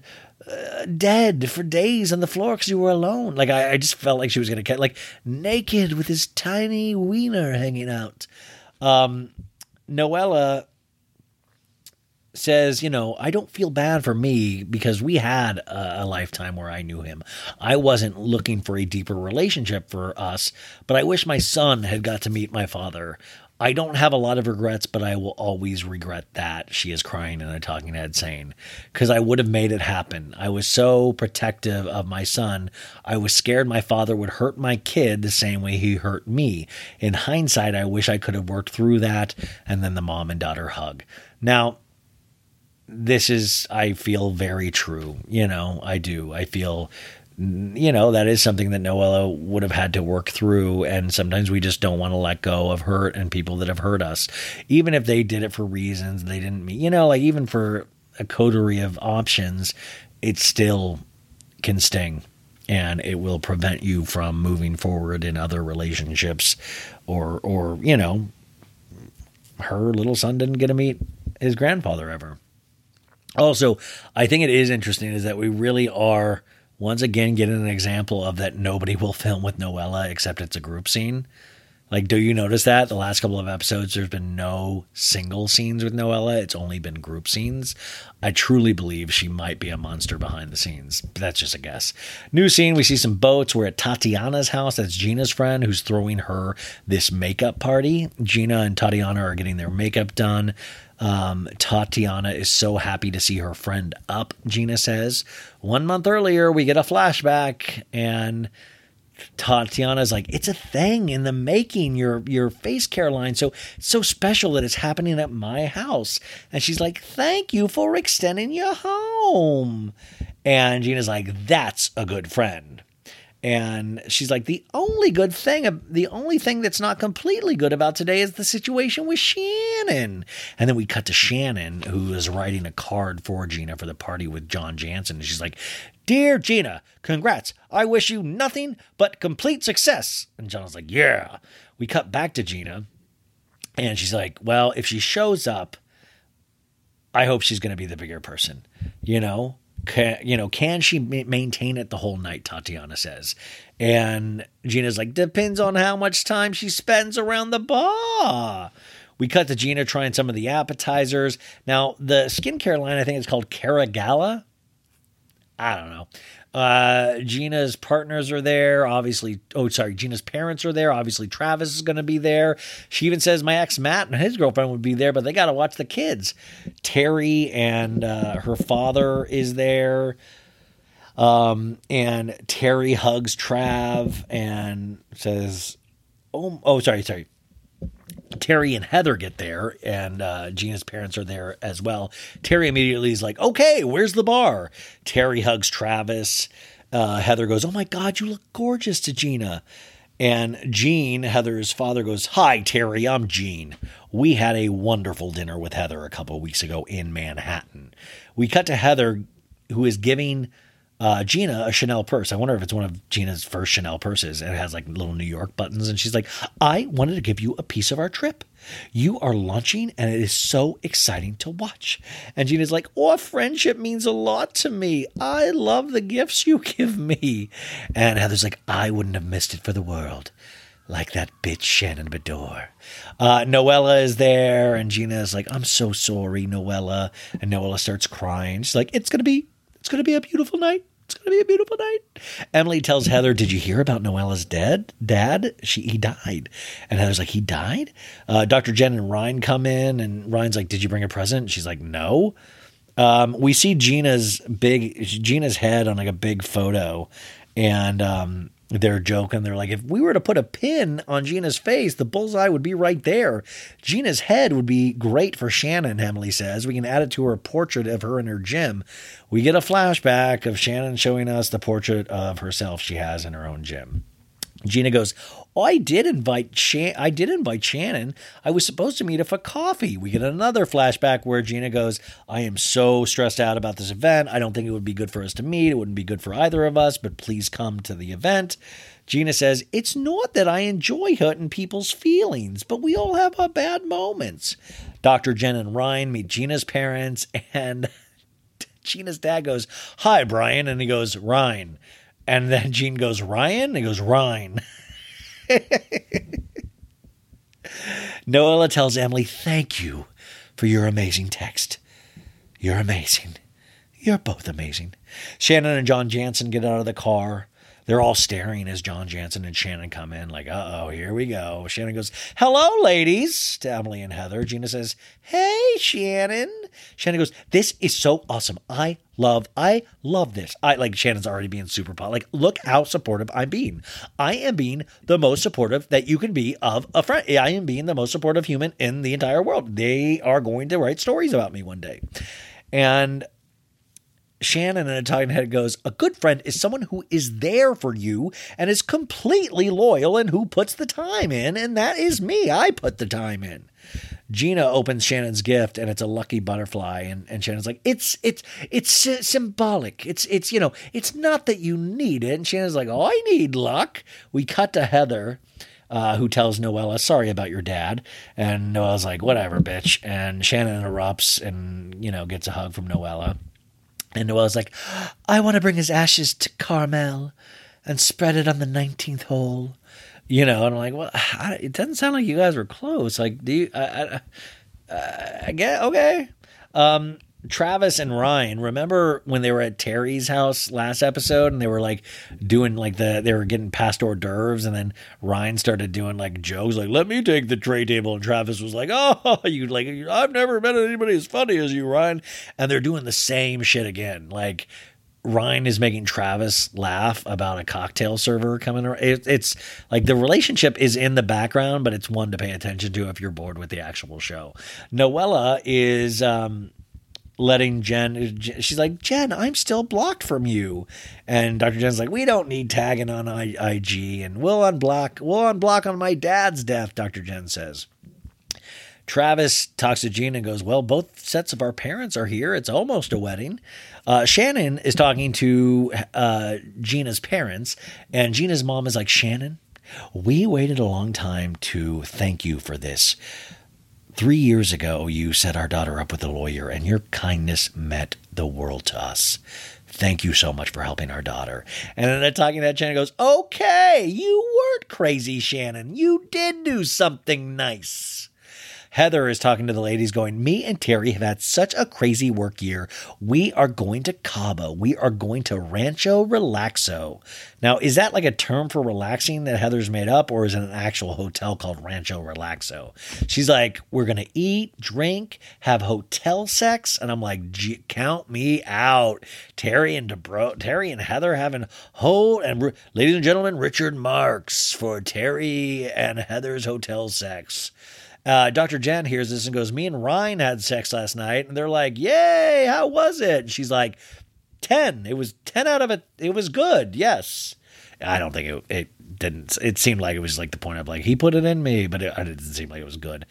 uh, dead for days on the floor because you were alone. Like I, I just felt like she was gonna get like naked with his tiny wiener hanging out. Um, Noella says, you know, I don't feel bad for me because we had a, a, lifetime where I knew him. I wasn't looking for a deeper relationship for us, but I wish my son had got to meet my father. I don't have a lot of regrets, but I will always regret that. She is crying in a talking head saying, because I would have made it happen. I was so protective of my son. I was scared my father would hurt my kid the same way he hurt me. In hindsight, I wish I could have worked through that. And then the mom and daughter hug. Now, this is, I feel very true. You know, I do. I feel, you know, that is something that Noella would have had to work through. And sometimes we just don't want to let go of hurt and people that have hurt us, even if they did it for reasons they didn't mean, you know, like even for a coterie of options, it still can sting and it will prevent you from moving forward in other relationships or, or, you know, her little son didn't get to meet his grandfather ever. Also, I think it is interesting is that we really are once again getting an example of that nobody will [laughs] film with Noella except it's a group scene. Like, do you notice that the last couple of episodes, there's been no single scenes with Noella? It's only been group scenes. I truly believe she might be a monster behind the scenes. That's just a guess. New scene, we see some boats. We're at Tatiana's house. That's Gina's friend who's throwing her this makeup party. Gina and Tatiana are getting their makeup done. Um, Tatiana is so happy to see her friend up, Gina says. One month earlier, we get a flashback, and Tatiana's like, it's a thing in the making, your your face care line. So so special that it's happening at my house. And she's like, Thank you for extending your home. And Gina's like, That's a good friend. And she's like, the only good thing, the only thing that's not completely good about today is the situation with Shannon. And then we cut to Shannon, who is writing a card for Gina for the party with John Janssen. And she's like, Dear Gina, congrats. I wish you nothing but complete success. And John's like, Yeah. We cut back to Gina. And she's like, Well, if she shows up, I hope she's going to be the bigger person, you know? Can, you know, can she maintain it the whole night? Tatiana says. And Gina's like, depends on how much time she spends around the bar. We cut to Gina trying some of the appetizers. Now, the skincare line, I think it's called Caragala. I don't know. Uh, Gina's partners are there. Obviously, oh, sorry, Gina's parents are there. Obviously, Travis is going to be there. She even says my ex Matt and his girlfriend would be there, but they got to watch the kids. Terry and uh, her father is there. Um, and Terry hugs Trav and says, "Oh, oh, sorry, sorry." Terry and Heather get there, and uh, Gina's parents are there as well. Terry immediately is like, "Okay, where's the bar?" Terry hugs Travis. Uh, Heather goes, "Oh my God, you look gorgeous to Gina." And Gene, Heather's father, goes, Hi, Terry, I'm Gene. We had a wonderful dinner with Heather a couple weeks ago in Manhattan. We cut to Heather, who is giving uh, Gina a Chanel purse. I wonder if it's one of Gina's first Chanel purses and it has like little New York buttons. And she's like, I wanted to give you a piece of our trip. You are launching and it is so exciting to watch. And Gina's like, Oh, friendship means a lot to me. I love the gifts you [laughs] give me. And Heather's like, I wouldn't have missed it for the world. Like that bitch Shannon Beador. Uh, Noella is there, and Gina is like, I'm so sorry, Noella. And Noella starts crying. She's like, It's going to be it's going to be a beautiful night. It's going to be a beautiful night. Emily tells Heather, "Did you hear about Noella's dead dad? She he died." And Heather's like, "He died?" Uh, Dr. Jen and Ryan come in, and Ryan's like, "Did you bring a present?" She's like, "No." Um, we see Gina's big Gina's head on like a big photo, and um, they're joking. They're like, if we were to put a pin on Gina's face, the bullseye would be right there. Gina's head would be great for Shannon, Emily says. We can add it to her portrait of her in her gym. We get a flashback of Shannon showing us the portrait of herself she has in her own gym. Gina goes, Oh, I did invite Shan- I did invite Shannon. I was supposed to meet her for coffee. We get another flashback where Gina goes, I am so stressed out about this event. I don't think it would be good for us to meet. It wouldn't be good for either of us, but please come to the event. Gina says, It's not that I enjoy hurting people's feelings, but we all have our bad moments. Dr. Jen and Ryan meet Gina's parents, and [laughs] Gina's dad goes, Hi, Brian. And he goes, Ryan. And then Gene goes, Ryan? And he goes, Ryan. [laughs] [laughs] Noella tells Emily, Thank you for your amazing text. You're amazing. You're both amazing. Shannon and John Janssen get out of the car. They're all staring as John Janssen and Shannon come in, like, uh oh, here we go. Shannon goes, Hello, ladies, to Emily and Heather. Gina says, Hey, Shannon. Shannon goes, This is so awesome. I love, I love this. I like Shannon's already being super pot. Like, look how supportive I'm being. I am being the most supportive that you can be of a friend. I am being the most supportive human in the entire world. They are going to write stories about me one day. And Shannon in a talking head goes, A good friend is someone who is there for you and is completely loyal and who puts the time in. And that is me. I put the time in. Gina opens Shannon's gift and it's a lucky butterfly. And, and Shannon's like, It's it's it's sy- symbolic. It's it's you know, it's not that you need it. And Shannon's like, Oh, I need luck. We cut to Heather. Uh, who tells Noella, sorry about your dad. And Noella's like, whatever, bitch. And Shannon interrupts and, you know, gets a hug from Noella. And Noella's like, I want to bring his ashes to Carmel and spread it on the 19th hole. You know, and I'm like, well, [sighs] I, it doesn't sound like you guys were close. Like, do you, I, I, I get, okay. Um, Travis and Ryan, remember when they were at Terry's house last episode and they were like doing like the, they were getting past hors d'oeuvres and then Ryan started doing like jokes like, let me take the tray table. And Travis was like, oh, [laughs] you like, I've never met anybody as funny as you, Ryan. And they're doing the same shit again. Like, Ryan is making Travis laugh about a cocktail server coming around. It, it's like the relationship is in the background, but it's one to pay attention to if you're bored with the actual show. Noella is um, letting Jen, she's like, Jen, I'm still blocked from you. And Dr. Jen's like, we don't need tagging on IG and we'll unblock, we'll unblock on my dad's death, Dr. Jen says. Travis talks to Gina and goes, Well, both sets of our parents are here. It's almost a wedding. Uh, Shannon is talking to uh, Gina's parents, and Gina's mom is like, Shannon, we waited a long time to thank you for this. Three years ago, you set our daughter up with a lawyer, and your kindness meant the world to us. Thank you so much for helping our daughter. And then talking to that, Shannon goes, Okay, you weren't crazy, Shannon. You did do something nice. Heather is talking to the ladies, going, Me and Terry have had such a crazy work year. We are going to Cabo. We are going to Rancho Relaxo. Now, is that like a term for relaxing that Heather's made up, or is it an actual hotel called Rancho Relaxo? She's like, We're going to eat, drink, have hotel sex. And I'm like, Count me out. Terry and Dubrow, Terry and Heather having ho and ladies and gentlemen, Richard Marx for Terry and Heather's hotel sex. Uh, Dr. Jen hears this and goes, Me and Ryan had sex last night. And they're like, Yay, how was it? And she's like, 10. It was 10 out of it. It was good. Yes. I don't think it, it didn't. It seemed like it was like the point of like, he put it in me, but it, it didn't seem like it was good.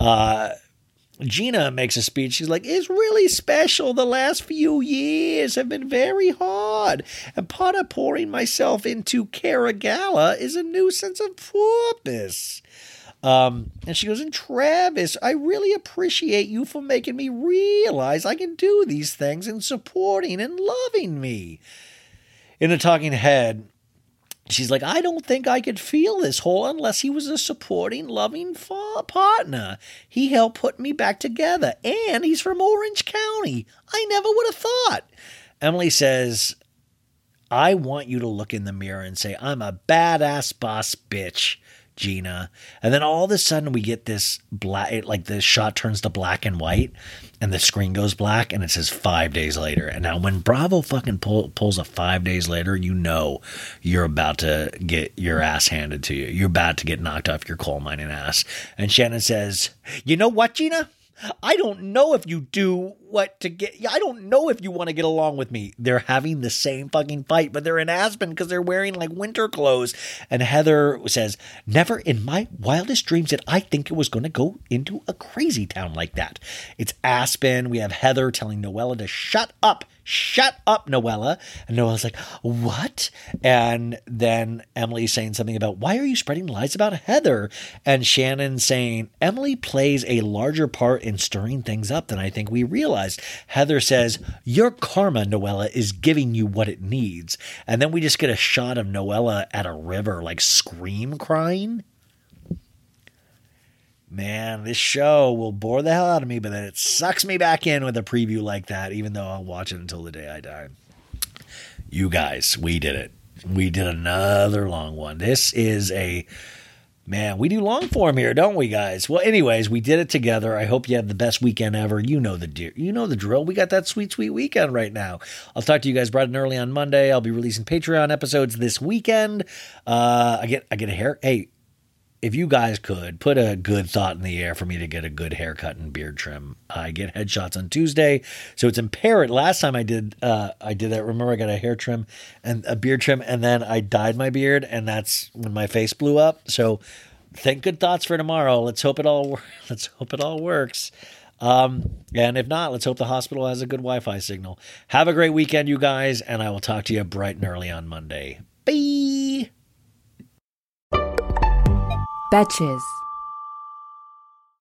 Uh, Gina makes a speech. She's like, It's really special. The last few years have been very hard. And part of pouring myself into Caragala is a new sense of purpose. Um, and she goes, and Travis, I really appreciate you for making me realize I can do these things and supporting and loving me. In the talking head, she's like, I don't think I could feel this whole unless he was a supporting, loving fa- partner. He helped put me back together, and he's from Orange County. I never would have thought. Emily says, I want you to look in the mirror and say, I'm a badass boss bitch. Gina. And then all of a sudden we get this black, like the shot turns to black and white and the screen goes black and it says five days later. And now when Bravo fucking pull, pulls a five days later, you know you're about to get your ass handed to you. You're about to get knocked off your coal mining ass. And Shannon says, You know what, Gina? I don't know if you do what to get. I don't know if you want to get along with me. They're having the same fucking fight, but they're in Aspen because they're wearing like winter clothes. And Heather says, Never in my wildest dreams did I think it was going to go into a crazy town like that. It's Aspen. We have Heather telling Noella to shut up shut up, Noella. And Noella's like, what? And then Emily saying something about, why are you spreading lies about Heather? And Shannon saying, Emily plays a larger part in stirring things up than I think we realized. Heather says, your karma, Noella, is giving you what it needs. And then we just get a shot of Noella at a river, like scream crying. Man, this show will bore the hell out of me, but then it sucks me back in with a preview like that, even though I'll watch it until the day I die. You guys, we did it. We did another long one. This is a man, we do long form here, don't we, guys? Well, anyways, we did it together. I hope you have the best weekend ever. You know the you know the drill. We got that sweet, sweet weekend right now. I'll talk to you guys bright and early on Monday. I'll be releasing Patreon episodes this weekend. Uh, I get I get a hair. Hey, if you guys could put a good thought in the air for me to get a good haircut and beard trim, I get headshots on Tuesday, so it's imperative. Last time I did, uh, I did that. Remember, I got a hair trim and a beard trim, and then I dyed my beard, and that's when my face blew up. So, think good thoughts for tomorrow. Let's hope it all. [laughs] Let's hope it all works. Um, and if not, let's hope the hospital has a good Wi-Fi signal. Have a great weekend, you guys, and I will talk to you bright and early on Monday. Bye. Betches.